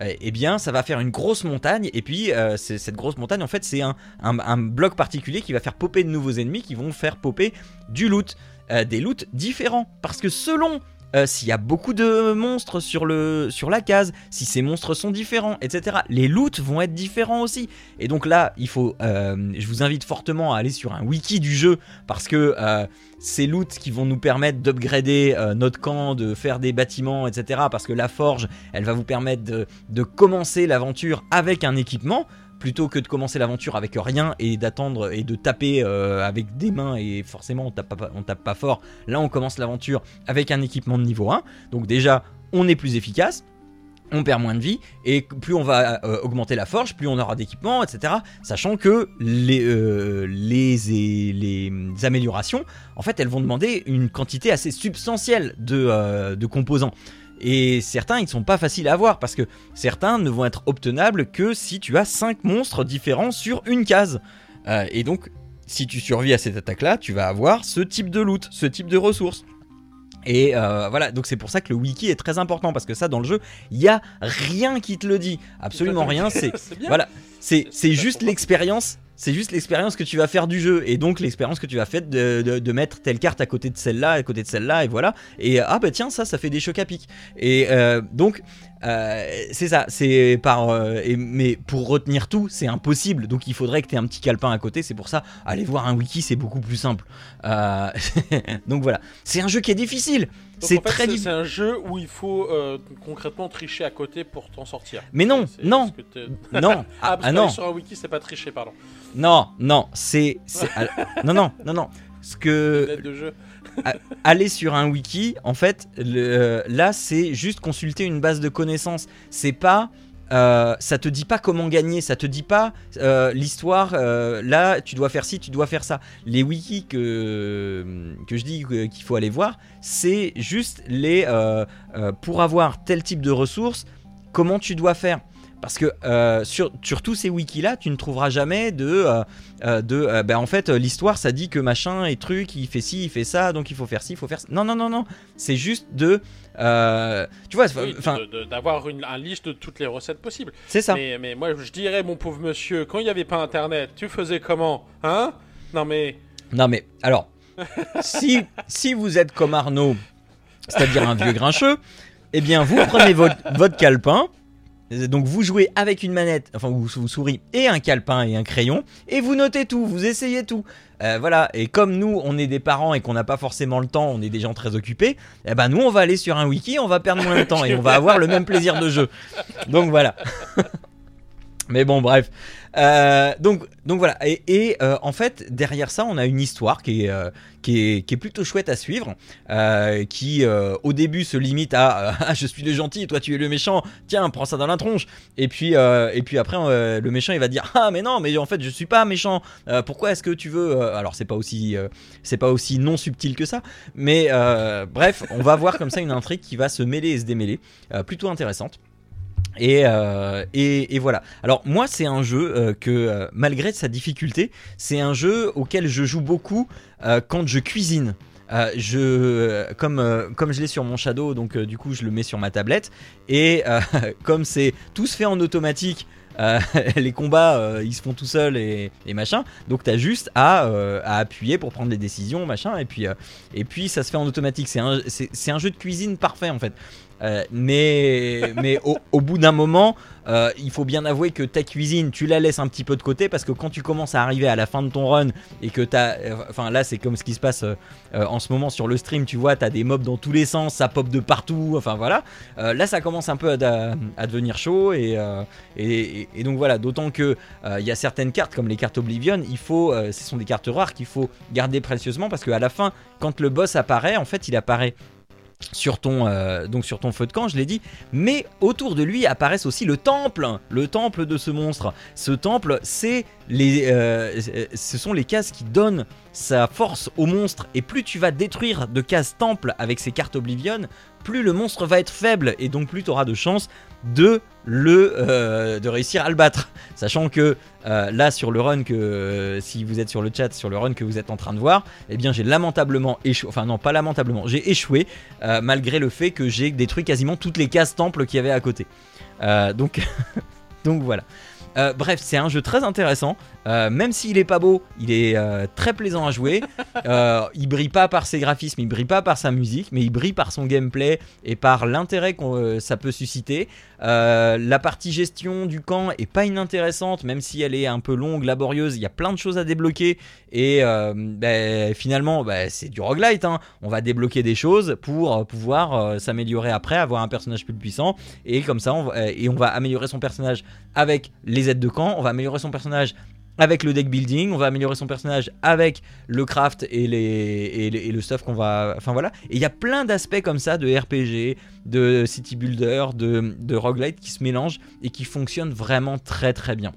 eh bien ça va faire une grosse montagne et puis cette grosse montagne en fait c'est un, un, bloc particulier qui va faire popper de nouveaux ennemis qui vont faire popper du loot des loots différents parce que selon euh, s'il y a beaucoup de monstres sur, la case, si ces monstres sont différents, etc. Les loots vont être différents aussi. Et donc là, il faut, euh, je vous invite fortement à aller sur un wiki du jeu parce que euh, ces loots qui vont nous permettre d'upgrader notre camp, de faire des bâtiments, etc. Parce que la forge, elle va vous permettre de commencer l'aventure avec un équipement plutôt que de commencer l'aventure avec rien et d'attendre et de taper euh, avec des mains et forcément on tape, pas, tape pas fort. Là on commence l'aventure avec un équipement de niveau 1. Donc déjà on est plus efficace. On perd moins de vie et plus on va euh, augmenter la forge, plus on aura d'équipement, etc. Sachant que les, euh, les, améliorations, en fait, elles vont demander une quantité assez substantielle de composants. Et certains, ils ne sont pas faciles à avoir parce que certains ne vont être obtenables que si tu as 5 monstres différents sur une case. Euh, et donc, si tu survis à cette attaque-là, tu vas avoir ce type de loot, ce type de ressources. Et euh, voilà, donc c'est pour ça que le wiki est très important parce que ça dans le jeu, il y a rien qui te le dit, absolument rien. C'est voilà, c'est juste l'expérience c'est juste l'expérience que tu vas faire du jeu et donc l'expérience que tu vas faire de, mettre telle carte à côté de celle-là, à côté de celle-là et voilà. Et ah bah tiens ça, ça fait des chocs à pic. Et euh, donc euh, c'est ça, c'est par. Euh, mais pour retenir tout, c'est impossible. Donc il faudrait que tu aies un petit calepin à côté. C'est pour ça, aller voir un wiki, c'est beaucoup plus simple. Euh, donc voilà, c'est un jeu qui est difficile. C'est très difficile. C'est un jeu où il faut concrètement tricher à côté pour t'en sortir. Mais non, non, non. ah, ah, ah non. sur un wiki, c'est pas tricher, pardon. Non, non, c'est. non, non, non, non. Ce que. De jeu aller sur un wiki, en fait, le, là, c'est juste consulter une base de connaissances. C'est pas. Euh, ça te dit pas comment gagner, ça te dit pas euh, l'histoire. Euh, là, tu dois faire ci, tu dois faire ça. Les wikis que, que je dis qu'il faut aller voir, c'est juste les pour avoir tel type de ressources, comment tu dois faire. Parce que euh, sur, tous ces wikis-là, tu ne trouveras jamais de... De ben en fait, l'histoire, ça dit que machin et truc, il fait ci, il fait ça, donc il faut faire ci, il faut faire ça. Non, non, non, non. C'est juste de... tu vois, enfin... D'avoir une, liste de toutes les recettes possibles. C'est ça. Mais, mais, moi, je dirais, mon pauvre monsieur, quand il n'y avait pas Internet, tu faisais comment Hein? Non, mais... Non, mais... Alors, si, si vous êtes comme Arnaud, c'est-à-dire un vieux grincheux, eh bien, vous prenez votre, votre calepin donc vous jouez avec une manette, enfin vous, vous souris et un calepin et un crayon, et vous notez tout, vous essayez tout. Euh, voilà, et comme nous on est des parents et qu'on n'a pas forcément le temps, on est des gens très occupés, eh ben nous on va aller sur un wiki, on va perdre moins de temps et on va avoir le même plaisir de jeu. Donc voilà. Mais bon, bref. Euh, donc, donc voilà. Et, euh, en fait, derrière ça, on a une histoire qui est, euh, qui est, qui est plutôt chouette à suivre. qui, au début, se limite à Ah, je suis le gentil, toi tu es le méchant. Tiens, prends ça dans la tronche. Et puis, et puis après, le méchant, il va dire Ah, mais non, mais en fait, je suis pas méchant. Pourquoi est-ce que tu veux Alors, c'est pas aussi, pas aussi non subtil que ça. Mais bref, on va voir comme ça une intrigue qui va se mêler et se démêler. plutôt intéressante. Et, euh, et, et voilà. Alors moi c'est un jeu euh, que euh, malgré sa difficulté, c'est un jeu auquel je joue beaucoup quand je cuisine. Je, comme, comme je l'ai sur mon Shadow, donc du coup je le mets sur ma tablette. Et comme c'est tout se fait en automatique, les combats ils se font tout seuls et, machin. Donc t'as juste à, à appuyer pour prendre les décisions, machin. Et puis, et puis ça se fait en automatique. C'est un, c'est un jeu de cuisine parfait en fait. Euh, mais mais au, bout d'un moment, euh, il faut bien avouer que ta cuisine, tu la laisses un petit peu de côté parce que quand tu commences à arriver à la fin de ton run et que t'as, euh, enfin là c'est comme ce qui se passe en ce moment sur le stream, tu vois, t'as des mobs dans tous les sens, ça pop de partout, enfin voilà. Là ça commence un peu à, devenir chaud et, donc voilà. D'autant que il y a certaines cartes comme les cartes Oblivion, il faut, ce sont des cartes rares qu'il faut garder précieusement parce qu'à la fin, quand le boss apparaît, en fait il apparaît sur ton, euh, donc sur ton feu de camp, je l'ai dit, mais autour de lui apparaissent aussi le temple, le temple de ce monstre. Ce temple, c'est euh, ce sont les cases qui donnent sa force au monstre, et plus tu vas détruire de cases temple avec ces cartes Oblivion, plus le monstre va être faible, et donc plus tu auras de chance de le euh, de réussir à le battre. Sachant que euh, là sur le run que si vous êtes sur le chat sur le run que vous êtes en train de voir, eh bien j'ai lamentablement échoué. Enfin non pas lamentablement, j'ai échoué malgré le fait que j'ai détruit quasiment toutes les cases temple qu'il y avait à côté. Donc donc voilà. Euh, bref, c'est un jeu très intéressant. Euh, même s'il est pas beau, il est euh, très plaisant à jouer. Euh, il brille pas par ses graphismes, il brille pas par sa musique, mais il brille par son gameplay et par l'intérêt que euh, ça peut susciter. La partie gestion du camp est pas inintéressante, même si elle est un peu longue, laborieuse. Il y a plein de choses à débloquer et ben, finalement, ben, c'est du roguelite. hein. On va débloquer des choses pour pouvoir s'améliorer après, avoir un personnage plus puissant et comme ça, on va, et on va améliorer son personnage avec les aides de camp. On va améliorer son personnage avec le deck building, on va améliorer son personnage avec le craft et, le stuff qu'on va... Enfin voilà. Et il y a plein d'aspects comme ça de RPG, de city builder, de, roguelite qui se mélangent et qui fonctionnent vraiment très très bien.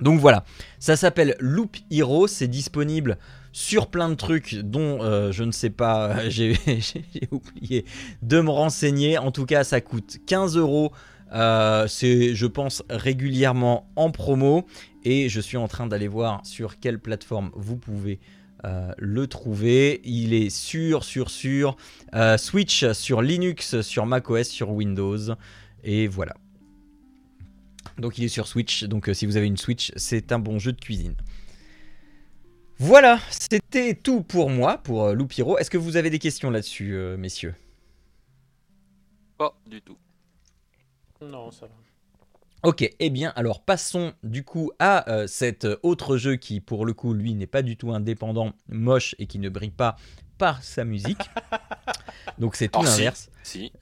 Donc voilà, ça s'appelle Loop Hero, c'est disponible sur plein de trucs dont euh, je ne sais pas, j'ai j'ai oublié de me renseigner. En tout cas, ça coûte 15 euros. Euh, c'est, je pense, régulièrement en promo et je suis en train d'aller voir sur quelle plateforme vous pouvez euh, le trouver. Il est sur, sur, sur euh, Switch, sur Linux, sur macOS, sur Windows et voilà. Donc il est sur Switch, donc si vous avez une Switch, c'est un bon jeu de cuisine. Voilà, c'était tout pour moi, pour Hero. Est-ce que vous avez des questions là-dessus, messieurs? Pas du tout. Non, ça va. Ok, eh bien alors passons du coup à euh, cet autre jeu qui pour le coup lui n'est pas du tout indépendant, moche et qui ne brille pas par sa musique. Donc c'est tout Oh, l'inverse. Si.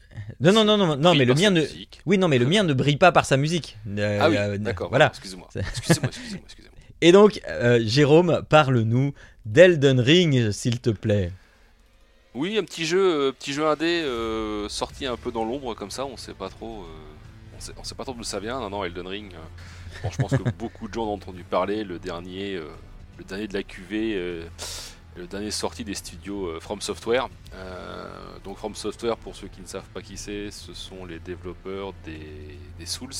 Non non non non non mais le mien ne musique. Oui non mais le mien ne brille pas par sa musique. Euh, Ah oui, euh, d'accord. Voilà. Excusez-moi. Excusez-moi, excusez-moi, excusez-moi. Et donc euh, Jérôme, parle-nous d'Elden Ring s'il te plaît. Oui, un petit jeu, euh, petit jeu indé euh, sorti un peu dans l'ombre comme ça. On sait pas trop. On, sait, on sait pas trop d'où ça vient. Non, non, Elden Ring. euh, bon, je pense que beaucoup de gens ont entendu parler. Le dernier, euh, le dernier de la QV. euh, le dernier sorti des studios euh, From Software. Donc From Software, pour ceux qui ne savent pas qui c'est, ce sont les développeurs des, des Souls.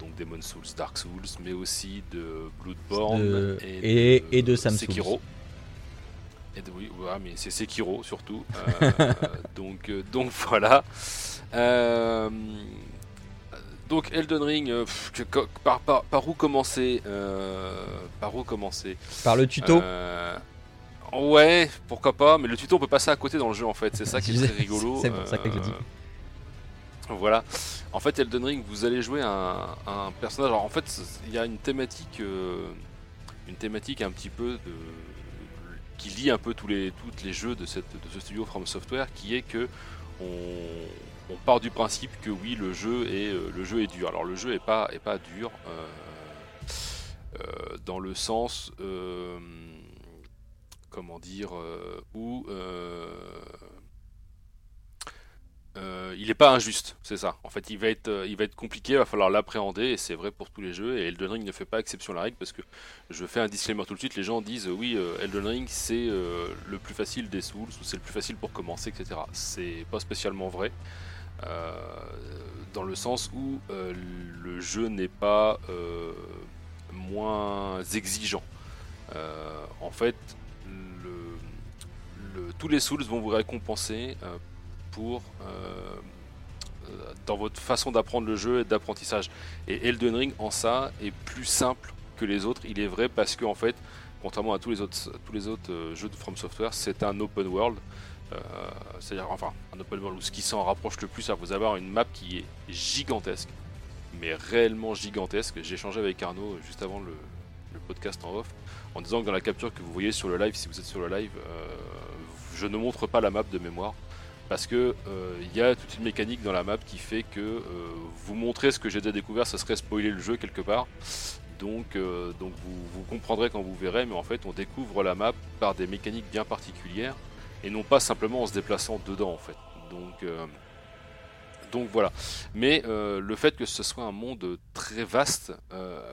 Donc Demon Souls, Dark Souls, mais aussi de Bloodborne De- et, et- et de Sam Sekiro. Et de- oui, ouais, mais c'est Sekiro surtout. Donc, donc voilà. Euh, donc Elden Ring, euh, pff, que- que- par, par, par où commencer euh, Par où commencer Par le tuto. Euh, Ouais, pourquoi pas, mais le tuto on peut passer à côté dans le jeu en fait, c'est ça qui est très rigolo. C'est ça que je le dis. Voilà. En fait, Elden Ring, vous allez jouer un, un personnage. Alors, en fait, il y a une thématique, une thématique un petit peu de qui lie un peu tous les tous les jeux de cette de ce studio From Software, qui est que on, on part du principe que oui, le jeu est, le jeu est dur. Alors le jeu est pas, est pas dur dans le sens, comment dire, où euh, il n'est pas injuste, c'est ça. En fait, il va être, euh, il va être compliqué, il va falloir l'appréhender, et c'est vrai pour tous les jeux. Et Elden Ring ne fait pas exception à la règle parce que je fais un disclaimer tout de suite. Les gens disent oui, euh, Elden Ring c'est le plus facile des Souls ou c'est le plus facile pour commencer, etc. C'est pas spécialement vrai, dans le sens où le jeu n'est pas moins exigeant. en fait, tous les Souls vont vous récompenser pour euh, euh, dans votre façon d'apprendre le jeu et d'apprentissage. Et Elden Ring en ça est plus simple que les autres, il est vrai parce que en fait, contrairement à tous les autres, tous les autres euh, jeux de From Software, c'est un open world. C'est-à-dire, enfin, un open world où ce qui s'en rapproche le plus, à vous avoir une map qui est gigantesque, mais réellement gigantesque. J'ai échangé avec Arnaud juste avant le, podcast en off, en disant que dans la capture que vous voyez sur le live, si vous êtes sur le live, je ne montre pas la map de mémoire parce que il euh, y a toute une mécanique dans la map qui fait que euh, vous montrer ce que j'ai déjà découvert, ça serait spoiler le jeu quelque part. Donc, euh, donc vous, comprendrez quand vous verrez, mais en fait on découvre la map par des mécaniques bien particulières et non pas simplement en se déplaçant dedans en fait. Donc, donc voilà. Mais le fait que ce soit un monde très vaste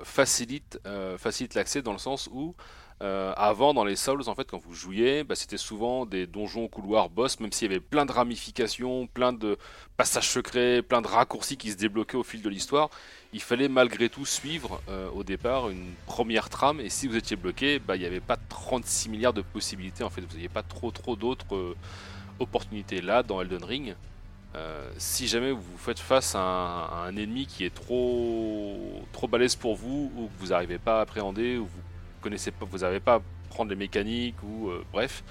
facilite, facilite l'accès dans le sens où euh, avant, dans les Souls, en fait, quand vous jouiez, bah, c'était souvent des donjons, couloirs, boss, même s'il y avait plein de ramifications, plein de passages secrets, plein de raccourcis qui se débloquaient au fil de l'histoire. Il fallait malgré tout suivre euh, au départ une première trame, et si vous étiez bloqué, bah, il n'y avait pas 36 milliards de possibilités, en fait, vous n'aviez pas trop trop d'autres euh, opportunités. Là, dans Elden Ring, si jamais vous faites face à un, ennemi qui est trop trop balèze pour vous, ou que vous n'arrivez pas à appréhender, ou vous vous n'avez pas à prendre les mécaniques ou euh, bref,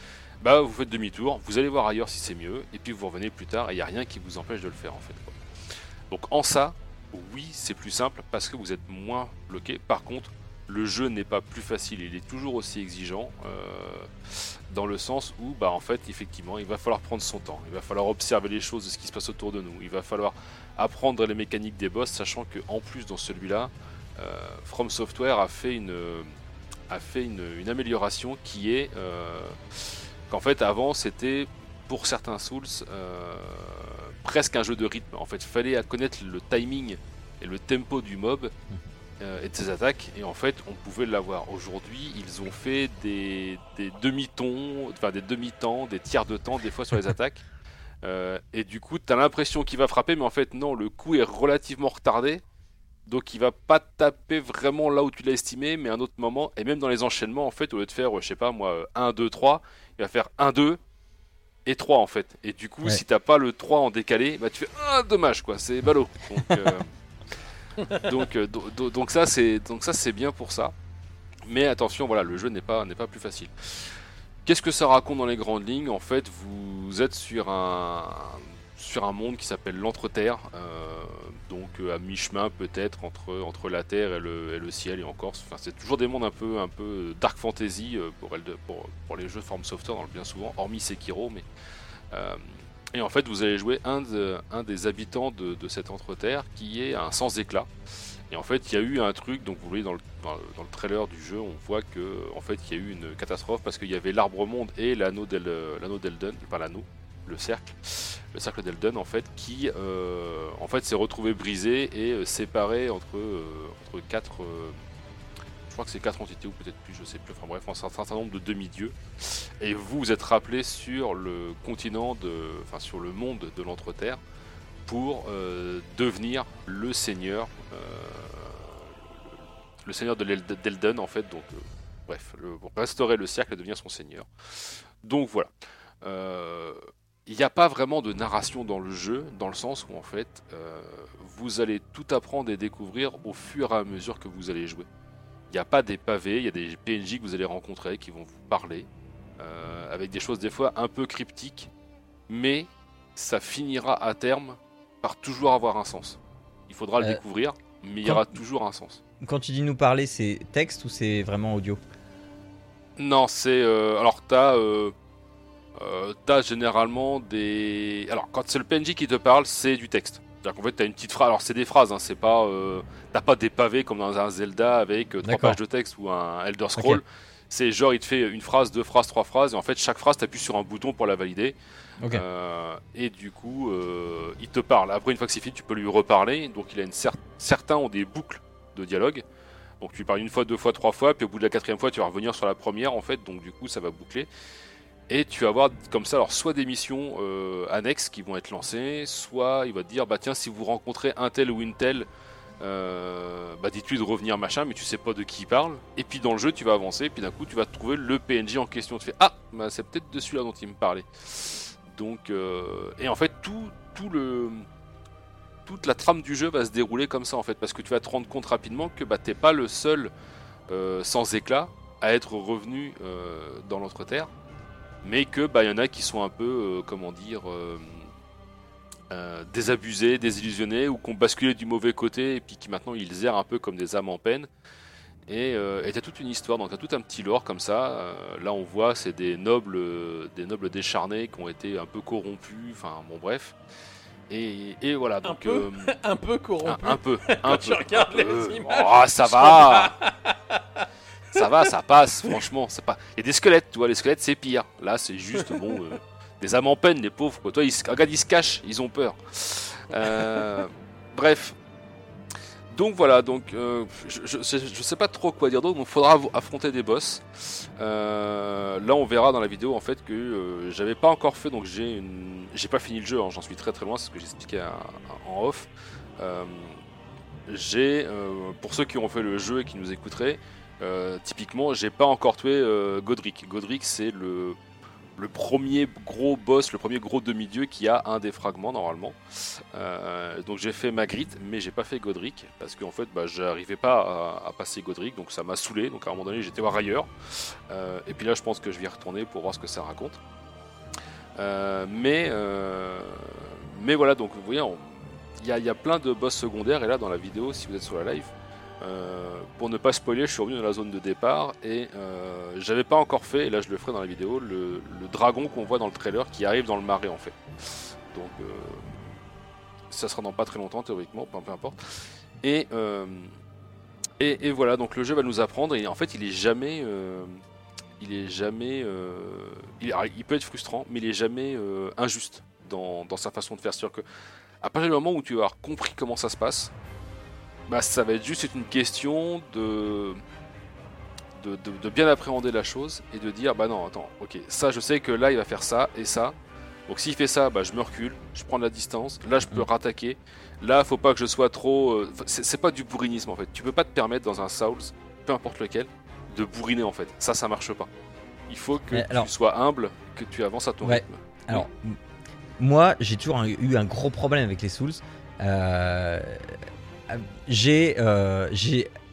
bah vous faites demi-tour, vous allez voir ailleurs si c'est mieux, et puis vous revenez plus tard et il n'y a rien qui vous empêche de le faire en fait. Donc en ça, oui c'est plus simple parce que vous êtes moins bloqué. Par contre, le jeu n'est pas plus facile, il est toujours aussi exigeant euh, dans le sens où bah en fait effectivement il va falloir prendre son temps, il va falloir observer les choses de ce qui se passe autour de nous, il va falloir apprendre les mécaniques des boss, sachant que en plus dans celui-là, euh, From Software a fait une a fait une, amélioration qui est euh, qu'en fait avant c'était pour certains Souls euh, presque un jeu de rythme. En fait, il fallait connaître le timing et le tempo du mob euh, et de ses attaques et en fait on pouvait l'avoir. Aujourd'hui ils ont fait des, demi-tons, enfin des demi-temps, des tiers de temps des fois sur les attaques. et du coup, tu as l'impression qu'il va frapper, mais en fait, non, le coup est relativement retardé. Donc il va pas taper vraiment là où tu l'as estimé, mais à un autre moment, et même dans les enchaînements, en fait, au lieu de faire, je sais pas moi, 1, 2, 3, il va faire 1, 2 et 3 en fait. Et du coup, si t'as pas le 3 en décalé, bah tu fais ah dommage quoi, c'est ballot. Donc, euh, donc, donc, ça c'est donc ça c'est bien pour ça. Mais attention, voilà, le jeu n'est pas n'est pas plus facile. Qu'est-ce que ça raconte dans les grandes lignes? En fait, vous êtes sur un sur un monde qui s'appelle l'Entreterre, euh, donc euh, à mi-chemin peut-être entre, entre la Terre et le, et le ciel et encore. Enfin, c'est toujours des mondes un peu, un peu dark fantasy euh, pour, les jeux Form Software bien souvent, hormis Sekiro. Mais, et en fait, vous allez jouer un, des habitants de, de cette Entreterre qui est un sans éclat. Et en fait, il y a eu un truc, donc vous voyez dans le, dans le, trailer du jeu, on voit que en fait, il y a eu une catastrophe parce qu'il y avait l'arbre monde et l'anneau d'Elden, enfin l'anneau, le cercle, le cercle d'Elden en fait, qui euh, en fait s'est retrouvé brisé et euh, séparé entre, euh, entre quatre, je crois que c'est quatre entités ou peut-être plus, je sais plus. Enfin bref, un certain nombre de demi-dieux. Et vous vous êtes rappelé sur le continent de, enfin sur le monde de l'Entreterre pour devenir le seigneur, le seigneur de d'Elden en fait. Donc bref, pour restaurer le cercle et devenir son seigneur. Donc voilà il n'y a pas vraiment de narration dans le jeu, dans le sens où en fait, euh, vous allez tout apprendre et découvrir au fur et à mesure que vous allez jouer. Il n'y a pas des pavés, il y a des PNJ que vous allez rencontrer qui vont vous parler, euh, avec des choses des fois un peu cryptiques, mais ça finira à terme par toujours avoir un sens. Il faudra le euh, découvrir, mais il y aura toujours un sens. Quand tu dis nous parler, c'est texte ou c'est vraiment audio? Non, c'est... alors, tu as euh, t'as généralement des. Alors, quand c'est le PNJ qui te parle, c'est du texte. C'est-à-dire qu'en fait, t'as une petite phrase. Alors, c'est des phrases, hein, c'est pas. euh, T'as pas des pavés comme dans un Zelda avec euh, trois pages de texte ou un Elder Scroll. C'est genre, il te fait une phrase, deux phrases, trois phrases, et en fait, chaque phrase, t'appuies sur un bouton pour la valider. Euh, et du coup, il te parle. Après, une fois que c'est fini, tu peux lui reparler. Donc, il a une cer- certains ont des boucles de dialogue. Donc, tu lui parles une fois, deux fois, trois fois, puis au bout de la quatrième fois, tu vas revenir sur la première, en fait. Donc, du coup, ça va boucler. Et tu vas avoir comme ça, alors soit des missions euh, annexes qui vont être lancées, soit il va te dire, bah tiens, si vous rencontrez un tel ou une telle, euh, bah dites-lui de revenir machin, mais tu sais pas de qui il parle. Et puis dans le jeu, tu vas avancer, puis d'un coup, tu vas trouver le PNJ en question. Tu fais, ah, bah c'est peut-être de celui-là dont il me parlait. Donc, euh, et en fait, tout, tout le, toute la trame du jeu va se dérouler comme ça en fait, parce que tu vas te rendre compte rapidement que bah t'es pas le seul sans éclat à être revenu dans l'autre terre, mais que bah y en a qui sont un peu, euh, comment dire, euh, euh, désabusés, désillusionnés ou qui ont basculé du mauvais côté et puis qui maintenant ils errent un peu comme des âmes en peine. Et euh, t'as toute une histoire, donc t'as tout un petit lore comme ça. Euh, là on voit c'est des nobles, euh, des nobles décharnés qui ont été un peu corrompus. Enfin bon bref. Et, et voilà donc peu Un peu un, corrompu. un peu, un tu peu, regardes un les images, Oh, ça va. ça va, ça passe. Franchement, c'est pas. Il y a des squelettes, tu vois. Les squelettes c'est pire. Là c'est juste bon. euh, des âmes en peine, les pauvres. Quoi. Toi, ils, regarde, ils se cachent, ils ont peur. Euh, bref. Donc voilà, donc euh, je, je, sais pas trop quoi dire d'autre, donc faudra affronter des boss. Là, on verra dans la vidéo en fait que euh, j'avais pas encore fait, donc j'ai j'ai pas fini le jeu, hein, j'en suis très très loin, c'est ce que j'expliquais en off. J'ai, pour ceux qui ont fait le jeu et qui nous écouteraient, euh, typiquement, j'ai pas encore tué euh, Godric. Godric, c'est le, premier gros boss, le premier gros demi-dieu qui a un des fragments normalement. Euh, donc j'ai fait Magritte, mais j'ai pas fait Godric parce qu'en fait, bah, j'arrivais pas à, passer Godric, donc ça m'a saoulé. Donc à un moment donné, j'étais voir ailleurs. Et puis là, je pense que je vais y retourner pour voir ce que ça raconte. Mais, mais voilà, donc vous voyez, il y, y a plein de boss secondaires. Et là, dans la vidéo, si vous êtes sur la live, euh, pour ne pas spoiler, je suis revenu dans la zone de départ et euh, j'avais pas encore fait, et là je le ferai dans la vidéo, le, dragon qu'on voit dans le trailer qui arrive dans le marais en fait. Donc euh, ça sera dans pas très longtemps théoriquement, peu, importe. Et, et, voilà, donc le jeu va nous apprendre et en fait il est jamais. il est jamais. il, peut être frustrant, mais il est jamais injuste dans, dans sa façon de faire. C'est-à-dire que à partir du moment où tu avoir compris comment ça se passe, bah, ça va être juste une question de, de, de- de bien appréhender la chose et de dire bah non attends ok ça je sais que là il va faire ça et ça. Donc s'il fait ça bah je me recule je prends de la distance. Là je peux Mm. rattaquer. Là faut pas que je sois trop euh, c'est pas du bourrinisme en fait. Tu peux pas te permettre dans un Souls peu importe lequel de bourriner en fait. Ça ça marche pas. Il faut que alors- tu sois humble que tu avances à ton Ouais. rythme. Alors, moi, j'ai toujours eu un gros problème avec les Souls. Euh, j'ai, euh,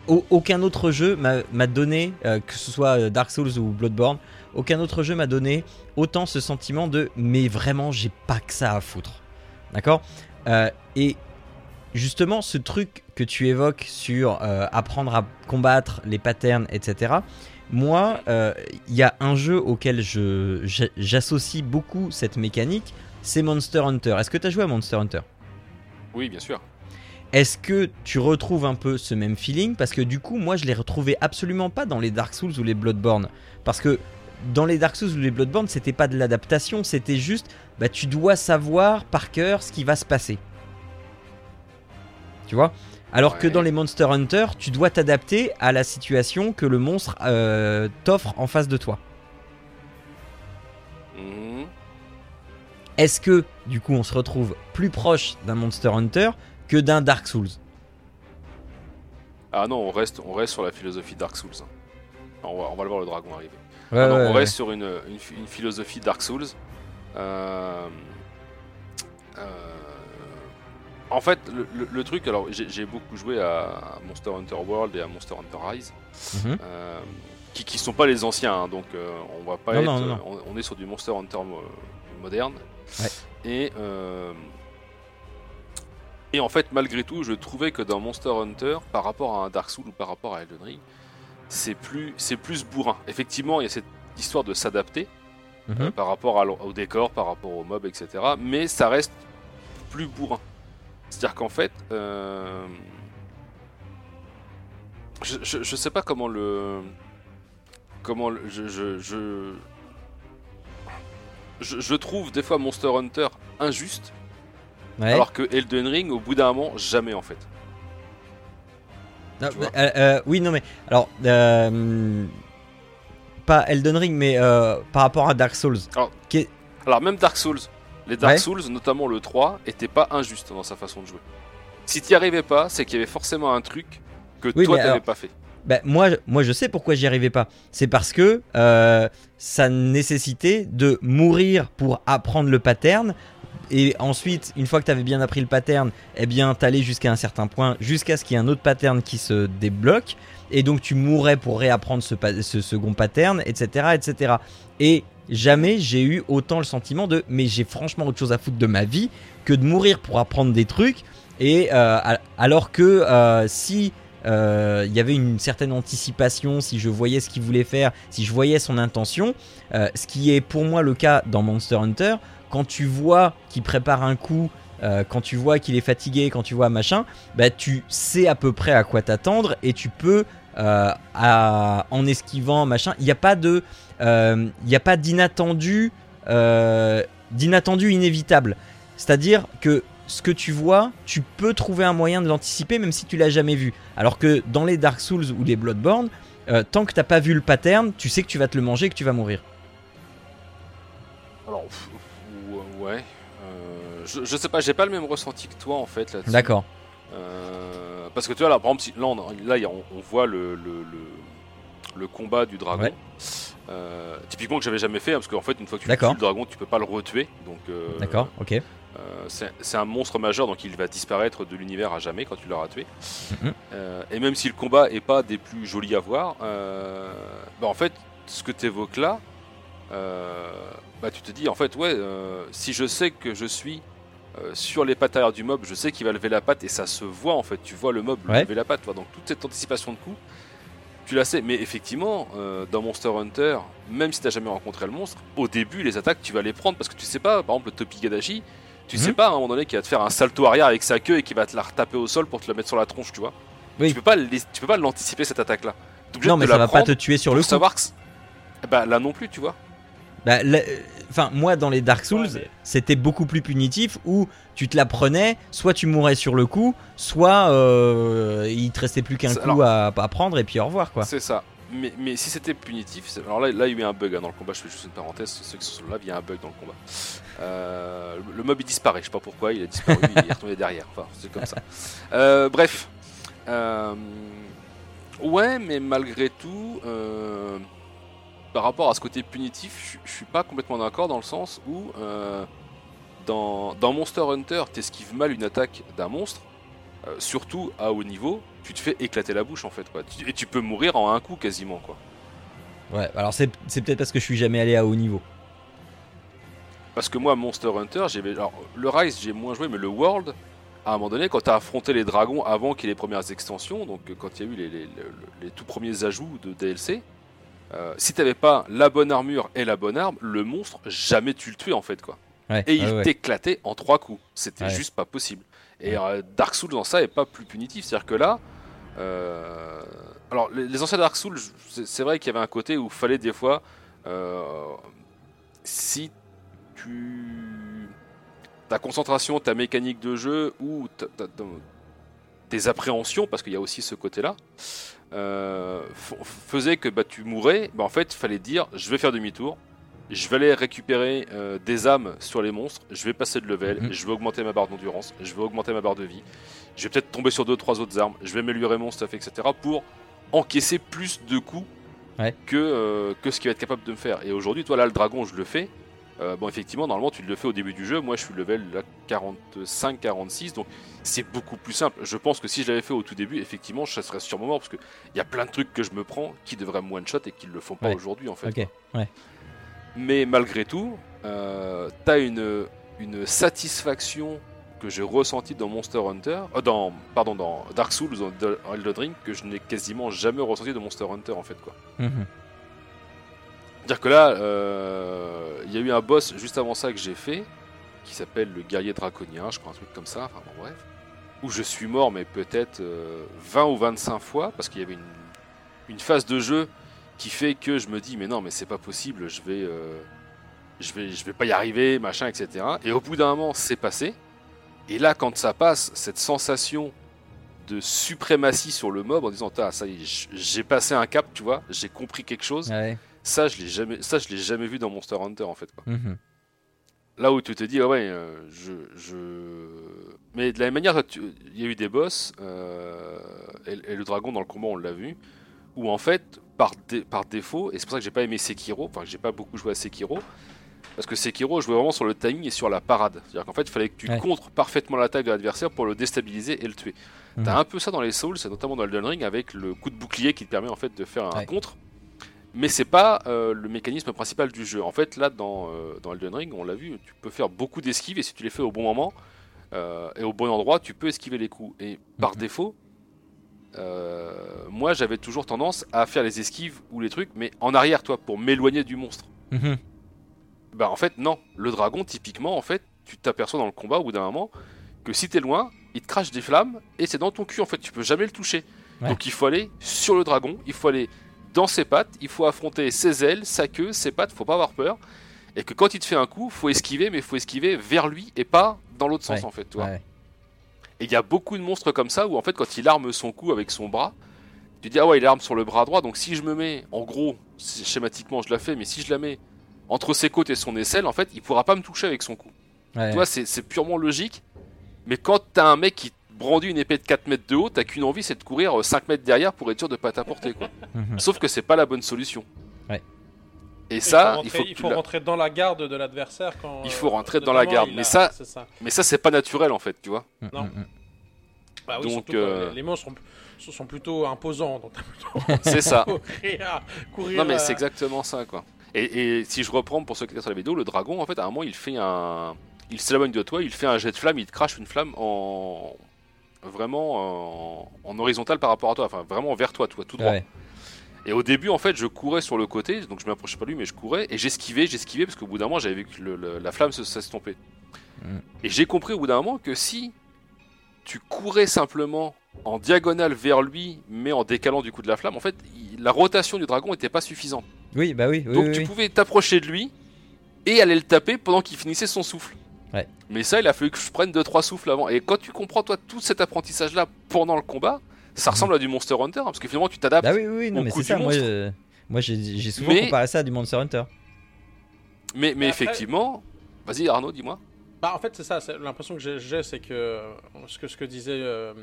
aucun autre jeu m'a donné, euh, que ce soit euh, Dark Souls ou Bloodborne, aucun autre jeu m'a donné autant ce sentiment de mais vraiment j'ai pas que ça à foutre. D'accord? Et justement, ce truc que tu évoques sur apprendre à combattre les patterns, etc. Moi, il y a un jeu auquel j'associe beaucoup cette mécanique, c'est Monster Hunter. Est-ce que tu as joué à Monster Hunter? Oui bien sûr Est-ce que tu retrouves un peu ce même feeling? Parce que du coup, moi, je l'ai retrouvé absolument pas dans les Dark Souls ou les Bloodborne. Parce que dans les Dark Souls ou les Bloodborne, c'était pas de l'adaptation, c'était juste, bah, tu dois savoir par cœur ce qui va se passer. Tu vois? Alors que dans les Monster Hunter, tu dois t'adapter à la situation que le monstre euh, t'offre en face de toi. Mhm. Est-ce que, du coup, on se retrouve plus proche d'un Monster Hunter que d'un Dark Souls ah non on reste on reste sur la philosophie Dark Souls hein. on va, on va le voir le dragon arriver Ouais, Ah non, ouais, on ouais. reste sur une, une, phi- une philosophie Dark Souls. Euh, euh, en fait, le, le- le truc, alors j'ai beaucoup joué à Monster Hunter World et à Monster Hunter Rise, Mhm. euh, qui, qui sont pas les anciens, hein, donc on va pas Non, être, non, non, On, on est sur du Monster Hunter mo- moderne. Et et en fait, malgré tout, je trouvais que dans Monster Hunter, par rapport à un Dark Souls ou par rapport à Elden Ring, c'est plus, c'est plus bourrin. Effectivement, il y a cette histoire de s'adapter, Mhm. euh, par rapport à au décor, par rapport au mob, etc. Mais ça reste plus bourrin. C'est-à-dire qu'en fait, euh, je, je, je sais pas comment le, comment le- je, je, je, je, je trouve des fois Monster Hunter injuste, Ouais. alors que Elden Ring, au bout d'un moment, jamais en fait. Non, euh, euh, oui, non, mais alors, euh, pas Elden Ring, mais euh, par rapport à Dark Souls. Alors même Dark Souls, les Dark Ouais. Souls, notamment le 3, étaient pas injustes dans sa façon de jouer. Si t'y arrivais pas, c'est qu'il y avait forcément un truc que Oui, toi t'avais pas fait. Ben, moi, je- moi, je sais pourquoi j'y arrivais pas. C'est parce que euh, ça nécessitait de mourir pour apprendre le pattern. Et ensuite, une fois que tu avais bien appris le pattern, eh bien, t'allais jusqu'à un certain point, jusqu'à ce qu'il y ait un autre pattern qui se débloque. Et donc, tu mourrais pour réapprendre ce, second pattern, etc., etc. Et jamais j'ai eu autant le sentiment de, mais j'ai franchement autre chose à foutre de ma vie que de mourir pour apprendre des trucs. Et euh, alors que euh, si euh, il y avait une certaine anticipation, si je voyais ce qu'il voulait faire, si je voyais son intention, ce qui est pour moi le cas dans Monster Hunter, quand tu vois qu'il prépare un coup, euh, quand tu vois qu'il est fatigué, quand tu vois machin, bah, tu sais à peu près à quoi t'attendre et tu peux, euh, en esquivant machin, il n'y a pas de, euh, il n'y a pas d'inattendu, d'inattendu inévitable. C'est-à-dire que ce que tu vois, tu peux trouver un moyen de l'anticiper même si tu l'as jamais vu. Alors que dans les Dark Souls ou les Bloodborne, tant que t'as pas vu le pattern, tu sais que tu vas te le manger et que tu vas mourir. Alors, ouais. euh, je, je sais pas, j'ai pas le même ressenti que toi en fait là-dessus. D'accord. Euh, parce que tu vois là, par exemple, là, on, là, voit le, le, le, le combat du dragon. Ouais. Euh, typiquement que j'avais jamais fait, hein, parce qu'en fait, une fois que tu tues le dragon, tu peux pas le retuer. Donc, D'accord, ok. c'est un monstre majeur, donc il va disparaître de l'univers à jamais quand tu l'auras tué. Mhm. Euh, et même si le combat est pas des plus jolis à voir, bah, en fait, ce que tu évoques là, bah, tu te dis en fait, ouais, euh, si je sais que je suis euh, sur les pattes arrière du mob, je sais qu'il va lever la patte et ça se voit en fait, tu vois le mob Ouais. lever la patte, donc toute cette anticipation de coup, tu la sais. Mais effectivement, euh, dans Monster Hunter, même si tu jamais rencontré le monstre, au début, les attaques, tu vas les prendre parce que tu sais pas, par exemple, le Topi Gadashi, tu Mhm. sais pas à un moment donné qu'il va te faire un salto arrière avec sa queue et qu'il va te la retaper au sol pour te la mettre sur la tronche, tu vois. Oui. Tu peux pas, les- tu peux pas l'anticiper cette attaque-là. T'es obligé Non, mais ça va pas te tuer sur le coup. savoir que. Bah là non plus, tu vois. Bah, Enfin, moi, dans les Dark Souls, Ouais, mais- c'était beaucoup plus punitif où tu te la prenais, soit tu mourais sur le coup, soit euh, il te restait plus qu'un coup à, à prendre et puis au revoir, quoi. C'est ça. Mais, mais si c'était punitif, alors là, là il y a eu un bug hein, dans le combat, je fais juste une parenthèse, ceux qui sont sur le live, il y a un bug dans le combat. Euh, le- mob il disparaît, je sais pas pourquoi, il a disparu, il est retourné derrière, enfin c'est comme ça. Euh, bref. Euh, ouais, mais malgré tout, par rapport à ce côté punitif, je- suis pas complètement d'accord dans le sens où euh, dans, dans Monster Hunter, t'esquives mal une attaque d'un monstre, euh, surtout à haut niveau, tu te fais éclater la bouche en fait quoi. Tu- Et tu peux mourir en un coup quasiment quoi. Ouais, alors c'est c'est peut-être parce que je suis jamais allé à haut niveau. Parce que moi Monster Hunter, j'ai alors le Rise j'ai moins joué mais le World à un moment donné quand t'as affronté les dragons avant qu'il y ait les premières extensions, donc quand il y a eu les, les- les- les tout premiers ajouts de DLC, euh, si t'avais pas la bonne armure et la bonne arme, le monstre jamais tu le tuais en fait quoi. Ouais, Et il ouais, t'éclatait en trois coups. C'était juste pas possible. Et euh, Dark Souls dans ça est pas plus punitif. C'est-à-dire que là, euh, alors les, les anciens Dark Souls, c'est vrai qu'il y avait un côté où fallait des fois, euh, si tu ta concentration, ta mécanique de jeu ou ta- ta- ta- tes appréhensions, parce qu'il y a aussi ce côté-là, euh, faisait que bah, tu mourais. Bah, en fait, il fallait dire, je vais faire demi-tour. Je vais aller récupérer euh, des âmes sur les monstres, je vais passer de level, Mhm. je vais augmenter ma barre d'endurance, je vais augmenter ma barre de vie, je vais peut-être tomber sur deux trois autres armes, je vais améliorer mon stuff, etc. pour encaisser plus de coups Ouais. que, euh, que ce qu'il va être capable de me faire. Et aujourd'hui, toi là, le dragon, je le fais. Euh, bon, effectivement, normalement, tu le fais au début du jeu. Moi, je suis level là, 45-46, donc c'est beaucoup plus simple. Je pense que si je l'avais fait au tout début, effectivement, je serais sûrement mort parce qu'il y a plein de trucs que je me prends qui devraient me one-shot et qui ne le font pas Ouais. aujourd'hui en fait. Ouais. Mais malgré tout, euh, t'as une, une satisfaction que j'ai ressentie dans Monster Hunter, euh, dans, pardon, dans Dark Souls, dans Elden Ring, que je n'ai quasiment jamais ressenti de Monster Hunter en fait quoi. Mhm. C'est-à-dire que là, euh, il y a eu un boss juste avant ça que j'ai fait, qui s'appelle le guerrier draconien, je crois, un truc comme ça, enfin bon, bref. Où je suis mort, mais peut-être 20 ou 25 fois, parce qu'il y avait une, phase de jeu qui fait que je me dis, mais non, mais c'est pas possible, je vais, je vais, vais pas y arriver, machin, etc. Et au bout d'un moment, c'est passé. Et là, quand ça passe, cette sensation de suprématie sur le mob en disant, ça y j'ai passé un cap, tu vois, j'ai compris quelque chose. Ça, je l'ai jamais, ça, je l'ai jamais vu dans Monster Hunter en fait. Quoi. Mhm. Là où tu te dis, ah ouais, euh, je, je, Mais de la même manière, il y a eu des boss, euh, et, le dragon dans le combat, on l'a vu, où en fait, par, par défaut, et c'est pour ça que j'ai pas aimé Sekiro, enfin, j'ai pas beaucoup joué à Sekiro, parce que Sekiro jouait vraiment sur le timing et sur la parade. C'est-à-dire qu'en fait, il fallait que tu contres parfaitement l'attaque de l'adversaire pour le déstabiliser et le tuer. Mhm. T'as un peu ça dans les Souls, notamment dans Elden Ring, avec le coup de bouclier qui te permet en fait de faire un contre. Mais c'est pas euh, le mécanisme principal du jeu. En fait, là, dans, euh, dans Elden Ring, on l'a vu, tu peux faire beaucoup d'esquives et si tu les fais au bon moment euh, et au bon endroit, tu peux esquiver les coups. Et par mhm. défaut, moi, j'avais toujours tendance à faire les esquives ou les trucs, mais en arrière, toi, pour m'éloigner du monstre. Mhm. Bah en fait non, le dragon typiquement en fait, tu t'aperçois dans le combat au bout d'un moment que si t'es loin, il te crache des flammes et c'est dans ton cul en fait, tu peux jamais le toucher. Donc il faut aller sur le dragon, il faut aller dans ses pattes, il faut affronter ses ailes, sa queue, ses pattes, faut pas avoir peur. Et que quand il te fait un coup, faut esquiver, mais faut esquiver vers lui et pas dans l'autre sens en fait, toi. Et il y a beaucoup de monstres comme ça où en fait quand il arme son coup avec son bras, tu dis ah ouais il arme sur le bras droit, donc si je me mets, en gros, schématiquement je la fais, mais si je la mets entre ses côtes et son aisselle, en fait, il pourra pas me toucher avec son coup. Tu vois, c'est purement logique. Mais quand t'as un mec qui brandit une épée de 4 mètres de haut, t'as qu'une envie, c'est de courir 5 mètres derrière pour être sûr de pas t'apporter, quoi. Mhm. Sauf que c'est pas la bonne solution. Et ça, il faut, il faut, rentrer dans la garde de l'adversaire quand. Il faut rentrer dans la garde, mais ça, mais ça c'est pas naturel en fait, tu vois. Non. Bah oui, donc euh, les monstres sont, plutôt imposants, c'est ça. courir, non mais c'est exactement ça quoi. Et, si je reprends pour ceux qui étaient sur la vidéo, le dragon, en fait, à un moment, il fait un. Il s'éloigne de toi, il fait un jet de flamme, il te crache une flamme en. Vraiment en, horizontal par rapport à toi, enfin vraiment vers toi, toi tout droit. Et au début, en fait, je courais sur le côté, donc je m'approchais pas de lui, mais je courais et j'esquivais, j'esquivais, parce qu'au bout d'un moment, j'avais vu que la flamme s'estompait. Mm. Et j'ai compris au bout d'un moment que si tu courais simplement en diagonale vers lui, mais en décalant du coup de la flamme, en fait, la rotation du dragon n'était pas suffisante. Oui, bah oui. Donc tu pouvais t'approcher de lui et aller le taper pendant qu'il finissait son souffle. Ouais. Mais ça, il a fallu que je prenne 2-3 souffles avant. Et quand tu comprends, toi, tout cet apprentissage-là pendant le combat, ça mhm. ressemble à du Monster Hunter, hein, parce que finalement, tu t'adaptes. Bah oui, oui, non, mais c'est ça. Moi, moi j'ai souvent comparé ça à du Monster Hunter. Mais, mais effectivement, vas-y Arnaud, dis-moi. Bah en fait c'est ça, l'impression que j'ai c'est que ce que ce que disait euh,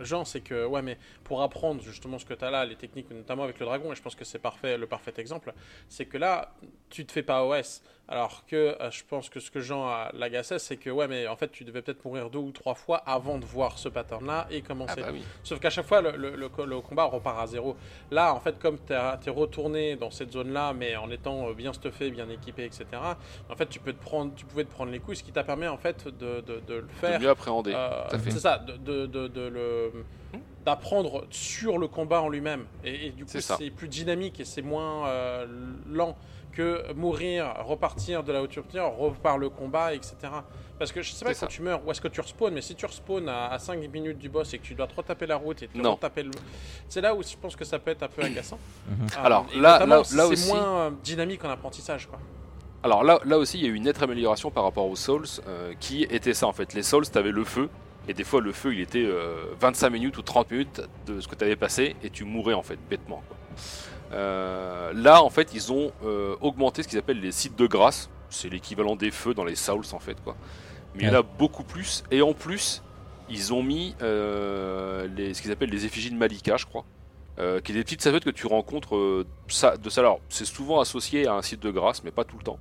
Jean, c'est que, ouais, mais pour apprendre justement ce que tu as là, les techniques, notamment avec le dragon, et je pense que c'est parfait, le parfait exemple, c'est que là, tu te fais pas OS. Alors que euh, je pense que ce que Jean l'agaçait, c'est que, ouais, mais en fait, tu devais peut-être mourir deux ou trois fois avant de voir ce pattern-là et commencer. Ah bah Sauf qu'à chaque fois, le, le, combat repart à zéro. Là, en fait, comme tu es retourné dans cette zone-là, mais en étant euh, bien stuffé, bien équipé, etc., en fait, tu, peux te prendre, tu pouvais te prendre les coups, ce qui t'a permis, en fait, de, de, de le faire. De mieux appréhender. Euh, c'est ça, de, de le d'apprendre sur le combat en lui-même. Et, du coup, c'est plus dynamique et c'est moins euh, lent que mourir, repartir de la hauteur, repart le combat, etc. Parce que je sais pas quand tu meurs, où est-ce que tu respawns, mais si tu respawns à, 5 minutes du boss et que tu dois trop taper la route et te taper le. C'est là où je pense que ça peut être un peu agaçant. Mhm. Euh, Alors là, là, c'est moins euh, dynamique en apprentissage. Quoi. Alors là, là aussi, il y a eu une nette amélioration par rapport aux Souls, qui était ça en fait. Les Souls, tu avais le feu, et des fois, le feu, il était 25 euh, minutes ou 30 minutes de ce que tu avais passé et tu mourais en fait, bêtement. Euh, là, en fait, ils ont euh, augmenté ce qu'ils appellent les sites de grâce. C'est l'équivalent des feux dans les Souls en fait, quoi. Mais il y en a beaucoup plus. Et en plus, ils ont mis les, ce qu'ils appellent les effigies de Malika, je crois. qui est des petites statuettes que tu rencontres ça, de ça. Alors, c'est souvent associé à un site de grâce, mais pas tout le temps.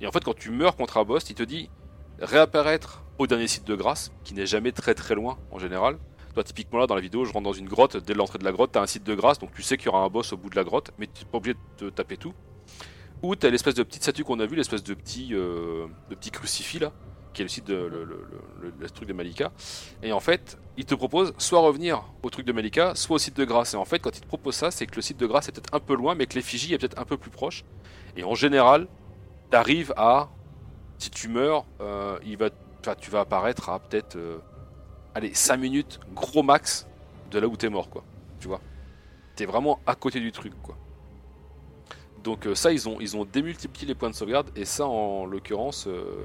Et en fait, quand tu meurs contre un boss, il te dit réapparaître au dernier site de grâce, qui n'est jamais très très loin en général. Typiquement là, dans la vidéo, je rentre dans une grotte. Dès l'entrée de la grotte, t'as un site de grâce, donc tu sais qu'il y aura un boss au bout de la grotte, mais tu n'es pas obligé de taper tout. Ou t'as l'espèce de petite statue qu'on a vu, l'espèce de petit, euh, crucifix là, qui est le site de le, truc de Malika. Et en fait, il te propose soit revenir au truc de Malika, soit au site de grâce. Et en fait, quand il te propose ça, c'est que le site de grâce est peut-être un peu loin, mais que l'effigie est peut-être un peu plus proche. Et en général, t'arrives à, si tu meurs, euh, il va, tu vas apparaître à peut-être, euh, allez, 5 minutes, gros max, de là où t'es mort, quoi. Tu vois T'es vraiment à côté du truc, quoi. Donc euh, ça, ils ont, ils ont démultiplié les points de sauvegarde, et ça, en l'occurrence... euh,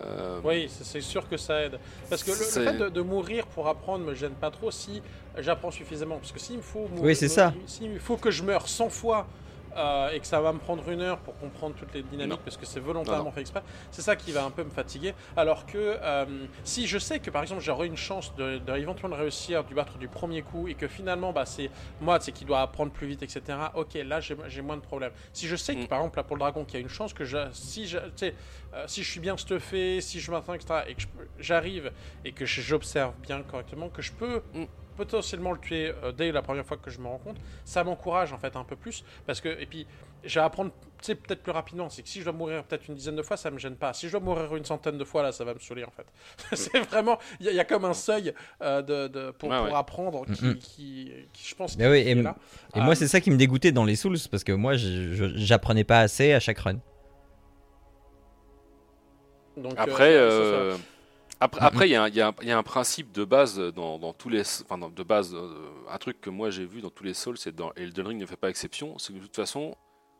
euh, Oui, c'est sûr que ça aide. Parce que le, fait de, de mourir pour apprendre me gêne pas trop si j'apprends suffisamment. Parce que s'il me faut mourir, Oui, c'est ça. S'il faut que je meure 100 fois euh, et que ça va me prendre une heure pour comprendre toutes les dynamiques Non. parce que c'est volontairement Non, non. fait exprès, c'est ça qui va un peu me fatiguer. Alors que euh, si je sais que par exemple j'aurai une chance de, de éventuellement réussir du battre du premier coup et que finalement bah, c'est moi c'est qui doit apprendre plus vite, etc. Ok, là j'ai moins de problèmes. Si je sais que Mm. par exemple là pour le dragon qu'il y a une chance que je, si je, euh, si je suis bien stuffé, si je m'attends, etc., et que j'arrive et que j'observe bien correctement, que je peux Mm. Potentiellement le tuer euh, dès la première fois que je me rends compte, ça m'encourage en fait un peu plus. Parce que, et puis, je vais apprendre peut-être plus rapidement. C'est que si je dois mourir peut-être une dizaine de fois, ça me gêne pas. Si je dois mourir une centaine de fois, là, ça va me saouler en fait. c'est vraiment, il y, a- il y a comme un seuil euh, de, de- pour, Ouais, pour ouais. apprendre qui, Mhm. qui, qui, je pense, Mais oui, qui et là. Et moi, c'est ça qui me dégoûtait dans les Souls, parce que moi, j'apprenais pas assez à chaque run. donc, euh, Après, ça- ça- ça- euh, après, il y, a un- y y a principe de base dans, dans tous les, enfin, de base, euh, un truc que moi j'ai vu dans tous les Souls, c'est dans Elden Ring ne fait pas exception, c'est que de toute façon,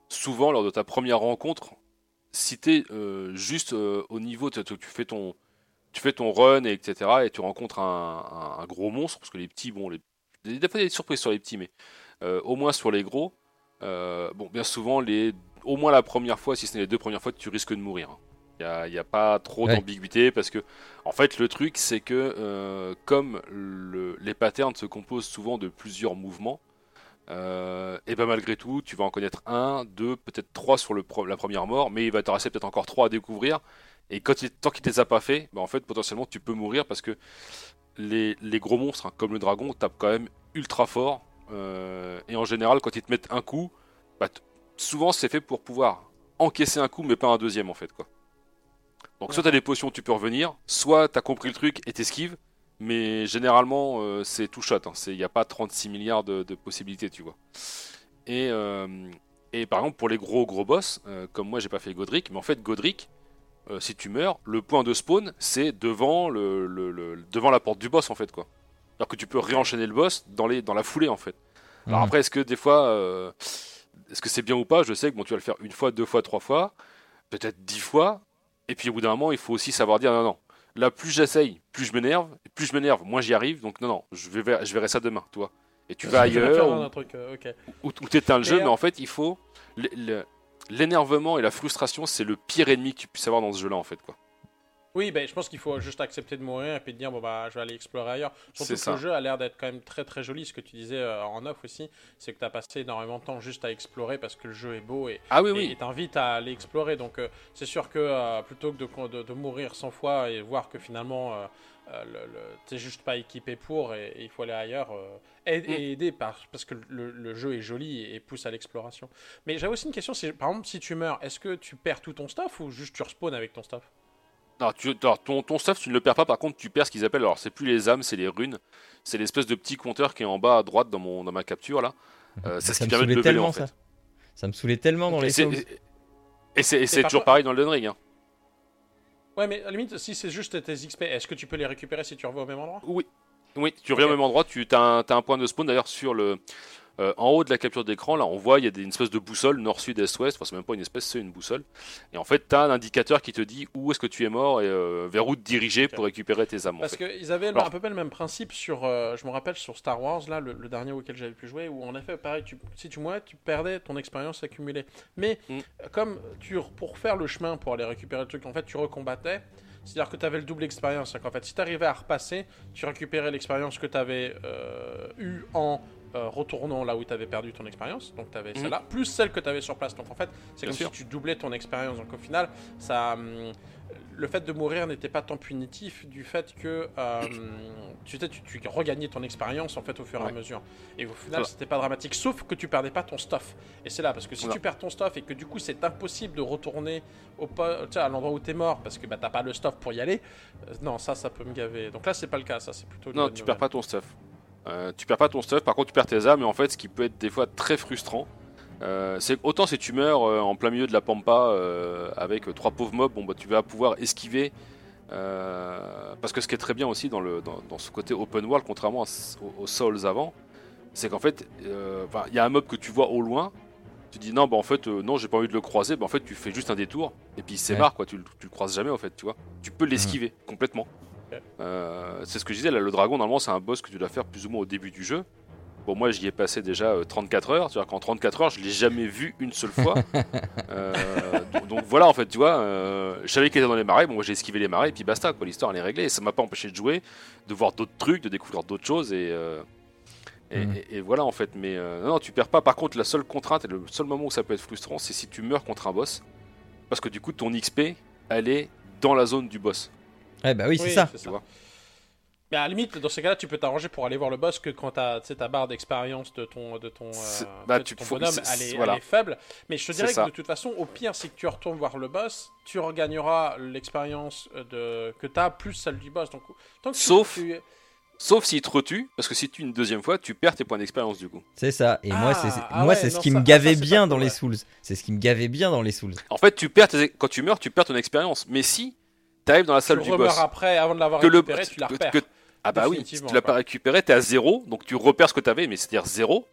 souvent lors de ta première rencontre, si t'es euh, juste euh, au niveau, tu, tu fais ton, tu fais ton run et etc. et tu rencontres un, un- un gros monstre, parce que les petits, bon, les, des fois il y a des surprises sur les petits, mais euh, au moins sur les gros, bon, bien souvent les, au moins la première fois, si ce n'est les deux premières fois, tu risques de mourir. hein. Il n'y a, pas trop Ouais. d'ambiguïté parce que, en fait, le truc, c'est que euh, comme le- les patterns se composent souvent de plusieurs mouvements, euh, et ben malgré tout, tu vas en connaître un, deux, peut-être trois sur le la première mort, mais il va te rester peut-être encore trois à découvrir. Et quand il, tant qu'il ne les a pas fait, ben en fait, potentiellement, tu peux mourir parce que les, les gros monstres, hein, comme le dragon, tapent quand même ultra fort. euh, et en général, quand ils te mettent un coup, bah, souvent c'est fait pour pouvoir encaisser un coup, mais pas un deuxième en fait. quoi. Donc soit t'as des potions, tu peux revenir, soit t'as compris le truc et t'esquives, mais généralement euh, c'est tout shot, il n'y a pas 36 milliards de, de possibilités, tu vois. Et, euh, et par exemple pour les gros gros boss, euh, comme moi j'ai pas fait Godric, mais en fait Godric, si tu meurs, le point de spawn c'est devant, le, le- le- devant la porte du boss en fait quoi. Alors que tu peux réenchaîner le boss dans, les, dans la foulée en fait. Alors Mhm. après est-ce que des fois, est-ce que c'est bien ou pas? Je sais que bon tu vas le faire une fois, deux fois, trois fois, peut-être dix fois, et puis au bout d'un moment, il faut aussi savoir dire non, non. Là, plus j'essaye, plus je m'énerve. Et plus je m'énerve, moins j'y arrive. Donc non, non, je, vais, ver- je verrai ça demain, toi. Et tu vas je vais faire ailleurs, un ou, truc, euh, ok. ou, ou t'éteins le jeu, Mais, en fait, il faut... L'énervement et la frustration, c'est le pire ennemi que tu puisses avoir dans ce jeu-là, en fait. quoi. Oui, ben, je pense qu'il faut juste accepter de mourir et puis de dire bon bah je vais aller explorer ailleurs. Surtout que ça. le jeu a l'air d'être quand même très très joli. Ce que tu disais euh, en off aussi, c'est que tu as passé énormément de temps juste à explorer parce que le jeu est beau et Ah oui, et- oui. et t'invite à aller explorer. Donc euh, c'est sûr que euh, plutôt que de, de, de mourir 100 fois et voir que finalement le, le- t'es juste pas équipé pour et, et il faut aller ailleurs, aide- Mm. et aider par, parce que le, le jeu est joli et, et pousse à l'exploration. Mais j'avais aussi une question, c'est par exemple si tu meurs, est-ce que tu perds tout ton stuff ou juste tu respawns avec ton stuff? Non, tu, alors, ton, ton stuff, tu ne le perds pas. Par contre, tu perds ce qu'ils appellent. Alors, c'est plus les âmes, c'est les runes. C'est l'espèce de petit compteur qui est en bas à droite dans, mon, dans ma capture, là. Euh, c'est ce ça qui me permet de saoulait leveler, tellement en ça. fait. Ça me saoulait tellement dans Et les. Et c'est toujours contre- pareil dans le Ring. Hein. Ouais, mais à la limite, si c'est juste tes XP, est-ce que tu peux les récupérer si tu reviens au même endroit? Oui. Oui, tu reviens au même endroit, tu as un point de spawn d'ailleurs sur le. Euh, en haut de la capture d'écran, là, on voit il y a des- une espèce de boussole nord, sud, est, ouest. Enfin, c'est même pas une espèce, c'est une boussole. Et en fait, tu as un indicateur qui te dit où est-ce que tu es mort et euh, vers où te diriger pour récupérer tes âmes. en Parce qu'ils avaient Alors- à peu près le même principe sur, euh, je me rappelle, sur Star Wars, là, le, le dernier auquel j'avais pu jouer, où en effet, pareil, tu, si tu mourais, tu perdais ton expérience accumulée. Mais Mm. comme tu, pour faire le chemin pour aller récupérer le truc, en fait, tu recombattais. C'est-à-dire que tu avais le double expérience. Qu'en fait, si tu arrivais à repasser, tu récupérais l'expérience que tu avais eue en euh, retournant là où tu avais perdu ton expérience. Donc tu avais Mhm. celle-là, plus celle que tu avais sur place. Donc en fait, c'est comme sûr. si tu doublais ton expérience. Donc au final, ça, hum, le fait de mourir n'était pas tant punitif du fait que euh, tu, sais, tu, tu regagnais ton expérience en fait au fur et à mesure. Et au final, Voilà. c'était pas dramatique, sauf que tu perdais pas ton stuff. Et c'est là, parce que si Voilà. tu perds ton stuff et que du coup c'est impossible de retourner au tu à l'endroit où t'es mort parce que bah, t'as pas le stuff pour y aller, euh, non, ça, ça peut me gaver. Donc là, c'est pas le cas, ça, c'est plutôt. une Non, tu perds pas ton stuff. Euh, tu perds pas ton stuff, par contre, tu perds tes âmes. Et en fait, ce qui peut être des fois très frustrant, Euh, c'est autant si tu meurs euh, en plein milieu de la pampa avec trois pauvres mobs, bon bah tu vas pouvoir esquiver. parce que ce qui est très bien aussi dans, le, dans, dans ce côté open world, contrairement à aux, aux Souls avant, c'est qu'en fait, il y a un mob que tu vois au loin. Tu dis non, bah en fait, non, j'ai pas envie de le croiser. Bah en fait, tu fais juste un détour et puis il s'émarre quoi. Tu, le- tu le croises jamais en fait, tu vois. Tu peux l'esquiver complètement. Euh, c'est ce que je disais là. Le dragon, normalement, c'est un boss que tu dois faire plus ou moins au début du jeu. Bon, moi, j'y ai passé déjà euh, 34 heures. C'est-à-dire qu'en 34 heures, je l'ai jamais vu une seule fois. Euh, donc, donc voilà, en fait, tu vois, euh, je savais qu'il était dans les marais. Bon, moi, j'ai esquivé les marais et puis basta, quoi. L'histoire, elle est réglée. Et ça m'a pas empêché de jouer, de voir d'autres trucs, de découvrir d'autres choses et. euh, et, et- et voilà en fait, mais euh, non, non, tu perds pas. Par contre, la seule contrainte et le seul moment où ça peut être frustrant, c'est si tu meurs contre un boss, parce que du coup, ton XP, elle est dans la zone du boss. Ouais, bah oui, c'est Oui, ça. Tu vois. Mais à la limite, dans ces cas-là, tu peux t'arranger pour aller voir le boss que quand t'as tu sais, ta barre d'expérience de ton, de ton, euh, de bah, ton tu- faut- bonhomme, elle est, voilà. elle est faible. Mais je te dirais que ça. de toute façon, au pire, si tu retournes voir le boss, tu regagneras l'expérience de... que t'as plus celle du boss. Donc, tant que tu- Sauf- tu- Sauf s'il te retue, parce que si tu une deuxième fois, tu perds tes points d'expérience du coup. C'est ça. Et moi, c'est Ah, ah moi, ouais, c'est ce qui ça- me ça, gavait bien dans les. Souls. C'est ce qui me gavait bien dans les Souls. En fait, tu perds tes- quand tu meurs, tu perds ton expérience. Mais si tu arrives dans la tu salle du remeurs boss, après, avant de l'avoir le récupéré, tu la repères. que- ah bah oui, si tu l'as pas récupéré, t'es à zéro, donc tu repères ce que t'avais, mais c'est-à-dire zéro.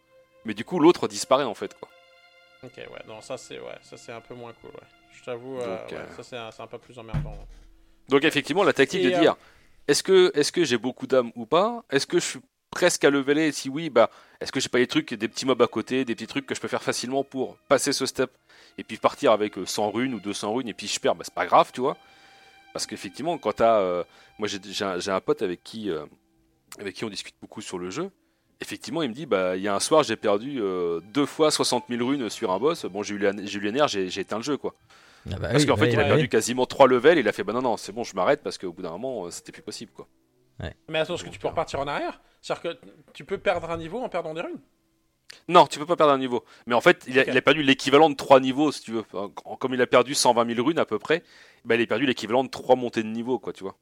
Mais du coup, l'autre disparaît en fait quoi. Ok, ouais, non, ça c'est ouais, ça c'est un peu moins cool, ouais. Je t'avoue, euh, ouais, euh, ça c'est un, peu plus emmerdant. Donc effectivement, la tactique Et, de euh, dire est-ce que, est-ce que j'ai beaucoup d'âme ou pas? Est-ce que je suis presque à leveler? Si oui, bah, est-ce que j'ai pas des trucs, des petits mobs à côté, des petits trucs que je peux faire facilement pour passer ce step? Et puis partir avec euh, 100 runes ou 200 runes et puis je perds, bah, c'est pas grave, tu vois Parce qu'effectivement, quand t'as. euh, moi, j'ai, j'ai un, j'ai un pote avec qui, euh, avec qui on discute beaucoup sur le jeu. Effectivement, il me dit bah, il y a un soir, j'ai perdu euh, deux fois 60 000 runes sur un boss. Bon, j'ai eu, la- j'ai eu les nerfs, j'ai, j'ai éteint le jeu, quoi. Ah bah Parce oui, qu'en fait, oui, il a oui, perdu oui. quasiment 3 levels et il a fait bah non, non, c'est bon, je m'arrête parce qu'au bout d'un moment, c'était plus possible, quoi. Mais attends, est-ce que tu peux repartir en arrière? C'est-à-dire que tu peux perdre un niveau en perdant des runes? Non, tu peux pas perdre un niveau. Mais en fait, il a, Ok. il a perdu l'équivalent de 3 niveaux, si tu veux. Comme il a perdu 120 000 runes à peu près, il a perdu l'équivalent de 3 montées de niveau, quoi, tu vois.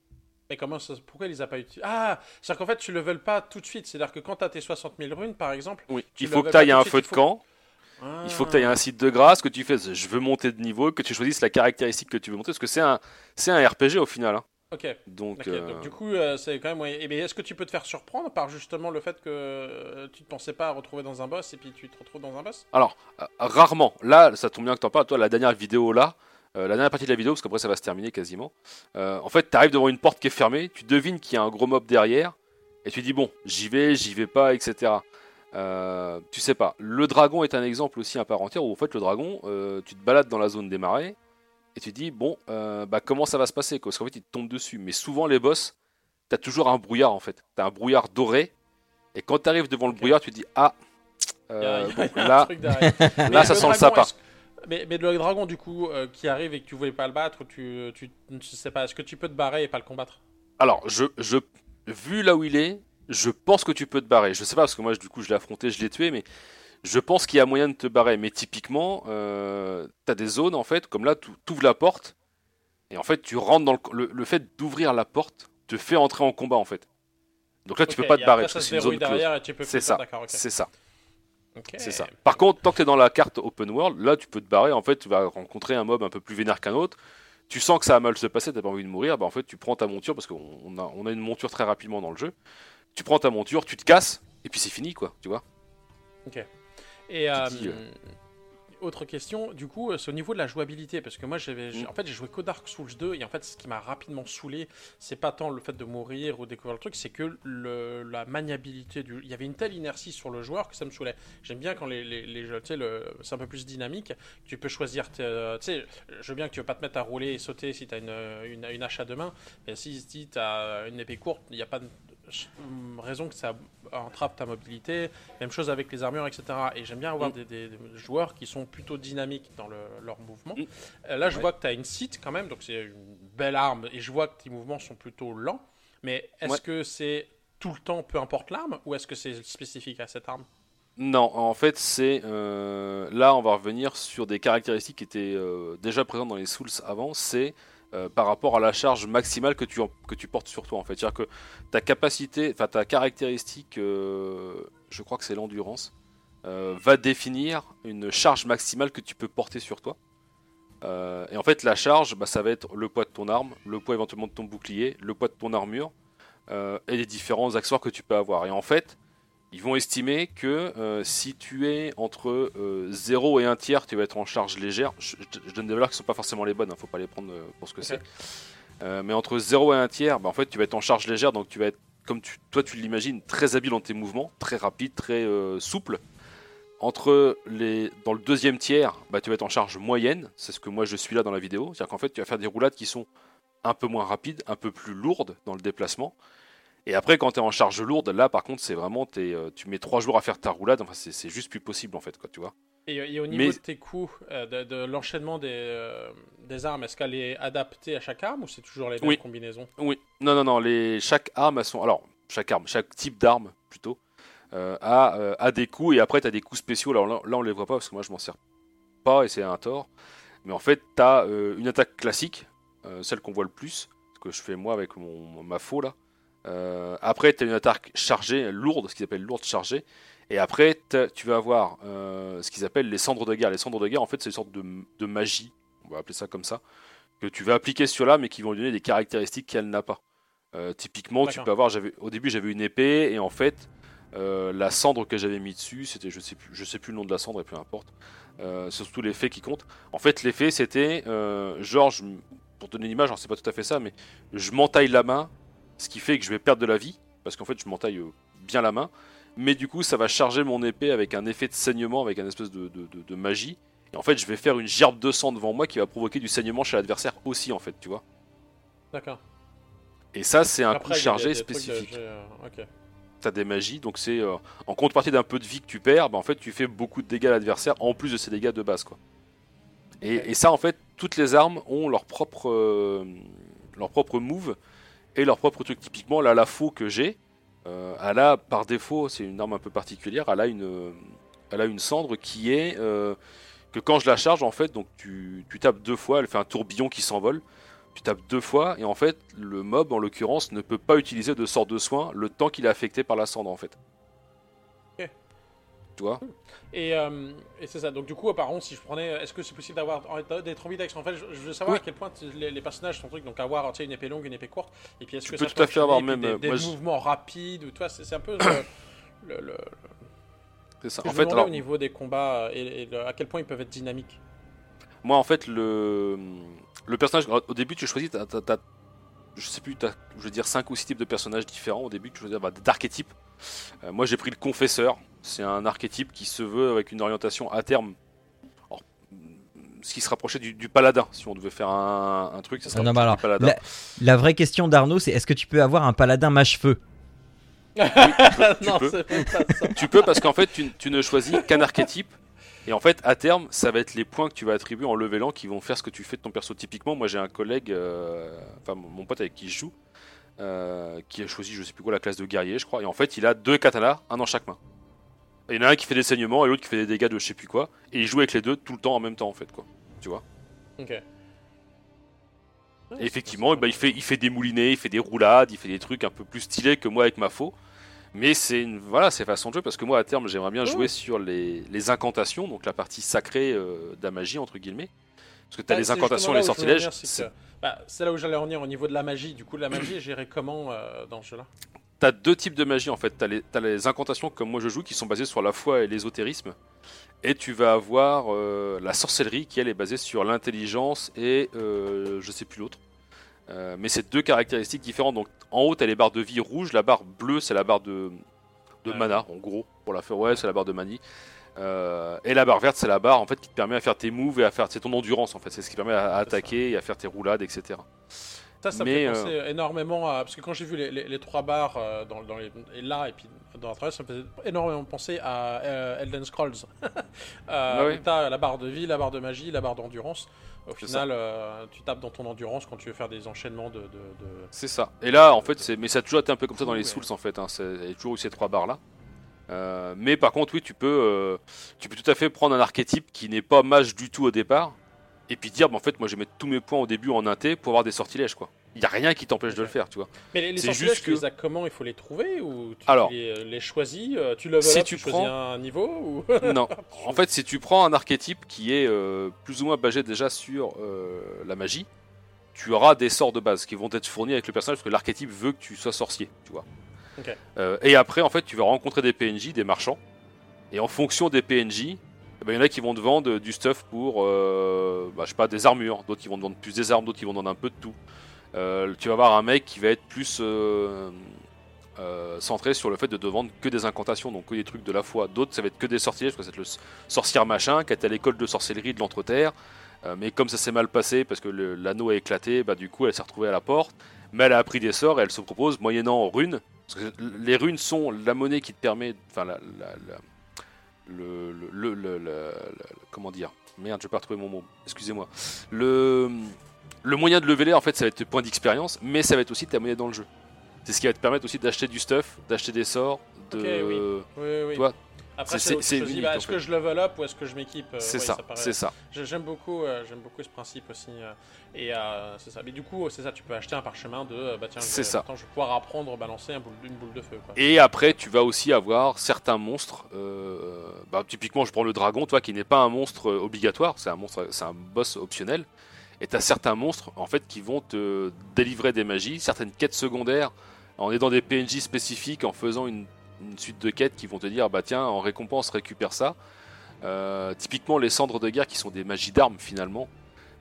Mais comment ça Pourquoi il les a pas utilisés? Ah C'est-à-dire qu'en fait, tu le veux pas tout de suite. C'est-à-dire que quand tu as tes 60 000 runes, par exemple, Oui. Tu il faut que tu ailles un feu de faut- camp, il faut que tu ailles à un site de grâce, que tu fasses je veux monter de niveau, que tu choisisses la caractéristique que tu veux monter, parce que c'est un, c'est un RPG au final. hein. Ok. Donc, euh, donc du coup, euh, c'est quand même. ouais. Mais est-ce que tu peux te faire surprendre par justement le fait que euh, tu ne pensais pas retrouver dans un boss et puis tu te retrouves dans un boss? Alors, rarement. Là, ça tombe bien que t'en parles. Toi, la dernière vidéo là, la dernière partie de la vidéo, parce qu'après ça va se terminer quasiment. en fait, t'arrives devant une porte qui est fermée, tu devines qu'il y a un gros mob derrière, et tu dis bon, j'y vais, j'y vais pas, etc. Tu sais pas. Le dragon est un exemple aussi à part entière où en fait le dragon, tu te balades dans la zone des marais et tu dis bon, euh, bah comment ça va se passer quoi? Parce qu'en fait, il te tombe dessus. Mais souvent les boss, t'as toujours un brouillard en fait. T'as un brouillard doré. Et quand t'arrives devant le brouillard, tu dis ah. Il y a- euh, il y a bon, un là, truc là, ça sent le sapin. Mais, mais le dragon, du coup, euh, qui arrive et que tu voulais pas le battre, tu, tu, je sais pas, est-ce que tu peux te barrer et pas le combattre? Alors, je, je, vu là où il est, je pense que tu peux te barrer. Je sais pas, parce que moi, du coup, je l'ai affronté, je l'ai tué, mais je pense qu'il y a moyen de te barrer. Mais typiquement, euh, tu as des zones, en fait, comme là, tu ouvres la porte, et en fait, tu rentres dans le. Le, le fait d'ouvrir la porte te fait entrer en combat, en fait. Donc là, tu Ok, peux pas te barrer, après, parce ça que se c'est une verrouille zone close. derrière et tu peux C'est ça, ok. c'est ça, Ok. c'est ça. Par contre, tant que tu es dans la carte open world, là, tu peux te barrer, en fait, tu vas rencontrer un mob un peu plus vénère qu'un autre. Tu sens que ça va mal se passer, t'as pas envie de mourir, bah en fait tu prends ta monture, parce qu'on on a, on a une monture très rapidement dans le jeu. Tu prends ta monture, tu te casses, et puis c'est fini quoi, tu vois. Et euh, euh, autre question, du coup, euh, c'est au niveau de la jouabilité, parce que moi, j'avais, j'ai- Mm. en fait, j'ai joué qu'au Dark Souls 2, et en fait, ce qui m'a rapidement saoulé, c'est pas tant le fait de mourir ou découvrir le truc, c'est que le, la maniabilité du, il y avait une telle inertie sur le joueur que ça me saoulait. J'aime bien quand les, les, les jeux, tu sais, le- c'est un peu plus dynamique, tu peux choisir, tu sais, je veux bien que tu veux pas te mettre à rouler et sauter si t'as une, une, une hache à deux mains, mais si, si t'as une épée courte, il n'y a pas de hum, raison que ça entrave ta mobilité. Même chose avec les armures, etc. Et j'aime bien avoir Mm. des, joueurs qui sont plutôt dynamiques dans le- leur mouvement. Mm. Euh, là, je Ouais. vois que tu as une site quand même, donc c'est une belle arme, et je vois que tes mouvements sont plutôt lents. Mais est-ce Ouais. que c'est tout le temps, peu importe l'arme, ou est-ce que c'est spécifique à cette arme? Non, en fait c'est euh, là on va revenir sur des caractéristiques qui étaient euh, déjà présentes dans les Souls avant, c'est euh, par rapport à la charge maximale que tu, que tu portes sur toi en fait. C'est-à-dire que ta capacité, enfin ta caractéristique, euh, je crois que c'est l'endurance, euh, va définir une charge maximale que tu peux porter sur toi. Et en fait, la charge, bah, ça va être le poids de ton arme, le poids éventuellement de ton bouclier, le poids de ton armure et les différents accessoires que tu peux avoir. Et en fait, ils vont estimer que si tu es entre 0 et 1 tiers, tu vas être en charge légère. Je, donne des valeurs qui ne sont pas forcément les bonnes, ne hein, faut pas les prendre pour ce que c'est. mais entre 0 et 1 tiers, bah, en fait, tu vas être en charge légère, donc tu vas être, comme toi tu l'imagines, très habile dans tes mouvements, très rapide, très souple entre les, dans le deuxième tiers, bah, tu vas être en charge moyenne, c'est ce que moi je suis là dans la vidéo, c'est-à-dire qu'en fait tu vas faire des roulades qui sont un peu moins rapides, un peu plus lourdes dans le déplacement. Et après quand tu es en charge lourde, là par contre c'est vraiment, euh, tu mets trois jours à faire ta roulade, enfin c'est juste plus possible en fait, quoi, tu vois. Et, au niveau de tes coups, euh, de, l'enchaînement des, euh, des, armes, est-ce qu'elle est adaptée à chaque arme ou c'est toujours les mêmes combinaisons Oui, non, non, non, les, chaque arme, elles sont, alors chaque arme, chaque type d'arme plutôt, euh, euh, à, des coups et après tu as des coups spéciaux. Alors là, on les voit pas parce que moi je m'en sers pas et c'est un tort. Mais en fait, tu as une attaque classique, celle qu'on voit le plus, ce que je fais moi avec mon, ma faux là. Après, tu as une attaque chargée, lourde, ce qu'ils appellent lourde chargée. Et après, tu vas avoir ce qu'ils appellent les cendres de guerre. Les cendres de guerre, en fait, c'est une sorte de, magie, on va appeler ça comme ça, que tu vas appliquer sur là, mais qui vont lui donner des caractéristiques qu'elle n'a pas. typiquement, tu peux avoir, au début j'avais une épée, et en fait, euh, la cendre que j'avais mis dessus, c'était je sais plus, je sais plus le nom de la cendre et peu importe. Euh, c'est surtout l'effet qui compte. En fait, l'effet c'était euh, genre, pour donner une image, c'est pas tout à fait ça, mais je m'entaille la main, ce qui fait que je vais perdre de la vie parce qu'en fait je m'entaille bien la main. Mais du coup, ça va charger mon épée avec un effet de saignement, avec un espèce de, de, magie. Et en fait, je vais faire une gerbe de sang devant moi qui va provoquer du saignement chez l'adversaire aussi, en fait, tu vois. D'accord. Et ça, c'est un coup chargé spécifique t'as des magies, donc c'est euh, en contrepartie d'un peu de vie que tu perds, bah, en fait tu fais beaucoup de dégâts à l'adversaire en plus de ces dégâts de base quoi. Et, ça en fait toutes les armes ont leur propre euh, leur propre move et leur propre truc. Typiquement là la faux que j'ai, euh, elle a par défaut c'est une arme un peu particulière, elle a une elle a une cendre qui est que quand je la charge en fait donc tu, tu tapes deux fois, elle fait un tourbillon qui s'envole tu tapes deux fois et en fait le mob en l'occurrence ne peut pas utiliser de sort de soin le temps qu'il est affecté par la cendre en fait. Et, euh, et c'est ça. Donc du coup, apparemment, si je prenais, est-ce que c'est possible d'avoir d'être ambidex En fait, je, veux savoir à quel point les, personnages sont trucs. Donc avoir une épée longue, une épée courte. Et puis est-ce que tu peux tout à fait avoir même des, mouvements rapides ou toi, c'est un peu le, le, c'est ça. En fait, alors... au niveau des combats et, à quel point ils peuvent être dynamiques. Moi, en fait, le le personnage, au début, tu choisis, je sais plus, je veux dire 5 ou 6 types de personnages différents au début, tu choisis bah, d'archétypes. Euh, moi, j'ai pris le confesseur. C'est un archétype qui se veut avec une orientation à terme. ce qui se rapprochait du, paladin, si on devait faire un, truc, ça serait alors, paladin. La, vraie question d'Arnaud, c'est est-ce que tu peux avoir un paladin mâche-feu tu, peux. tu peux parce qu'en fait, tu ne choisis qu'un archétype et en fait, à terme, ça va être les points que tu vas attribuer en levelant qui vont faire ce que tu fais de ton perso. Typiquement, moi j'ai un collègue, euh, enfin mon pote avec qui je joue, euh, qui a choisi je sais plus quoi la classe de guerrier, je crois. Et en fait, il a deux katanas, un dans chaque main. Il y en a un qui fait des saignements et l'autre qui fait des dégâts de je sais plus quoi. Et il joue avec les deux tout le temps en même temps en fait, quoi. Tu vois Ok. et effectivement, bah, il, fait, il fait des moulinets, il fait des roulades, il fait des trucs un peu plus stylés que moi avec ma faux. Mais c'est une voilà, c'est façon de jouer parce que moi à terme j'aimerais bien jouer sur les, les, incantations, donc la partie sacrée euh, de la magie entre guillemets. Parce que tu as bah, les incantations et les sortilèges. Bah, c'est là où j'allais en venir au niveau de la magie. Du coup, la magie est gérée comment euh, dans ce jeu-là? T'as deux types de magie en fait. T'as les, as les incantations comme moi je joue qui sont basées sur la foi et l'ésotérisme. Et tu vas avoir euh, la sorcellerie qui elle est basée sur l'intelligence et je sais plus l'autre. Euh, mais c'est deux caractéristiques différentes. Donc en haut, tu as les barres de vie rouges, la barre bleue, c'est la barre de, de mana, en gros, pour la faire. Ouais, c'est la barre de manie. Euh, et la barre verte, c'est la barre en fait qui te permet à faire tes moves et à faire. C'est ton endurance en fait, c'est ce qui permet à, attaquer et à faire tes roulades, etc. Ça, ça me fait penser euh, énormément à. Parce que quand j'ai vu les, les, trois barres dans, dans les, et là et puis dans la traverse, ça me faisait énormément penser à Elden Scrolls. euh, ah T'as la barre de vie, la barre de magie, la barre d'endurance. Au final, euh, tu tapes dans ton endurance quand tu veux faire des enchaînements de. C'est ça. Et là, en fait, c'est mais ça a toujours été un peu comme ça dans les Souls en fait. Hein. Il y a toujours eu ces trois barres là. Euh, mais par contre, oui, tu peux, euh, tu peux tout à fait prendre un archétype qui n'est pas mage du tout au départ, et puis dire, bah, en fait, moi, je vais mettre tous mes points au début en inté pour avoir des sortilèges, quoi. Il n'y a rien qui t'empêche de le faire, tu vois. Mais les, sortilèges, juste tu que- les as comment? Il faut les trouver ou tu Alors. les, les choisis euh, Tu level Si up, tu tu choisis prends- un niveau ou... Non. En fait, si tu prends un archétype qui est euh, plus ou moins basé déjà sur euh, la magie, tu auras des sorts de base qui vont être fournis avec le personnage parce que l'archétype veut que tu sois sorcier, tu vois. Euh, et après, en fait, tu vas rencontrer des PNJ, des marchands, et en fonction des PNJ, ben, y en a qui vont te vendre du stuff pour, euh, bah, je sais pas, des armures, d'autres qui vont te vendre plus des armes, d'autres qui vont te vendre un peu de tout. Euh, tu vas avoir un mec qui va être plus euh, centré sur le fait de te vendre que des incantations, donc que des trucs de la foi. D'autres, ça va être que des sortilèges, parce que c'est le s- sorcière machin qui était à l'école de sorcellerie de l'Entreterre. Mais comme ça s'est mal passé parce que le- l'anneau a éclaté, bah, du coup elle s'est retrouvée à la porte. Mais elle a appris des sorts et elle se propose, moyennant runes, parce que les runes sont la monnaie qui te permet, enfin la- la- le, le, le- comment dire, merde, je vais pas retrouver mon mot, excusez-moi. Le, le moyen de leveler en fait, ça va être tes points d'expérience, mais ça va être aussi ta monnaie dans le jeu. C'est ce qui va te permettre aussi d'acheter du stuff, d'acheter des sorts, de, Ok, oui. Oui, oui. Toi, Après, c'est- bah, est-ce que je level up ou est-ce que je m'équipe euh, c'est ouais, ça, c'est ça. J'ai- J'aime beaucoup, euh, j'aime beaucoup ce principe aussi. euh, et c'est ça. Mais du coup, c'est ça. Tu peux acheter un parchemin de, bah tiens, je ça. attends, je vais pouvoir apprendre, balancer un boule, une boule de feu. Quoi. Et après, tu vas aussi avoir certains monstres. bah, typiquement, je prends le dragon, toi, qui n'est pas un monstre obligatoire, c'est un monstre, c'est un boss optionnel. Et tu as certains monstres, en fait, qui vont te délivrer des magies, certaines quêtes secondaires, en aidant des PNJ spécifiques, en faisant une, une suite de quêtes qui vont te dire, bah tiens, en récompense, récupère ça. Euh, typiquement, les cendres de guerre, qui sont des magies d'armes finalement.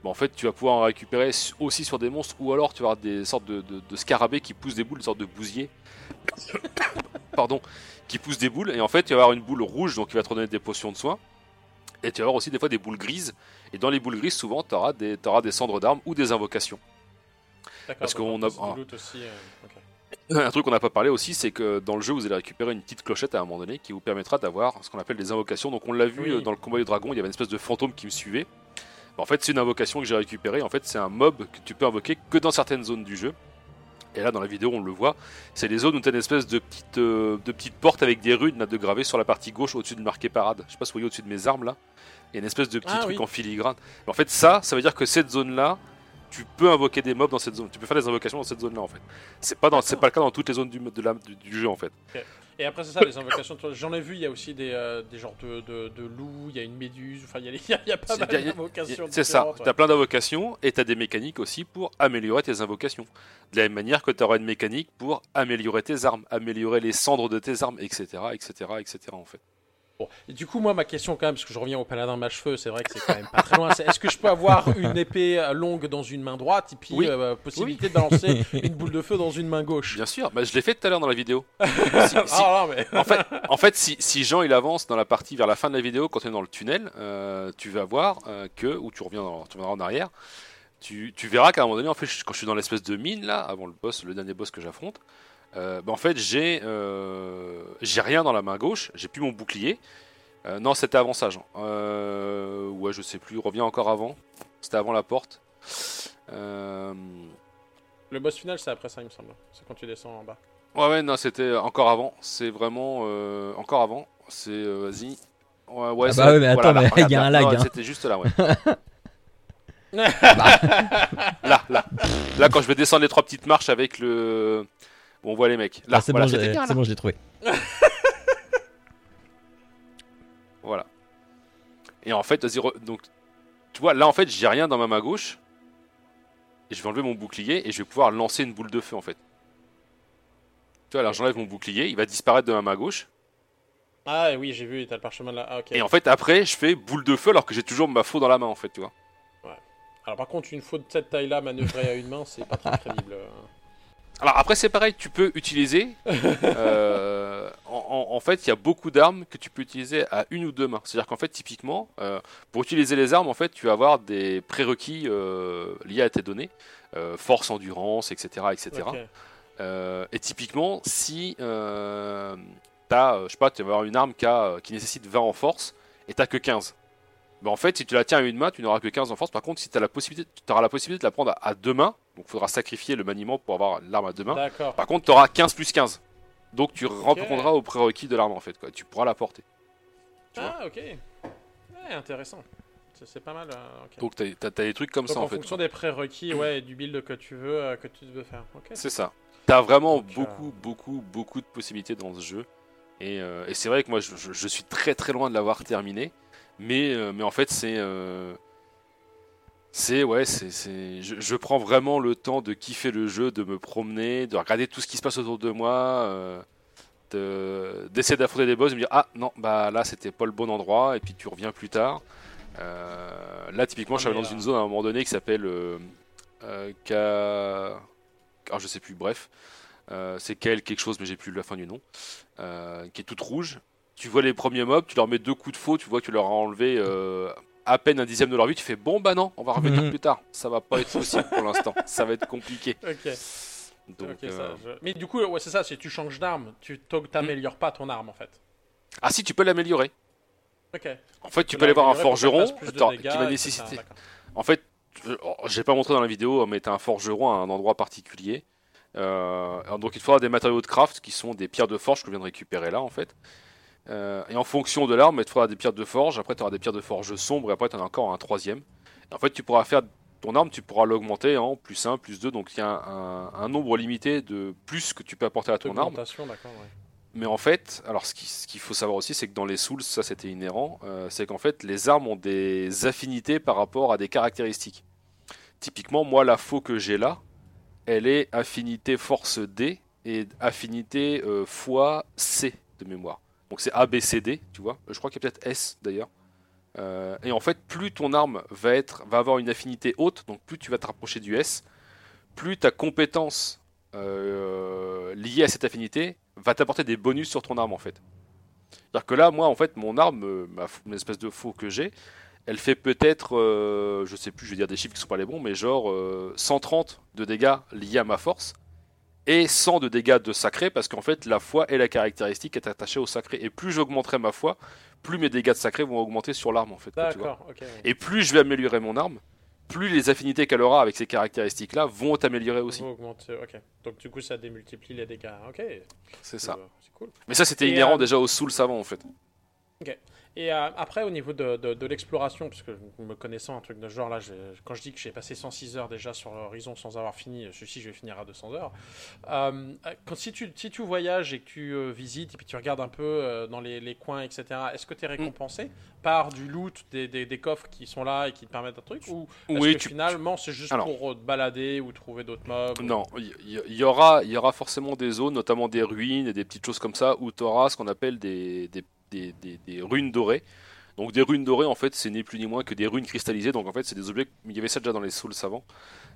Bah, en fait, tu vas pouvoir en récupérer aussi sur des monstres, ou alors tu vas avoir des sortes de, de- de scarabées qui poussent des boules, des sortes de bousiers pardon, qui pousse des boules. Et en fait, tu vas avoir une boule rouge, donc qui va te redonner des potions de soins. Et tu vas avoir aussi des fois des boules grises. Et dans les boules grises, souvent, tu auras, des des cendres d'armes ou des invocations. Parce qu'on a- aussi. euh. Un truc qu'on n'a pas parlé aussi, c'est que dans le jeu, vous allez récupérer une petite clochette à un moment donné qui vous permettra d'avoir ce qu'on appelle des invocations. Donc on l'a vu Oui. euh, dans le combat du dragon, il y avait une espèce de fantôme qui me suivait. En fait, c'est une invocation que j'ai récupérée. En fait, c'est un mob que tu peux invoquer que dans certaines zones du jeu. Et là, dans la vidéo, on le voit. C'est les zones où tu as une espèce de petite, euh, de petite porte avec des runes là, de gravées sur la partie gauche au-dessus de marqué parade. Je sais pas si vous voyez au-dessus de mes armes là. Il y a une espèce de petit Ah, truc oui. en filigrane. En fait, ça, ça veut dire que cette zone-là, tu peux invoquer des mobs dans cette zone. Tu peux faire des invocations dans cette zone-là en fait. C'est pas, dans- c'est pas le cas dans toutes les zones du, de la- du, du jeu en fait. Et après, c'est ça, les invocations. J'en ai vu, il y a aussi des, euh, des genres de, de, de loups, il y a une méduse, enfin, il y a, il y pas mal d'invocations. C'est ça, tu as plein d'invocations et tu as des mécaniques aussi pour améliorer tes invocations. De la même manière que tu auras une mécanique pour améliorer tes armes, améliorer les cendres de tes armes, etc. etc., etc. en fait. Bon, et du coup, moi, ma question quand même, parce que je reviens au paladin mâche-feu, c'est vrai que c'est quand même pas très loin. Est-ce que je peux avoir une épée euh, longue dans une main droite et puis Oui. euh, possibilité de balancer une boule de feu dans une main gauche? Bien sûr, bah, je l'ai fait tout à l'heure dans la vidéo. Si- si- Ah non, mais. en fait, en fait si, si Jean il avance dans la partie vers la fin de la vidéo, quand tu es dans le tunnel, euh, tu vas voir euh, que, ou tu, reviens dans- tu reviendras en arrière, tu, tu verras qu'à un moment donné, en fait, quand je suis dans l'espèce de mine là, avant le boss, le dernier boss que j'affronte, euh, bah, en fait j'ai euh, j'ai rien dans la main gauche, j'ai plus mon bouclier. Euh, non, c'était avant ça, Jean. Euh, ouais, je sais plus, reviens encore avant. C'était avant la porte. Euh, Le boss final, c'est après ça, il me semble. C'est quand tu descends en bas. Ouais, ouais, non, c'était encore avant. C'est vraiment euh, encore avant. C'est euh, vas-y. Ouais, ouais, Ah c'est- bah ouais, mais attends, il y a un lag, hein. C'était juste là, ouais. là, là, là, quand je vais descendre les trois petites marches avec le, on voit les mecs. Là, Ah, c'est voilà, bon, bon, je l'ai trouvé. Voilà. Et en fait, vas-y, re- donc, tu vois, là, en fait, j'ai rien dans ma main gauche. Et je vais enlever mon bouclier et je vais pouvoir lancer une boule de feu, en fait. Tu vois, là, j'enlève mon bouclier, il va disparaître de ma main gauche. Ah oui, j'ai vu, t'as le parchemin là. Ah, ok. Et en fait, après, je fais boule de feu alors que j'ai toujours ma faux dans la main, en fait, tu vois. Alors par contre, une faute de cette taille-là, manœuvrer à une main, c'est pas très crédible. Alors après, c'est pareil, tu peux utiliser. euh, en, fait, il y a beaucoup d'armes que tu peux utiliser à une ou deux mains. C'est-à-dire qu'en fait, typiquement, euh, pour utiliser les armes, en fait, tu vas avoir des prérequis euh, liés à tes données, force, endurance, etc., etc. Et typiquement, si euh, t'as, je sais pas, tu vas avoir une arme qui, a- qui nécessite 20 en force et t'as que 15. Ben, en fait, si tu la tiens à une main, tu n'auras que 15 en force. Par contre, si tu as la possibilité, tu auras la possibilité de la prendre à, à deux mains, donc il faudra sacrifier le maniement pour avoir l'arme à deux mains. D'accord. Par contre, tu auras 15 plus 15. Donc tu répondras aux prérequis de l'arme en fait. Quoi. Tu pourras la porter. Tu Ah, ok. Ouais, intéressant. c'est pas mal. euh. Donc, tu as, des trucs comme Donc, ça en, en fait. fonction des prérequis, ouais, et du build que tu veux, euh, que tu veux faire. C'est ça. T'as vraiment Donc, euh, beaucoup, beaucoup, beaucoup de possibilités dans ce jeu. Et, et c'est vrai que moi, je, je- je suis très, très loin de l'avoir terminé. Mais, mais en fait, c'est. C'est. Ouais, c'est. Je, prends vraiment le temps de kiffer le jeu, de me promener, de regarder tout ce qui se passe autour de moi. euh, de- d'essayer d'affronter des boss et me dire ah non bah là c'était pas le bon endroit et puis tu reviens plus tard Euh, là typiquement je suis Ah, dans une zone à un moment donné qui s'appelle euh, Ka- alors je sais plus, bref, c'est Kael quelque chose, mais j'ai plus la fin du nom, qui est toute rouge. Tu vois les premiers mobs, tu leur mets deux coups de faux, tu vois que tu leur as enlevé à peine un dixième de leur vie, tu fais bon bah non, on va revenir Mhm. plus tard. Ça va pas être possible pour l'instant, ça va être compliqué. Ok. Donc, ok, ça, euh, je- Mais du coup, ouais, c'est ça, si tu changes d'arme, tu t'améliores pas ton arme en fait. Ah si, tu peux l'améliorer. Ok. En fait, tu peux peux aller voir un forgeron attends, dégâts, qui va nécessiter. En fait, oh, j'ai pas montré dans la vidéo, mais t'as un forgeron à un endroit particulier. Euh, donc il te faudra des matériaux de craft qui sont des pierres de forge que je viens de récupérer là en fait. Euh, et en fonction de l'arme, te faudra des pierres de forge. Après, tu auras des pierres de forge sombre. Et après, tu en as encore un troisième. Et en fait, tu pourras faire ton arme, tu pourras l'augmenter en plus 1, plus 2. Donc il y a un, un- un nombre limité de plus que tu peux apporter à ton arme. Ouais. Mais en fait, alors ce qu'il faut savoir aussi, c'est que dans les Souls, ça c'était inhérent, euh, c'est qu'en fait les armes ont des affinités par rapport à des caractéristiques. Typiquement, moi la faux que j'ai là, elle est affinité force D et affinité euh, fois C de mémoire. Donc c'est A, B, C, D, tu vois. Je crois qu'il y a peut-être S d'ailleurs. Euh, et en fait, plus ton arme va, être, va avoir une affinité haute, donc plus tu vas te rapprocher du S, plus ta compétence euh, liée à cette affinité va t'apporter des bonus sur ton arme en fait. C'est-à-dire que là, moi, en fait, mon arme, euh, ma mon espèce de faux que j'ai, elle fait peut-être, euh, je sais plus, je vais dire des chiffres qui sont pas les bons, mais genre euh, 130 de dégâts liés à ma force et 100 de dégâts de sacré parce qu'en fait, la foi est la caractéristique qui est attachée au sacré. Et plus j'augmenterai ma foi, plus mes dégâts de sacré vont augmenter sur l'arme en fait. quoi, tu vois. D'accord, ok. ouais. Et plus je vais améliorer mon arme, plus les affinités qu'elle aura avec ces caractéristiques-là vont t'améliorer aussi. Faut augmenter, ok. Donc du coup, ça démultiplie les dégâts. Ok. C'est ça. Cool. Mais ça, c'était Et, inhérent euh, déjà au Soul savant en fait. Et euh, après, au niveau de, de- de l'exploration, parce que me connaissant un truc de ce genre là, quand je dis que j'ai passé 106 heures déjà sur Horizon sans avoir fini, celui-ci je vais finir à 200 heures. Euh, quand, si, tu, si tu voyages et que tu euh, visites et puis tu regardes un peu dans les, les coins, etc., est-ce que tu es récompensé par du loot, des, des- des coffres qui sont là et qui te permettent un truc Ou Oui, que tu, finalement c'est juste Alors. pour te balader ou trouver d'autres mobs Non, il y, y aura, y aura forcément des zones, notamment des ruines et des petites choses comme ça, où tu auras ce qu'on appelle des, des, des, des- des runes dorées. Donc des runes dorées, en fait, c'est ni plus ni moins que des runes cristallisées. Donc en fait, c'est des objets, il y avait ça déjà dans les souls savants,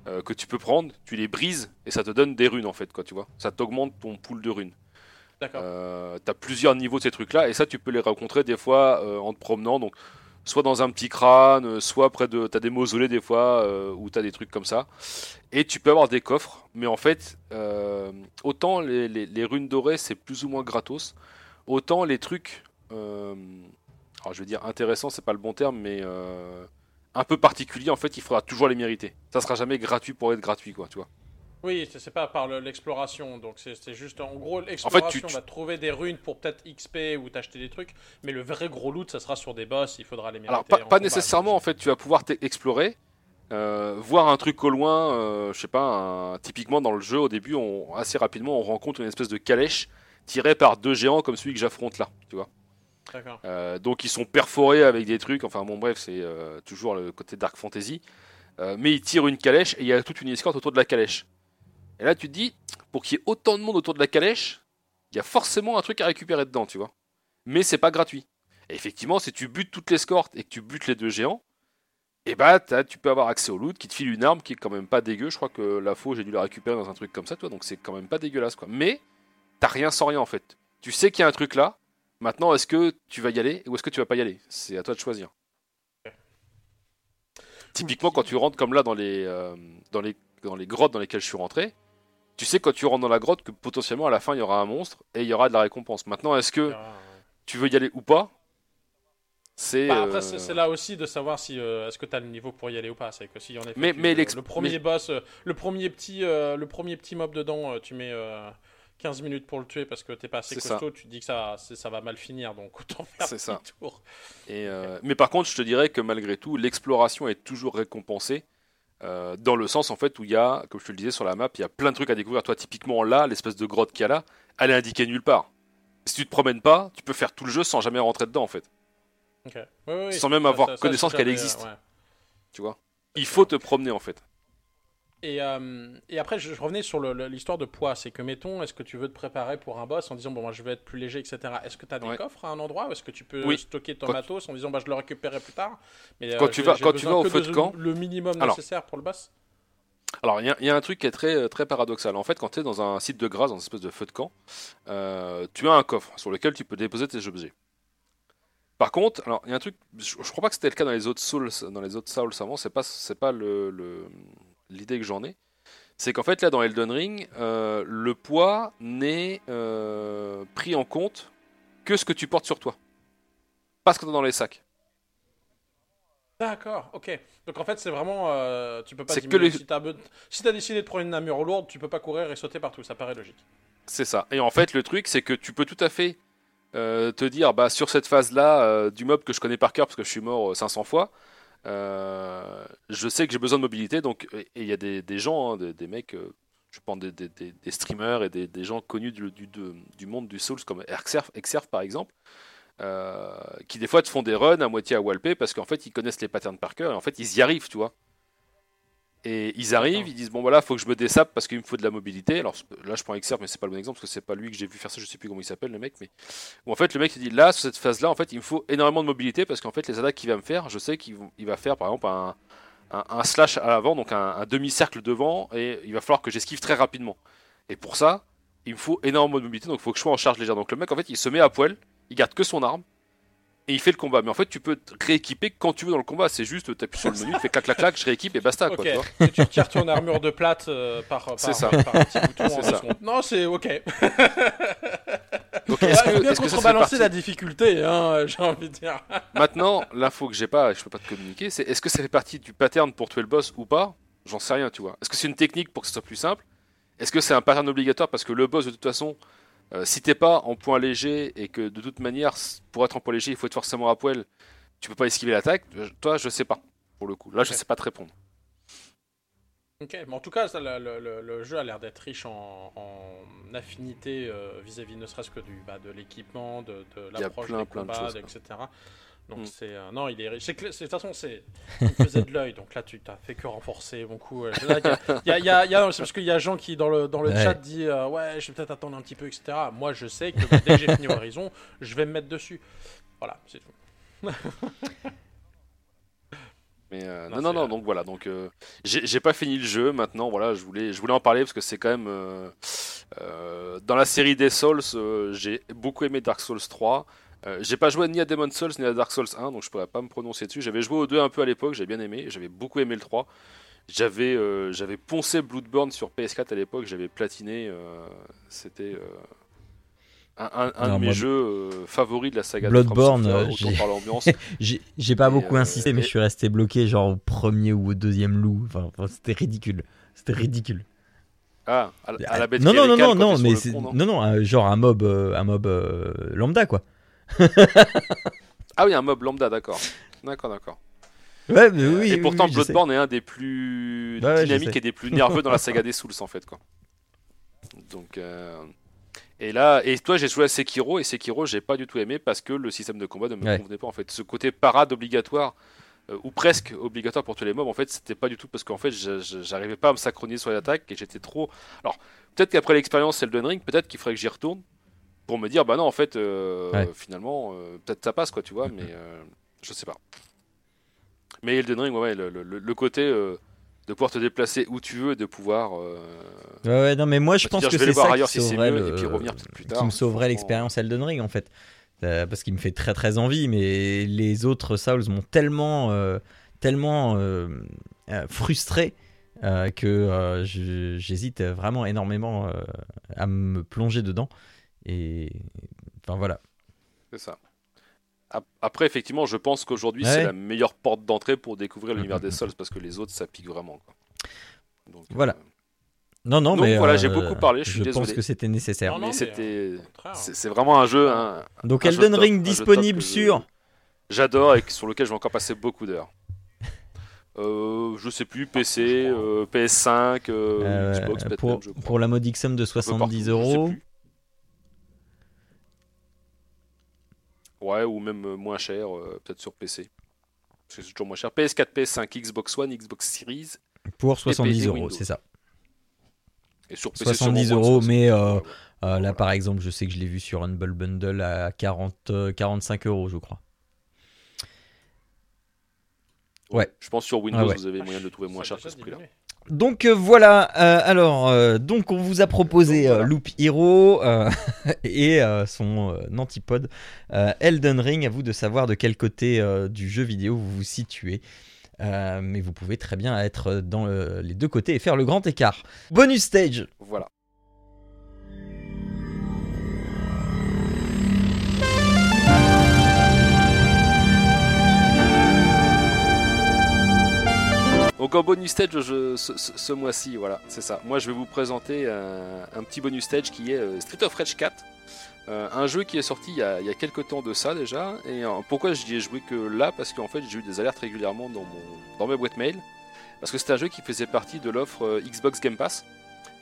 euh, que tu peux prendre, tu les brises et ça te donne des runes en fait, quoi, tu vois. Ça t'augmente ton pool de runes. D'accord. Euh, tu as plusieurs niveaux de ces trucs-là, et ça, tu peux les rencontrer des fois euh, en te promenant. Donc, soit dans un petit crâne, soit près de. Tu as des mausolées des fois, où tu as des trucs comme ça. Et tu peux avoir des coffres, mais en fait, autant les, les- les runes dorées, c'est plus ou moins gratos, autant les trucs. Euh, alors, je vais dire intéressant, c'est pas le bon terme, mais. euh, un peu particulier, en fait, il faudra toujours les mériter. Ça sera jamais gratuit pour être gratuit, quoi, tu vois. Oui, c'est pas par le- l'exploration, donc c'est juste en gros l'exploration tu- va trouver des runes pour peut-être XP ou t'acheter des trucs, mais le vrai gros loot ça sera sur des boss, il faudra les mériter. Alors, pas, en nécessairement, en fait, tu vas pouvoir explorer, euh, voir un truc au loin, euh, je sais pas, un- typiquement dans le jeu, au début, on, assez rapidement, on rencontre une espèce de calèche tirée par deux géants comme celui que j'affronte là, tu vois. Euh, donc, ils sont perforés avec des trucs, enfin, bon, bref, c'est euh, toujours le côté Dark Fantasy. Euh, mais ils tirent une calèche et il y a toute une escorte autour de la calèche. Et là, tu te dis, pour qu'il y ait autant de monde autour de la calèche, il y a forcément un truc à récupérer dedans, tu vois. Mais c'est pas gratuit. Et effectivement, si tu butes toute l'escorte et que tu butes les deux géants, et bah t'as- tu peux avoir accès au loot qui te file une arme qui est quand même pas dégueu. Je crois que la faux, j'ai dû la récupérer dans un truc comme ça, toi, donc c'est quand même pas dégueulasse quoi. Mais t'as rien sans rien en fait. Tu sais qu'il y a un truc là. Maintenant, est-ce que tu vas y aller ou est-ce que tu vas pas y aller? C'est à toi de choisir. Typiquement, quand tu rentres comme là dans les, euh, dans les, dans les grottes dans lesquelles je suis rentré, tu sais quand tu rentres dans la grotte que potentiellement à la fin il y aura un monstre et il y aura de la récompense. Maintenant, est-ce que Ah, tu veux y aller ou pas? C'est. Bah, après, euh, c'est là aussi de savoir si euh, est-ce que tu as le niveau pour y aller ou pas. C'est que si en effet, Mais- tu- mais le, premier mais- boss, le premier petit, euh, le premier petit mob dedans, tu mets 15 minutes pour le tuer parce que t'es pas assez C'est ça. costaud, tu te dis que ça, ça va mal finir, donc autant faire ça. tour. Et, euh, Mais par contre, je te dirais que malgré tout, l'exploration est toujours récompensée. euh, dans le sens en fait où il y a, comme je te le disais sur la map, il y a plein de trucs à découvrir. Toi, typiquement là, l'espèce de grotte qu'il y a là, elle est indiquée nulle part. Si tu te promènes pas, tu peux faire tout le jeu sans jamais rentrer dedans en fait. Ok. Oui, oui, Sans même ça- avoir connaissance qu'elle existe. ouais. Tu vois? Il faut te promener en fait. Et, euh, et après, je, je revenais sur l'histoire de poids. C'est que, mettons, est-ce que tu veux te préparer pour un boss en disant, bon, moi, je vais être plus léger, etc. Est-ce que tu as des Ouais. coffres à un endroit ou est-ce que tu peux Oui. stocker ton Quand- matos en disant, bah, je le récupérerai plus tard Mais, euh, Quand tu vas- j'ai quand tu besoin vas au feu de camp- Le minimum Alors. nécessaire pour le boss Alors, il y, a- il y a un truc qui est très, très paradoxal. En fait, quand tu es dans un site de grâce, dans une espèce de feu de camp, euh, tu as un coffre sur lequel tu peux déposer tes objets. Par contre, alors il y a un truc, je, je crois pas que c'était le cas dans les autres Souls, dans les autres Souls avant. C'est pas, c'est pas le, le- l'idée que j'en ai. C'est qu'en fait là dans Elden Ring, euh, le poids n'est euh, pris en compte que ce que tu portes sur toi, pas ce que tu as dans les sacs. D'accord, ok. Donc en fait, c'est vraiment. euh, tu peux pas que les- Si t'as si décidé de prendre une armure lourde, tu peux pas courir et sauter partout. Ça paraît logique. C'est ça. Et en fait, le truc, c'est que tu peux tout à fait euh, te dire, bah, sur cette phase-là euh, du mob que je connais par cœur parce que je suis mort euh, 500 fois, je sais que j'ai besoin de mobilité. Donc, il y a des, gens, hein, des, mecs, euh, je pense des, streamers et des, gens connus du, du, de- du monde du Souls comme Exerf, Exerf par exemple. euh, qui des fois te font des runs à moitié à Walpé parce qu'en fait ils connaissent les patterns par cœur et en fait ils y arrivent tu vois et ils arrivent, ils disent bon voilà, faut que je me désape parce qu'il me faut de la mobilité. Alors là, je prends Exerf, mais c'est pas le bon exemple parce que c'est pas lui que j'ai vu faire ça. Je sais plus comment il s'appelle le mec, mais en fait le mec il dit là sur cette phase-là, en fait il me faut énormément de mobilité parce qu'en fait les attaques qu'il va me faire, je sais qu'il va faire par exemple un, un, un slash à l'avant, donc un, un demi-cercle devant, et il va falloir que j'esquive très rapidement. Et pour ça, il me faut énormément de mobilité, donc il faut que je sois en charge légère. Donc le mec en fait il se met à poil, il garde que son arme. Et il fait le combat, mais en fait tu peux te rééquiper quand tu veux dans le combat. C'est juste, t'appuies sur le menu, tu fais clac clac clac, je rééquipe et basta quoi. Ok. tu vois. Et tu retires ton armure de plate euh, par, par, C'est ça. par un petit bouton en ça. Non, c'est ok. Donc est-ce que, bien contrebalancer la difficulté, hein, j'ai envie de dire. Maintenant, l'info que j'ai pas, je peux pas te communiquer, c'est est-ce que ça fait partie du pattern pour tuer le boss ou pas? J'en sais rien, tu vois. Est-ce que c'est une technique pour que ce soit plus simple? Est-ce que c'est un pattern obligatoire parce que le boss, de toute façon, euh, si t'es pas en point léger et que de toute manière, pour être en point léger, il faut être forcément à poil, tu peux pas esquiver l'attaque. Toi, je sais pas, pour le coup. Là, je Ok. sais pas te répondre. Ok, mais en tout cas, ça, le, le- le- le jeu a l'air d'être riche en, en affinité euh, vis-à-vis ne serait-ce que du, bah, de l'équipement, de, de l'approche des plein de combats, choses, quoi. Donc Mm. c'est euh, non, il est riche. C'est De toute façon, c'est il faisait de l'œil. Donc là, tu t'as fait que renforcer mon coup. euh, Il y a, il y a- il y a- c'est parce qu'il y a gens qui dans le dans le Ouais. chat dit euh, ouais, je vais peut-être attendre un petit peu, etc. Moi, je sais que bah, dès que j'ai fini Horizon, je vais me mettre dessus. Voilà, c'est tout. Mais euh, Non, non, non, donc voilà, donc euh, j'ai pas fini le jeu maintenant, voilà, je voulais, je voulais en parler parce que c'est quand même euh, euh, dans la série des Souls, euh, j'ai beaucoup aimé Dark Souls 3. Euh, j'ai pas joué ni à Demon Souls ni à Dark Souls 1, donc je pourrais pas me prononcer dessus. J'avais joué aux deux un peu à l'époque, j'ai bien aimé, j'avais beaucoup aimé le 3. J'avais euh, j'avais poncé Bloodborne sur PS4 à l'époque, j'avais platiné, euh, c'était un, un- un Non, de mes jeux favoris de la saga Bloodborne, de j'ai- par l'ambiance. J'ai pas Et, beaucoup insisté, mais et- je suis resté bloqué genre au premier ou au deuxième loup. Enfin, enfin, c'était ridicule. C'était ridicule. Ah, à, la- à la bête non, non, non, non, mais pont, non? non, genre un mob, un mob lambda quoi. Ah oui, un mob lambda, d'accord. D'accord, d'accord. Ouais, mais oui. et oui, pourtant, oui. Bloodborne est un des plus ouais, dynamiques et des plus nerveux dans la saga des Souls, en fait, quoi. Donc, euh, et là, et toi, j'ai joué à Sekiro, et Sekiro, j'ai pas du tout aimé parce que le système de combat ne me Ouais. convenait pas, en fait. Ce côté parade obligatoire, euh, ou presque obligatoire pour tuer les mobs, en fait, c'était pas du tout parce qu'en fait, j'arrivais pas à me synchroniser sur l'attaque et j'étais trop. Alors, peut-être qu'après l'expérience Elden Ring, peut-être qu'il faudrait que j'y retourne pour me dire, bah non, en fait, euh, Ouais. finalement, euh, peut-être ça passe, quoi, tu vois, mais euh, je sais pas. Mais Elden Ring, ouais, le, le- le côté euh, de pouvoir te déplacer où tu veux, et de pouvoir. Ouais, ouais, non, mais moi je Bah, pense dire, que c'est ça ailleurs qui si sauverait, mieux, et puis revenir qui me sauverait l'expérience Elden Ring en fait. Parce qu'il me fait très très envie, mais les autres Souls m'ont tellement, tellement frustré que j'hésite vraiment énormément à me plonger dedans. Et enfin voilà. C'est ça. Ap- Après, effectivement, je pense qu'aujourd'hui, Ouais. c'est la meilleure porte d'entrée pour découvrir l'univers Mhm. des Souls parce que les autres, ça pique vraiment. Quoi. Donc, Voilà. euh, Non, non, Donc mais voilà, j'ai euh, beaucoup parlé, je suis pense désolé. que c'était nécessaire. C'était, euh, contraire. c'est vraiment un jeu. hein, Donc un Elden Ring disponible je- sur. J'adore et sur lequel je vais encore passer beaucoup d'heures. Euh, je sais plus, PC, euh, PS5, euh, euh, Xbox, peut-être pour, je pour la modique somme de Un peu partout, 70 je sais euros. Ouais, ou même euh, moins cher, euh, peut-être sur PC. Parce que c'est toujours moins cher. PS4, PS5, Xbox One, Xbox Series. Pour 70 PC euros, Windows. c'est ça. Et sur PC, 70 sûrement moins de euros, 60. mais euh, Ouais, ouais. euh, là par exemple, je sais que je l'ai vu sur Humble Bundle à 40, euh, 45 euros, je crois. Ouais. Je pense sur Windows, Ah ouais. vous avez moyen de le trouver moins Ça cher que ce prix-là. Donc euh, voilà, euh, alors euh, donc on vous a proposé Loop Hero et son antipode Elden Ring. À vous de savoir de quel côté du jeu vidéo vous vous situez. Mais vous pouvez très bien être dans les deux côtés et faire le grand écart. Bonus stage. Voilà. Donc en bonus stage ce, mois-ci, voilà, c'est ça. Moi je vais vous présenter un, un petit bonus stage qui est euh, Street of Rage 4. Euh, un jeu qui est sorti il y, a, quelques temps de ça déjà. Et euh, pourquoi j'y ai joué que là? Parce qu'en fait j'ai eu des alertes régulièrement dans, mes boîtes mail. Parce que c'est un jeu qui faisait partie de l'offre euh, Xbox Game Pass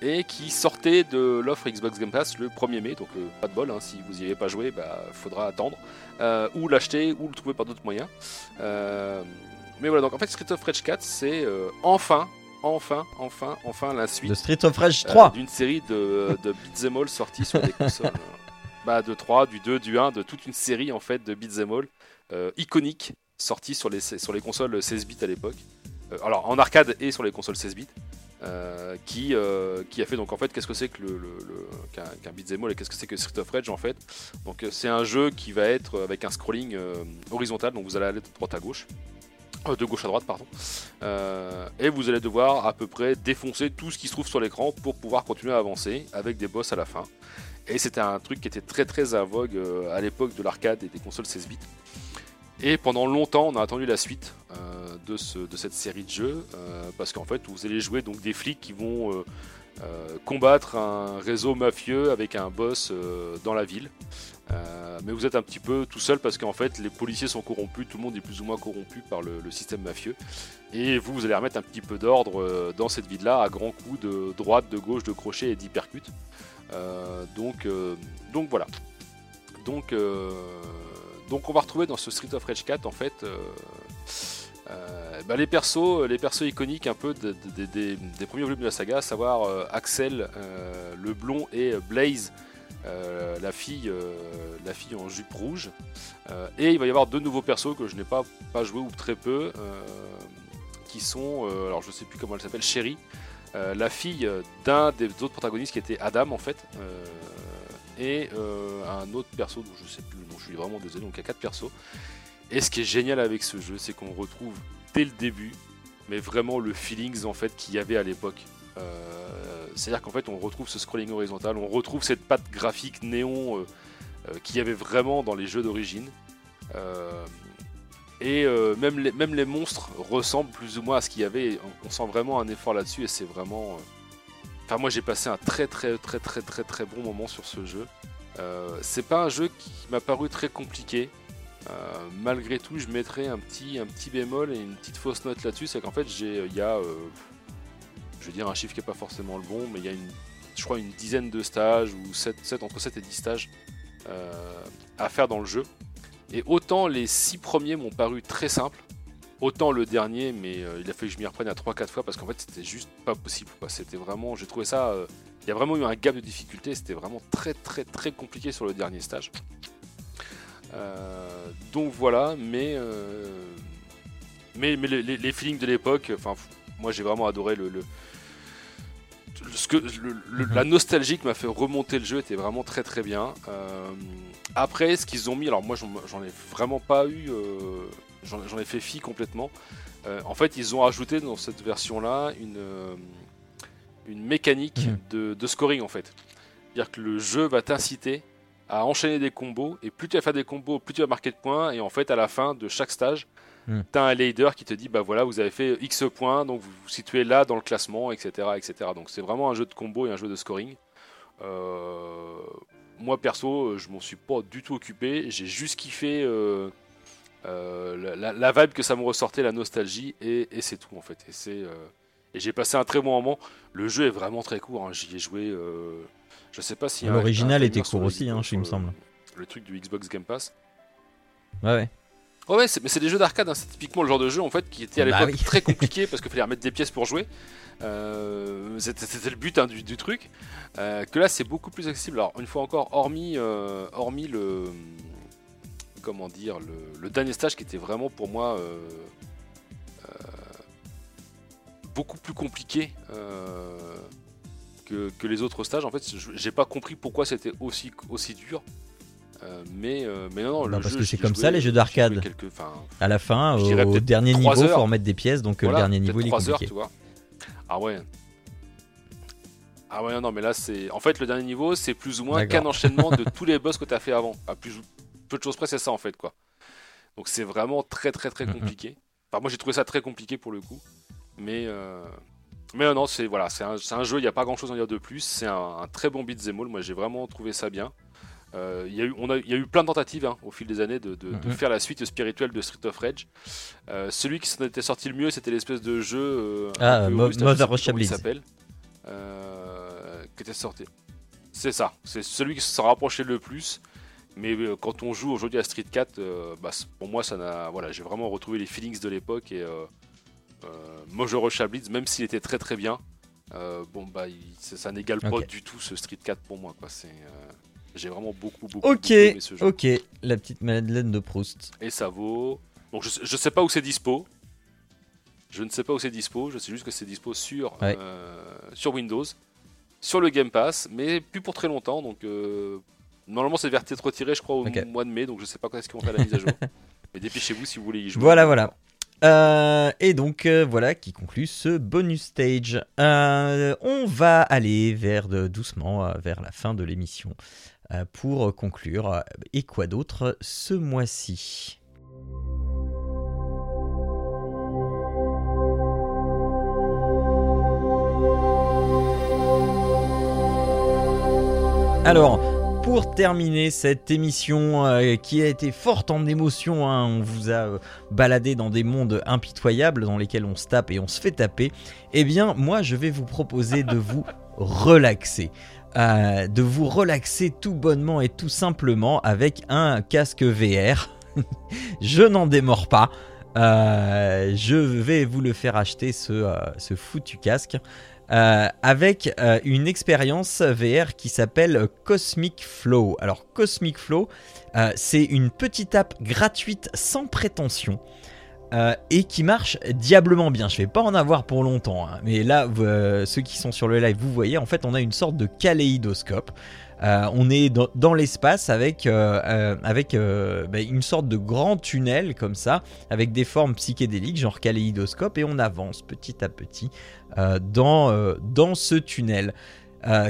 et qui sortait de l'offre Xbox Game Pass le 1er mai. Donc euh, pas de bol, hein, si vous n'y avez pas joué, bah, faudra attendre. Euh, ou l'acheter ou le trouver par d'autres moyens. Euh, mais voilà, donc en fait Street of Rage 4 c'est euh, enfin, enfin, enfin, enfin la suite De Street of Rage euh, 3. d'une série de, de beat'em all sortis sur des consoles. euh, bah, de 3, du 2, du 1, de toute une série en fait de beat'em all euh, iconiques sortis sur les, sur les consoles 16 bits à l'époque. Euh, alors en arcade et sur les consoles 16 bits. euh, qui, euh, qui a fait donc en fait qu'est-ce que c'est que le, le- le- qu'un qu'un beat'em all et qu'est-ce que c'est que Street of Rage en fait? Donc euh, c'est un jeu qui va être avec un scrolling euh, horizontal donc vous allez aller de droite à gauche Euh, de gauche à droite pardon euh, et vous allez devoir à peu près défoncer tout ce qui se trouve sur l'écran pour pouvoir continuer à avancer avec des boss à la fin. Et c'était un truc qui était très très à vogue euh, à l'époque de l'arcade et des consoles 16 bits. Et pendant longtemps, on a attendu la suite euh, de, ce, de cette série de jeux euh, parce qu'en fait, vous allez jouer donc des flics qui vont euh, euh, combattre un réseau mafieux avec un boss euh, dans la ville. Euh, mais vous êtes un petit peu tout seul parce qu'en fait les policiers sont corrompus, tout le monde est plus ou moins corrompu par le, système mafieux. Et vous, vous allez remettre un petit peu d'ordre euh, dans cette ville-là à grands coups de droite, de gauche, de crochet et d'hypercute. Euh, donc, donc voilà. Donc, donc on va retrouver dans ce Street of Rage 4 en fait bah, les persos, les persos iconiques un peu de- de- de- des- premiers volumes de la saga, à savoir Axel, le blond et Blaze, euh, la fille, euh, la fille en jupe rouge. Euh, et il va y avoir deux nouveaux persos que je n'ai pas, joué ou très peu, qui sont, alors je sais plus comment elle s'appelle, Sherry, la fille d'un des autres protagonistes qui était Adam en fait, et un autre perso dont je sais plus le je suis vraiment désolé, donc il y a quatre persos. Et ce qui est génial avec ce jeu, c'est qu'on retrouve dès le début, mais vraiment le feelings en fait qu'il y avait à l'époque. Euh, C'est-à-dire qu'en fait, on retrouve ce scrolling horizontal, on retrouve cette patte graphique néon euh, euh, qu'il y avait vraiment dans les jeux d'origine. Et même, les, monstres ressemblent plus ou moins à ce qu'il y avait. On, sent vraiment un effort là-dessus et c'est vraiment. Enfin, moi j'ai passé un très très très très très très bon moment sur ce jeu. Euh, c'est pas un jeu qui m'a paru très compliqué. Malgré tout, je mettrais un petit, un petit bémol et une petite fausse note là-dessus. C'est qu'en fait, il y a, je vais dire un chiffre qui n'est pas forcément le bon, mais il y a une, je crois une dizaine de stages ou 7, 7 entre 7 et 10 stages euh, à faire dans le jeu. Et autant les 6 premiers m'ont paru très simples, autant le dernier, mais euh, il a fallu que je m'y reprenne à 3-4 fois parce qu'en fait c'était juste pas possible. C'était vraiment, j'ai trouvé ça, euh, il y a vraiment eu un gap de difficulté, c'était vraiment très très très compliqué sur le dernier stage. Donc voilà, mais, mais, mais les, feelings de l'époque, moi j'ai vraiment adoré le- ce que, le- le- Mhm. la nostalgie qui m'a fait remonter le jeu était vraiment très très bien. Euh, après, ce qu'ils ont mis, alors moi j'en ai vraiment pas eu, euh, j'en ai fait fi complètement. Euh, en fait, ils ont ajouté dans cette version-là une, une mécanique Mhm. de, de scoring en fait. C'est-à-dire que le jeu va t'inciter à enchaîner des combos et plus tu vas faire des combos, plus tu vas marquer de points et en fait à la fin de chaque stage, Hmm. t'as un leader qui te dit bah voilà vous avez fait X points donc vous vous situez là dans le classement etc etc donc c'est vraiment un jeu de combo et un jeu de scoring Euh, moi perso je m'en suis pas du tout occupé j'ai juste kiffé euh, euh, la, la vibe que ça me ressortait la nostalgie et, et c'est tout en fait et c'est et j'ai passé un très bon moment le jeu est vraiment très court hein. j'y ai joué euh, je sais pas si L'original était court aussi, hein, Xbox, il me semble. le truc du Xbox Game Pass Ouais, ouais. Ouais, mais c'est des jeux d'arcade, hein, c'est typiquement le genre de jeu en fait qui était à Bah l'époque oui. très compliqué parce qu'il fallait remettre des pièces pour jouer. Euh, C'était le but hein, du, du truc. Euh, que là, c'est beaucoup plus accessible. Alors, une fois encore, hormis, euh, hormis le. Comment dire, le, le dernier stage qui était vraiment pour moi beaucoup plus compliqué que, que les autres stages. En fait, j'ai pas compris pourquoi c'était aussi, aussi dur. Euh, mais, euh, mais non, non, le parce jeu, que c'est comme ça, les jeux d'arcade. À la fin, au, dernier niveau, heures. faut remettre des pièces, donc euh, voilà, le dernier niveau il est trois heures, compliqué. tu vois. Ah ouais. Ah ouais, non, mais là, c'est. En fait, le dernier niveau, c'est plus ou moins qu'un enchaînement de tous les boss que tu as fait avant. À plus... Peu de choses près, c'est ça, en fait, quoi. Donc, c'est vraiment très, très, très compliqué. Enfin, moi, j'ai trouvé ça très compliqué pour le coup. Mais. euh, Mais non, non, c'est voilà, c'est un, jeu, il n'y a pas grand chose à dire de plus. C'est un, un très bon beat'em all. Moi, j'ai vraiment trouvé ça bien. Euh, Il y, a eu- on a- il y a eu plein de tentatives hein, au fil des années de, de- de Mhm. faire la suite spirituelle de Street of Rage. Euh, celui qui s'en était sorti le mieux, c'était l'espèce de jeu. euh, un Ah, peu Mother il s'appelle. Euh, qui était sorti. C'est ça, c'est celui qui s'en rapprochait le plus. Mais euh, quand on joue aujourd'hui à Street 4, euh, bah, pour moi, ça n'a, voilà, j'ai vraiment retrouvé les feelings de l'époque et Blitz, même s'il était très très bien, bon bah, il- ça, ça n'égale pas du tout ce Street 4 pour moi. Quoi. C'est, j'ai vraiment beaucoup beaucoup, Ok, beaucoup aimé ce jeu. ok, la petite Madeleine de Proust. Et ça vaut. Donc je, je sais pas où c'est dispo. Je ne sais pas où c'est dispo. Je sais juste que c'est dispo sur Ouais. euh, sur Windows, sur le Game Pass, mais plus pour très longtemps. Donc euh, normalement c'est vers être retiré, je crois, au mois de mai. Donc je sais pas quand est-ce qu'ils vont faire la mise à jour. mais dépêchez-vous si vous voulez y jouer. Voilà, voilà. Euh, et donc euh, voilà qui conclut ce bonus stage. Euh, on va aller vers de, doucement vers la fin de l'émission pour conclure. Euh, Et quoi d'autre ce mois-ci? Alors, pour terminer cette émission euh, qui a été forte en émotions, hein, on vous a euh, baladé dans des mondes impitoyables dans lesquels on se tape et on se fait taper, eh bien moi je vais vous proposer de vous relaxer. De vous relaxer tout bonnement et tout simplement avec un casque VR. je n'en démords pas. Euh, je vais vous le faire acheter ce, euh, foutu casque. Euh, avec une expérience VR qui s'appelle Cosmic Flow. Alors Cosmic Flow, c'est une petite app gratuite sans prétention. Euh, et qui marche diablement bien. Je vais pas en avoir pour longtemps, hein, mais là, euh, ceux qui sont sur le live, vous voyez, en fait, on a une sorte de kaléidoscope. Euh, on est dans, l'espace avec, avec bah, une sorte de grand tunnel comme ça, avec des formes psychédéliques, genre kaléidoscope, et on avance petit à petit dans, dans ce tunnel.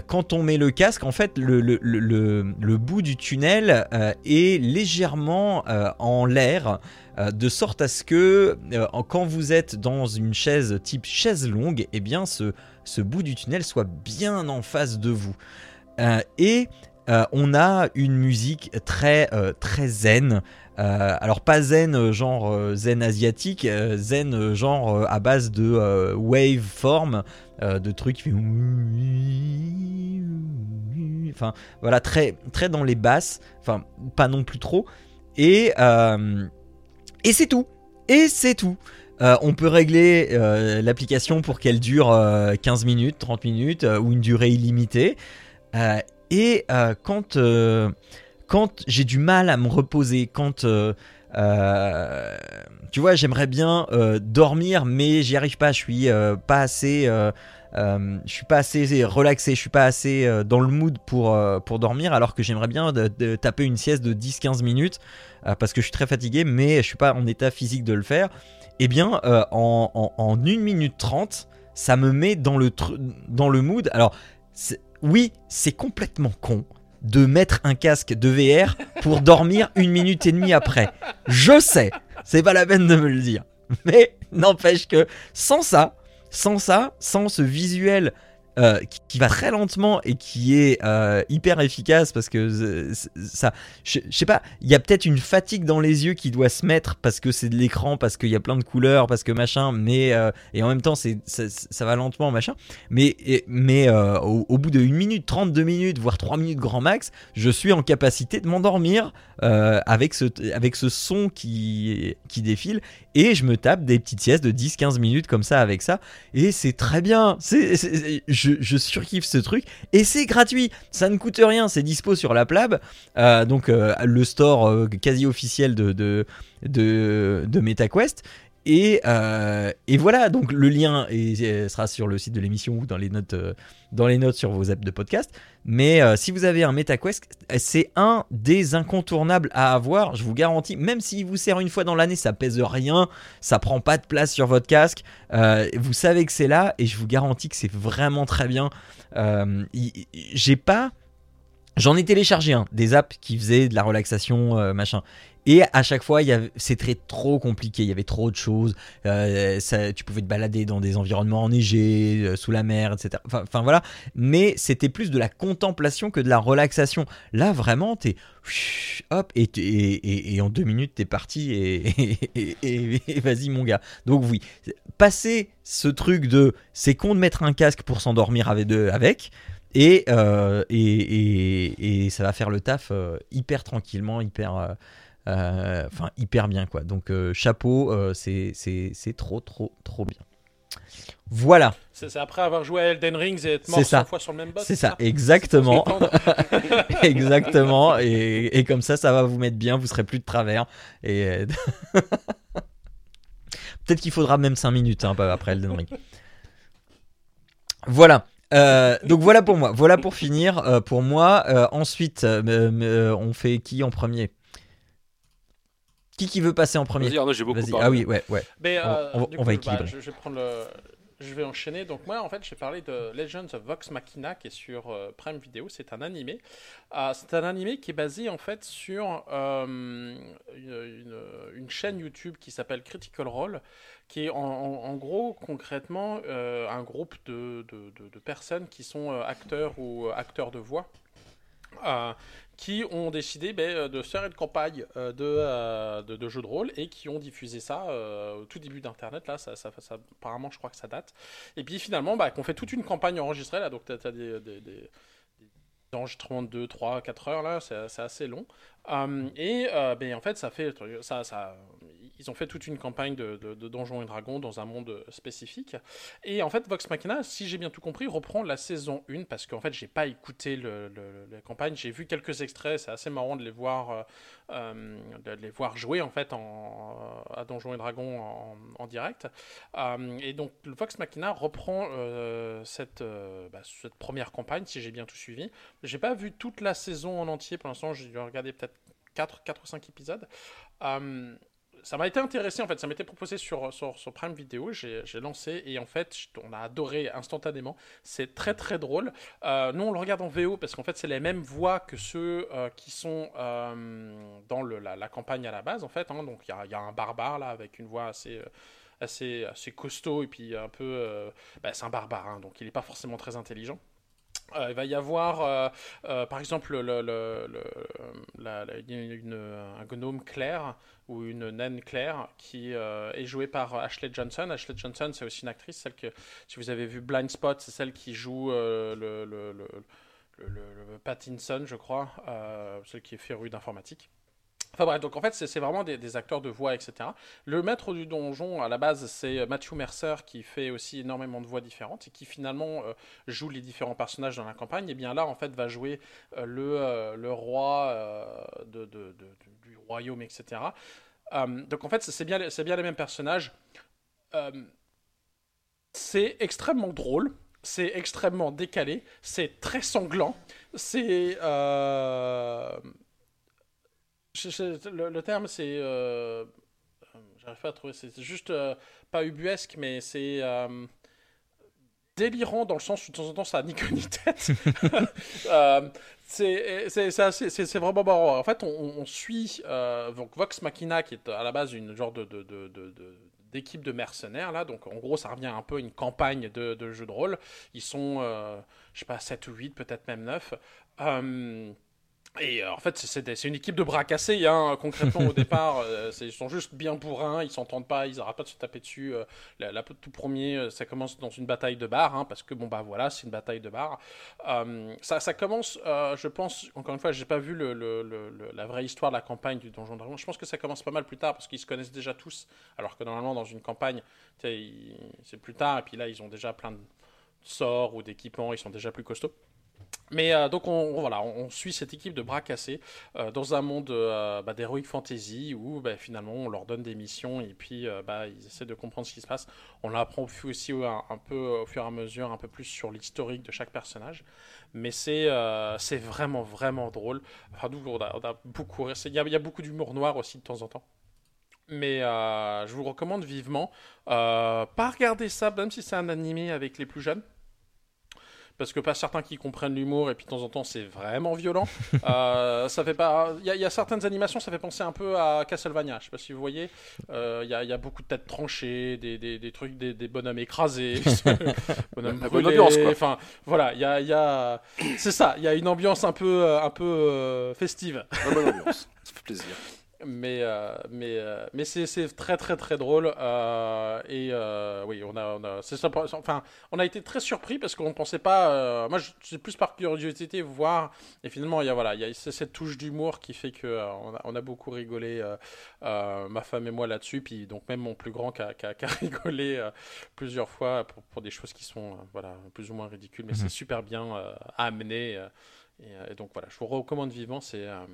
Quand on met le casque, en fait, le, le- le- le- bout du tunnel est légèrement en l'air, de sorte à ce que euh, quand vous êtes dans une chaise type chaise longue, eh bien, ce, ce bout du tunnel soit bien en face de vous. Euh, et euh, on a une musique très, euh, très zen. Euh, alors pas zen euh, genre euh, zen asiatique, euh, zen euh, genre euh, à base de euh, waveform, euh, de trucs. Enfin voilà, très, très dans les basses, enfin pas non plus trop. Et, euh, et c'est tout. Et c'est tout. Euh, on peut régler euh, l'application pour qu'elle dure euh, 15 minutes, 30 minutes euh, ou une durée illimitée. Euh, et euh, quand, euh, quand j'ai du mal à me reposer, quand euh, euh, tu vois, j'aimerais bien euh, dormir, mais j'y arrive pas. Je suis euh, pas assez, euh, je suis pas assez relaxé, je suis pas assez euh, dans le mood pour euh, pour dormir, alors que j'aimerais bien taper une sieste de 10-15 minutes euh, parce que je suis très fatigué, mais je suis pas en état physique de le faire. Eh bien, en, en, en 1 minute 30, ça me met dans le, dans le mood. Alors, oui, c'est complètement con de mettre un casque de VR pour dormir une minute et demie après. Je sais, c'est pas la peine de me le dire. Mais n'empêche que sans ça, sans ça, sans ce visuel euh, qui, va très lentement et qui est euh, hyper efficace parce que ça, je, sais pas, il y a peut-être une fatigue dans les yeux qui doit se mettre parce que c'est de l'écran, parce qu'il y a plein de couleurs, parce que machin, mais euh, et en même temps c'est ça, va lentement machin, mais mais au, bout de 1 minute 32 minutes voire 3 minutes grand max, je suis en capacité de m'endormir avec ce avec ce son qui qui défile et je me tape des petites siestes de 10-15 minutes comme ça avec ça et c'est très bien. C'est je, surkiffe ce truc et c'est gratuit. Ça ne coûte rien, c'est dispo sur la Plab, euh, donc euh, le store euh, quasi officiel de MetaQuest. Et, et, voilà, donc le lien sera sur le site de l'émission ou dans les notes, dans les notes sur vos apps de podcast. Mais si vous avez un MetaQuest, c'est un des incontournables à avoir, je vous garantis. Même s'il vous sert une fois dans l'année, ça pèse rien, ça prend pas de place sur votre casque. vous savez que c'est là et je vous garantis que c'est vraiment très bien. J'ai pas. J'en ai téléchargé un, des apps qui faisaient de la relaxation, machin. Et à chaque fois, c'était trop compliqué, il y avait trop de choses. Euh, tu pouvais te balader dans des environnements enneigés, euh, sous la mer, etc. Enfin, voilà. Mais c'était plus de la contemplation que de la relaxation. Là, vraiment, t'es hop, et, en deux minutes, t'es parti et, vas-y, mon gars. Donc, oui, passer ce truc de c'est con de mettre un casque pour s'endormir avec, avec euh, et, et, ça va faire le taf hyper tranquillement, hyper, euh, enfin, hyper bien, quoi. Donc, euh, chapeau, euh, c'est trop, trop, trop bien. Voilà. C'est après avoir joué à Elden Ring et être mort 100 fois sur le même boss. C'est ça, exactement. exactement. Et, et, comme ça, ça va vous mettre bien, vous serez plus de travers. Et peut-être qu'il faudra même 5 minutes hein, après Elden Ring. Voilà. Donc voilà pour moi. Voilà pour finir. pour moi. ensuite, on fait qui en premier? Qui qui veut passer en premier? Vas-y j'ai beaucoup Ah oui, ouais, ouais. Mais, euh, on, va bah, équilibrer. je, vais prendre le... Je vais enchaîner. Donc moi, en fait, j'ai parlé de Legends of Vox Machina qui est sur euh, Prime Video. C'est un animé. Euh, c'est un animé qui est basé en fait sur une, une, chaîne YouTube qui s'appelle Critical Role, qui est en, gros concrètement un groupe de, de, de, personnes qui sont acteurs ou acteurs de voix. Euh, qui ont décidé ben, euh, de faire une campagne euh, euh, de, de, jeux de rôle et qui ont diffusé ça au tout début d'Internet. Là, ça, ça, apparemment, je crois que ça date. Et puis finalement, bah, qu'on fait toute une campagne enregistrée. Là, donc, tu as, des, des, enregistrements de 2, 3, 4 heures, là, c'est assez long. et ben, en fait, ça fait. Ça, ça, ils ont fait toute une campagne de, de, Donjons et Dragons dans un monde spécifique. Et en fait, Vox Machina, si j'ai bien tout compris, reprend la saison 1 parce qu'en fait, j'ai pas écouté la campagne. J'ai vu quelques extraits, c'est assez marrant de les voir, euh, euh, de les voir jouer en fait à Donjons et Dragons en, direct. Euh, et donc, Vox Machina reprend cette, bah, cette première campagne, si j'ai bien tout suivi. J'ai pas vu toute la saison en entier pour l'instant, j'ai regardé peut-être 4, 4 ou 5 épisodes ça m'a été intéressé en fait, ça m'était proposé sur, sur, Prime Video, j'ai lancé et en fait on a adoré instantanément, c'est très très drôle. Euh, nous on le regarde en VO parce qu'en fait c'est les mêmes voix que ceux euh, qui sont euh, dans la, campagne à la base en fait, hein. donc il y a, un barbare là avec une voix assez... Assez, assez costaud et puis un peu... Bah, c'est un barbare, hein, donc il n'est pas forcément très intelligent. il va y avoir, par exemple, un gnome clair ou une naine claire qui euh, est jouée par Ashley Johnson. Ashley Johnson, c'est aussi une actrice, celle que, si vous avez vu Blind Spot, c'est celle qui joue euh, le, le, le, le, Pattinson, je crois, euh, celle qui est férue d'informatique. Enfin bref, donc en fait, c'est vraiment des, acteurs de voix, etc. Le maître du donjon, à la base, c'est Matthew Mercer qui fait aussi énormément de voix différentes et qui finalement joue les différents personnages dans la campagne. Et bien là, en fait, va jouer le, le roi de, royaume, etc. Euh, donc en fait, c'est bien, bien les mêmes personnages. Euh, c'est extrêmement drôle, c'est extrêmement décalé, c'est très sanglant, c'est... Euh, le, terme, c'est... J'arrive pas à trouver, c'est juste pas ubuesque, mais c'est délirant dans le sens où de temps en temps ça a ni queue ni tête. C'est vraiment marrant. En fait, on, on suit euh, donc Vox Machina, qui est à la base une genre de, de- de- de- de- d'équipe de mercenaires là. Donc en gros, ça revient un peu à une campagne de, de jeu de rôle. Ils sont, euh, je sais pas, 7 ou 8, peut-être même 9. Euh, et euh, en fait, c'est une équipe de bras cassés. Hein, concrètement, au départ, euh, ils sont juste bien bourrins, ils s'entendent pas, ils n'arrêtent pas de se taper dessus. euh, la, la- tout premier, euh, ça commence dans une bataille de bar, hein, parce que bon, bah voilà, c'est une bataille de bar. Ça, ça commence, je pense, encore une fois, j'ai pas vu le, le- le- le- la vraie histoire de la campagne du Donjon Dragon. Je pense que ça commence pas mal plus tard, parce qu'ils se connaissent déjà tous, alors que normalement, dans une campagne, c'est plus tard, et puis là, ils ont déjà plein de sorts ou d'équipements, ils sont déjà plus costauds. Mais euh, donc on, voilà, on, suit cette équipe de bras cassés euh, dans un monde euh, bah, d'heroic fantasy où bah, finalement on leur donne des missions et puis euh, bah, ils essaient de comprendre ce qui se passe. On apprend aussi un, peu au fur et à mesure un peu plus sur l'historique de chaque personnage. Mais c'est c'est vraiment vraiment drôle. Enfin, nous, on a, beaucoup, il y a, beaucoup d'humour noir aussi de temps en temps. Mais je vous recommande vivement. Euh, pas regarder ça, même si c'est un animé avec les plus jeunes parce que pas certains qui comprennent l'humour et puis de temps en temps c'est vraiment violent. Euh, ça fait pas. Il y, a- il y a certaines animations, ça fait penser un peu à Castlevania. Je sais pas si vous voyez. Euh, Il y, a, il y a beaucoup de têtes tranchées, des, des, des trucs, des, des bonhommes écrasés, bonhommes La bonne brûlés. ambiance, quoi. Enfin voilà, il y a, il y a... c'est ça. Il y a une ambiance un peu, euh, un peu euh, festive. Très bonne ambiance. Ça fait plaisir. Mais, euh, mais, euh, mais c'est, c'est très très très drôle. euh, et oui, on a, on, a, c'est enfin, on a été très surpris parce qu'on ne pensait pas. moi, suis plus par curiosité voir. Et finalement, il y a, voilà, il y a c'est cette touche d'humour qui fait que on, a, on a beaucoup rigolé, ma femme et moi là-dessus. Puis donc, même mon plus grand qui a, qui a- qui a rigolé plusieurs fois pour, pour des choses qui sont voilà, plus ou moins ridicules. Mais Mhm. c'est super bien amené. Euh, et, et donc voilà, je vous recommande vivement. C'est. euh,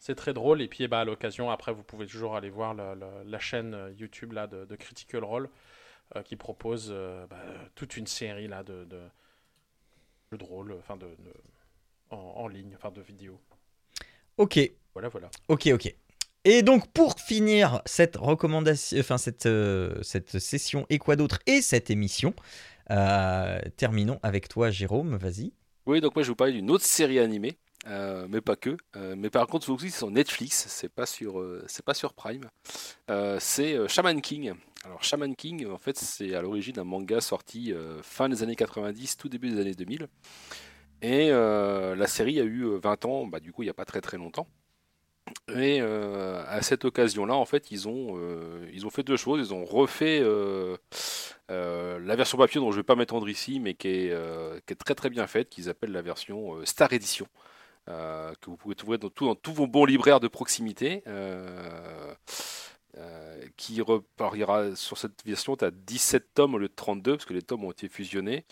c'est très drôle. Et puis, eh ben, à l'occasion, après, vous pouvez toujours aller voir la chaîne euh, YouTube là, de, de Critical Role euh, qui propose euh, bah, toute une série là, de, de jeux de rôle, enfin, de, de- en, en ligne, enfin, de vidéos. Ok, Voilà, voilà. ok, ok. Et donc pour finir cette recommandation, enfin cette, euh, cette session et quoi d'autre et cette émission, terminons avec toi Jérôme, vas-y. Oui, donc moi je vous parler d'une autre série animée, euh, mais pas que. Euh, mais par contre, c'est sur Netflix, c'est pas sur, euh, c'est pas sur Prime. C'est Shaman King. Alors Shaman King, en fait, c'est à l'origine un manga sorti fin des années 90, tout début des années 2000. Et la série a eu euh, 20 ans, bah, du coup il n'y a pas très très longtemps. Et euh, à cette occasion-là, en fait, ils ont, euh, ils ont fait deux choses. Ils ont refait euh, la version papier dont je ne vais pas m'étendre ici, mais qui est, qui est très très bien faite, qu'ils appellent la version Star Edition, que vous pouvez trouver dans tous vos bons libraires de proximité. Euh, qui re- alors, il y aura sur cette version, tu as 17 tomes au lieu de 32, parce que les tomes ont été fusionnés.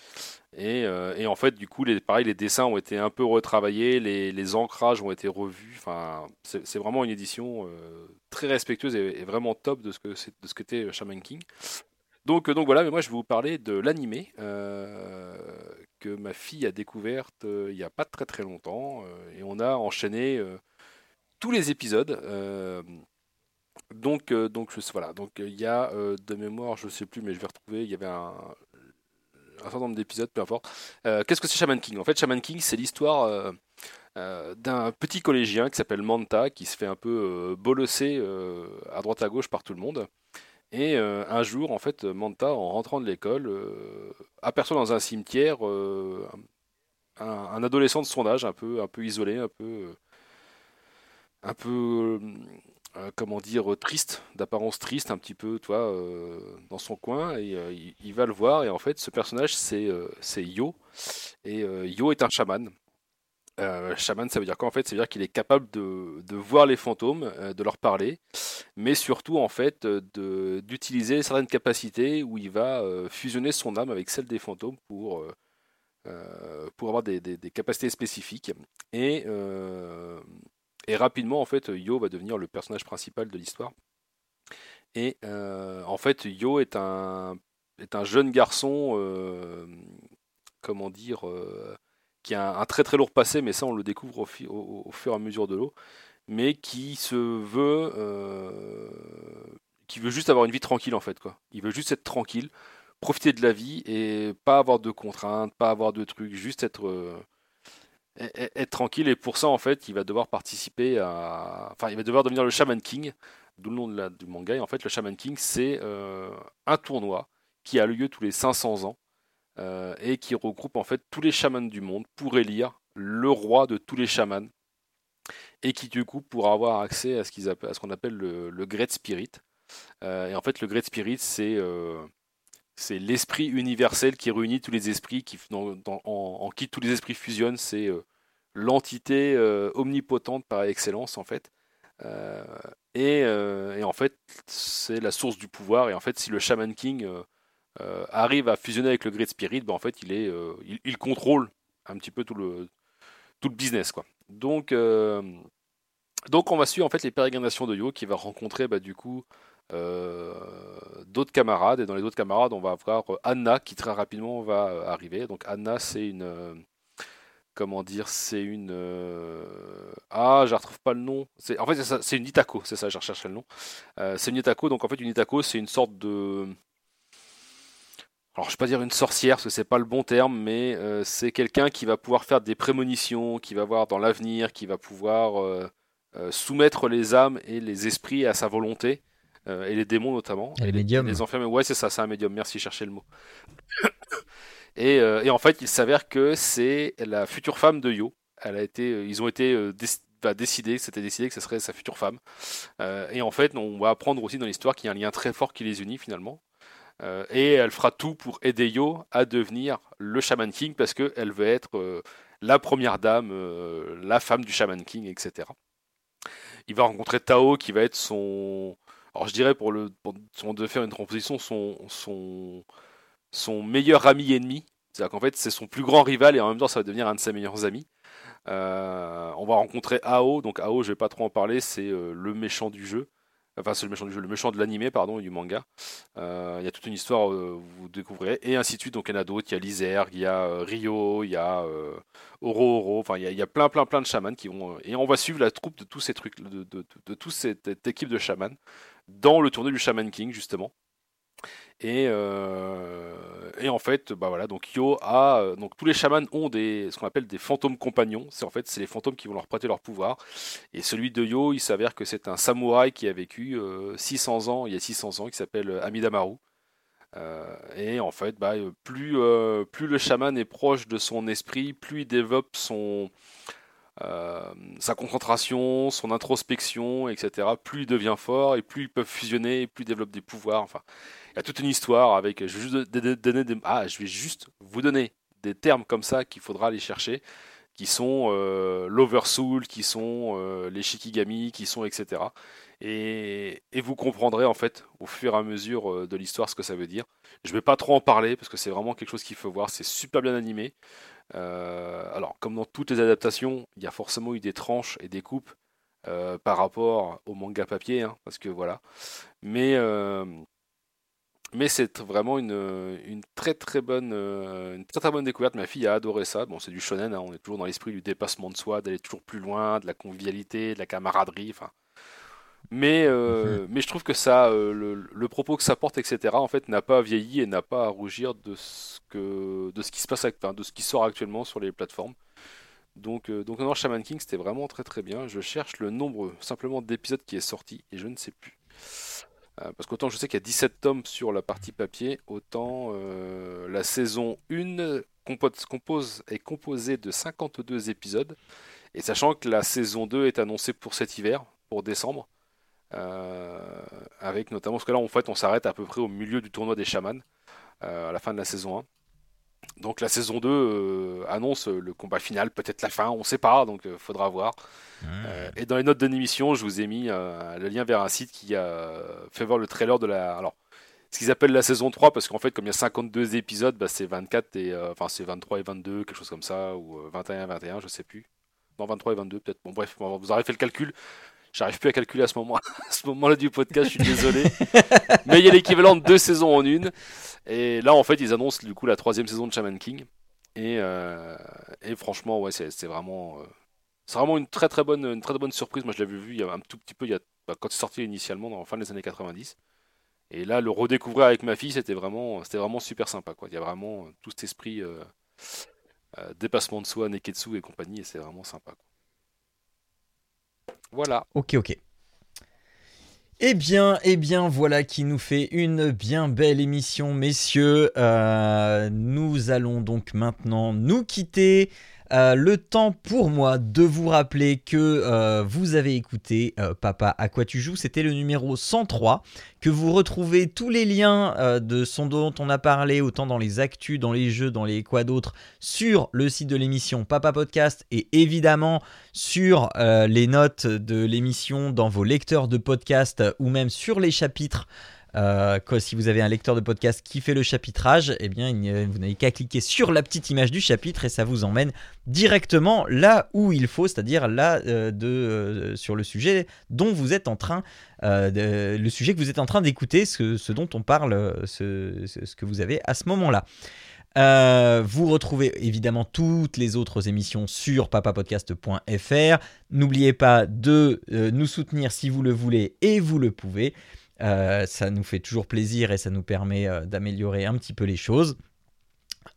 Et, euh, et en fait, du coup, les, pareil, les dessins ont été un peu retravaillés, les, les ancrages ont été revus. Enfin, c'est vraiment une édition euh, très respectueuse et, vraiment top de ce que qu'était Shaman King. Donc, donc voilà, mais moi je vais vous parler de l'animé que ma fille a découverte il n'y a pas très très longtemps. et on a enchaîné tous les épisodes. Donc, euh, donc voilà, donc euh, il y a euh, de mémoire, je sais plus, mais je vais retrouver. Il y avait un, certain nombre d'épisodes, peu importe. Qu'est-ce que c'est Shaman King? En fait, Shaman King, c'est l'histoire d'un petit collégien qui s'appelle Manta, qui se fait un peu bolosser à droite à gauche par tout le monde. Et un jour, en fait, Manta, en rentrant de l'école, aperçoit dans un cimetière un, adolescent de son âge, un peu, un peu isolé, un peu, un peu, euh, comment dire, euh, triste, d'apparence triste, un petit peu, toi, euh, dans son coin. Et il, va le voir. Et en fait, ce personnage, c'est Yo. Et Yo est un chaman. Chaman, ça veut dire quoi en fait? Ça veut dire qu'il est capable de, de voir les fantômes, de leur parler, mais surtout en fait d'utiliser certaines capacités où il va fusionner son âme avec celle des fantômes pour, pour avoir des, des- des capacités spécifiques. Et, et rapidement en fait, Yo va devenir le personnage principal de l'histoire. Et euh, en fait, Yo est un, jeune garçon, euh, comment dire, euh, qui a un, très très lourd passé, mais ça on le découvre au, au- fur et à mesure de l'eau, mais qui se veut, qui veut juste avoir une vie tranquille en fait quoi. Il veut juste être tranquille, profiter de la vie et pas avoir de contraintes, pas avoir de trucs, juste être, être tranquille. Et pour ça, en fait, il va devoir participer à. Enfin, il va devoir devenir le Shaman King, d'où le nom du manga. Et en fait, le Shaman King, c'est un tournoi qui a lieu tous les 500 ans et qui regroupe en fait tous les chamans du monde pour élire le roi de tous les chamans et qui du coup pourra avoir accès à ce qu'on appelle le, le, Great Spirit. et en fait, le Great Spirit, c'est c'est l'esprit universel qui réunit tous les esprits, qui, en, qui tous les esprits fusionnent. C'est euh, l'entité euh, omnipotente par excellence, en fait. Euh, et, en fait, c'est la source du pouvoir. Et en fait, si le Shaman King arrive à fusionner avec le Great Spirit, ben, en fait, il, est, il, contrôle un petit peu tout le, tout le business. Quoi. Donc, donc, on va suivre en fait les pérégrinations de Yo qui va rencontrer bah, du coup d'autres camarades. Et dans les autres camarades, on va avoir euh, Anna qui très rapidement va euh, arriver. Donc Anna, c'est une comment dire, c'est une. Ah, je ne retrouve pas le nom. C'est... En fait, c'est, une Itako, c'est ça, je recherchais le nom. c'est une Itako, donc en fait, une Itako, c'est une sorte de. Alors, je ne vais pas dire une sorcière, parce que c'est pas le bon terme, mais c'est quelqu'un qui va pouvoir faire des prémonitions, qui va voir dans l'avenir, qui va pouvoir soumettre les âmes et les esprits à sa volonté. Euh, et les démons notamment. Et les médiums. Les enfermés, ouais, c'est ça, c'est un médium, merci, chercher le mot. et, euh, et, en fait, il s'avère que c'est la future femme de Yo. Elle a été, euh, ils ont été bah, décidés, c'était décidé que ce serait sa future femme. et en fait, on va apprendre aussi dans l'histoire qu'il y a un lien très fort qui les unit finalement. et elle fera tout pour aider Yo à devenir le Shaman King parce qu'elle veut être la première dame, la femme du Shaman King, etc. Il va rencontrer Tao qui va être son, alors je dirais pour le pour, devait faire une composition, son, son, son meilleur ami ennemi. C'est-à-dire qu'en fait c'est son plus grand rival et en même temps ça va devenir un de ses meilleurs amis. Euh, on va rencontrer Ao, donc Ao je vais pas trop en parler, c'est euh, le méchant du jeu. Enfin, c'est le méchant du jeu, le méchant de l'animé, pardon, et du manga. Euh, il y a toute une histoire, vous découvrez, et ainsi de suite. Donc, il y en a d'autres. Il y a Lizerg, il y a Rio, il y a Oro Oro. Enfin, il y, a, plein, plein, plein de chamans qui vont. et on va suivre la troupe de tous ces trucs, de, de, de, toute cette équipe de chamans dans le tournoi du Shaman King justement. Et, euh, et, en fait, bah voilà, donc Yo a, euh, donc tous les chamans ont des, ce qu'on appelle des fantômes compagnons. C'est en fait, c'est les fantômes qui vont leur prêter leur pouvoir. Et celui de Yo, il s'avère que c'est un samouraï qui a vécu 600 euh, ans, il y a 600 ans, qui s'appelle Amidamaru. et en fait, bah, plus, plus le chaman est proche de son esprit, plus il développe son, euh, sa concentration, son introspection, etc. Plus il devient fort et plus ils peuvent fusionner, plus ils développent des pouvoirs. Enfin, il y a toute une histoire avec. Je vais juste ah, je vais juste vous donner des termes comme ça qu'il faudra aller chercher, qui sont euh, l'Oversoul, qui sont euh, les Shikigami, qui sont etc. Et, et, vous comprendrez en fait au fur et à mesure de l'histoire ce que ça veut dire. Je vais pas trop en parler parce que c'est vraiment quelque chose qu'il faut voir. C'est super bien animé. Euh, alors, comme dans toutes les adaptations, il y a forcément eu des tranches et des coupes euh, par rapport au manga papier, hein, parce que voilà. Mais euh, mais c'est vraiment une, une, très très bonne une très très bonne découverte. Ma fille a adoré ça. Bon, c'est du shonen, hein, on est toujours dans l'esprit du dépassement de soi, d'aller toujours plus loin, de la convivialité, de la camaraderie. Enfin, mais, euh, mhm. mais je trouve que ça, euh, le, propos que ça porte, etc., en fait, n'a pas vieilli et n'a pas à rougir de ce, que, de ce qui se passe, enfin, de ce qui sort actuellement sur les plateformes. Donc, euh, donc non, Shaman King, c'était vraiment très très bien. Je cherche le nombre simplement d'épisodes qui est sorti et je ne sais plus. parce qu'autant je sais qu'il y a 17 tomes sur la partie papier, autant la saison 1 compose, est composée de 52 épisodes. Et sachant que la saison 2 est annoncée pour cet hiver, pour décembre, euh, avec notamment, parce que là en fait on s'arrête à peu près au milieu du tournoi des chamans, euh, à la fin de la saison 1. Donc la saison 2 euh, annonce le combat final, peut-être la fin, on sait pas, donc faudra voir. et dans les notes de l'émission, je vous ai mis le lien vers un site qui a fait voir le trailer de la. Alors, ce qu'ils appellent la saison 3, parce qu'en fait, comme il y a 52 épisodes, bah, c'est 24 et. enfin, c'est 23 et 22, quelque chose comme ça, ou 21 et 21, je sais plus. Non, 23 et 22, peut-être. Bon, bref, vous aurez fait le calcul. J'arrive plus à calculer à ce moment-là du podcast, je suis désolé. Mais il y a l'équivalent de deux saisons en une. Et là, en fait, ils annoncent du coup la troisième saison de Shaman King. Et, euh, franchement, ouais, c'est vraiment, euh, c'est vraiment une très très bonne, une très bonne surprise. Moi, je l'avais vu il y a un tout petit peu, il y a, bah, quand c'est sorti initialement, dans la fin des années 90. Et là, le redécouvrir avec ma fille, c'était vraiment, c'était vraiment super sympa. Quoi. Il y a vraiment tout cet esprit. Euh, euh, dépassement de soi, Neketsu et compagnie, et c'est vraiment sympa. Voilà. Ok, ok. Eh bien, eh bien, voilà qui nous fait une bien belle émission, messieurs. Euh, nous allons donc maintenant nous quitter. Euh, le temps pour moi de vous rappeler que euh, vous avez écouté Papa à quoi tu joues, c'était le numéro 103, que vous retrouvez tous les liens de son dont on a parlé, autant dans les actus, dans les jeux, dans les quoi d'autres, sur le site de l'émission Papa Podcast et évidemment sur les notes de l'émission dans vos lecteurs de podcast ou même sur les chapitres euh, si vous avez un lecteur de podcast qui fait le chapitrage, eh bien, vous n'avez qu'à cliquer sur la petite image du chapitre et ça vous emmène directement là où il faut, c'est-à-dire là euh, de, euh, sur le sujet dont vous êtes en train, le sujet que vous êtes en train d'écouter, ce, dont on parle, ce, ce, que vous avez à ce moment-là. vous retrouvez évidemment toutes les autres émissions sur papapodcast.fr. N'oubliez pas de nous soutenir si vous le voulez et vous le pouvez. Euh, ça nous fait toujours plaisir et ça nous permet euh, d'améliorer un petit peu les choses.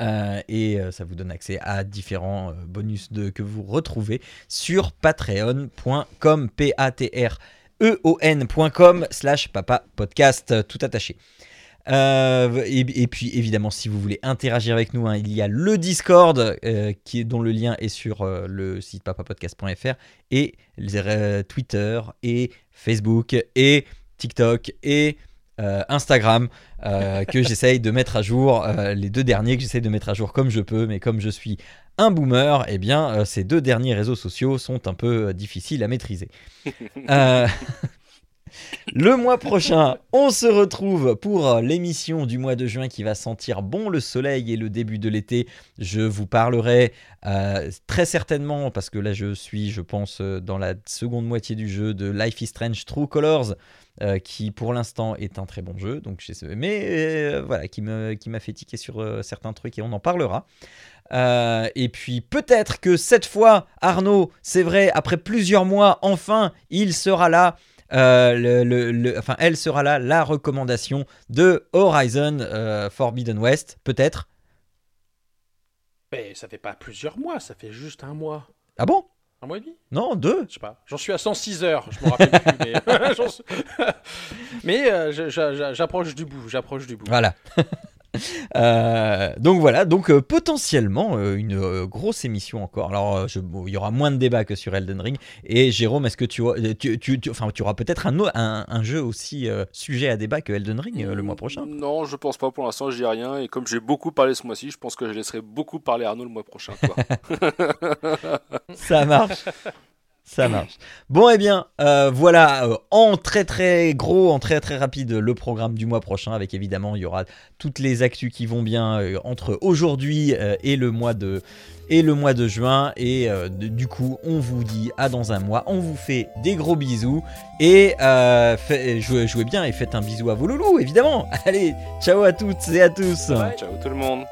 Euh, et ça vous donne accès à différents bonus que vous retrouvez sur patreon.com, p a t r e o n.com slash papa podcast tout attaché. et, puis évidemment, si vous voulez interagir avec nous, hein, il y a le Discord qui dont le lien est sur le site papapodcast.fr et les, Twitter et Facebook et TikTok et euh, Instagram euh, que j'essaye de mettre à jour, euh, les deux derniers que j'essaye de mettre à jour comme je peux, mais comme je suis un boomer, eh bien ces deux derniers réseaux sociaux sont un peu difficiles à maîtriser. Le mois prochain, on se retrouve pour l'émission du mois de juin qui va sentir bon le soleil et le début de l'été. Je vous parlerai très certainement, parce que là je suis, je pense, dans la seconde moitié du jeu de Life is Strange True Colors. Euh, qui pour l'instant est un très bon jeu, donc mais euh, voilà, qui m'a qui fait tiquer sur euh, certains trucs et on en parlera. et puis peut-être que cette fois, Arnaud, c'est vrai, après plusieurs mois, enfin, il sera là. Le, enfin, elle sera là, la recommandation de Horizon Forbidden West, peut-être. Mais ça fait pas plusieurs mois, ça fait juste un mois. Ah bon? Un mois et demi? Non, deux. Je sais pas. J'en suis à 106 heures, je me rappelle plus. Mais, mais euh, j'approche du bout. J'approche du bout. Voilà. Euh, donc voilà, donc euh, potentiellement euh, une grosse émission encore. Alors il y aura moins de débats que sur Elden Ring. Et Jérôme, est-ce que tu, tu, tu, enfin, tu auras peut-être un, un, un, jeu aussi sujet à débat que Elden Ring le mois prochain? Non, je pense pas pour l'instant, je dis rien. Et comme j'ai beaucoup parlé ce mois-ci, je pense que je laisserai beaucoup parler Arnaud le mois prochain. Ça marche. Ça marche. Bon, et eh bien, euh, voilà, euh, en très très gros, en très très rapide, le programme du mois prochain, avec évidemment, il y aura toutes les actus qui vont bien euh, entre aujourd'hui et, le mois de, et le mois de juin. Et du coup, on vous dit à dans un mois, on vous fait des gros bisous, et jouez, bien et faites un bisou à vos loulous, évidemment. Allez, ciao à toutes et à tous. ciao tout le monde.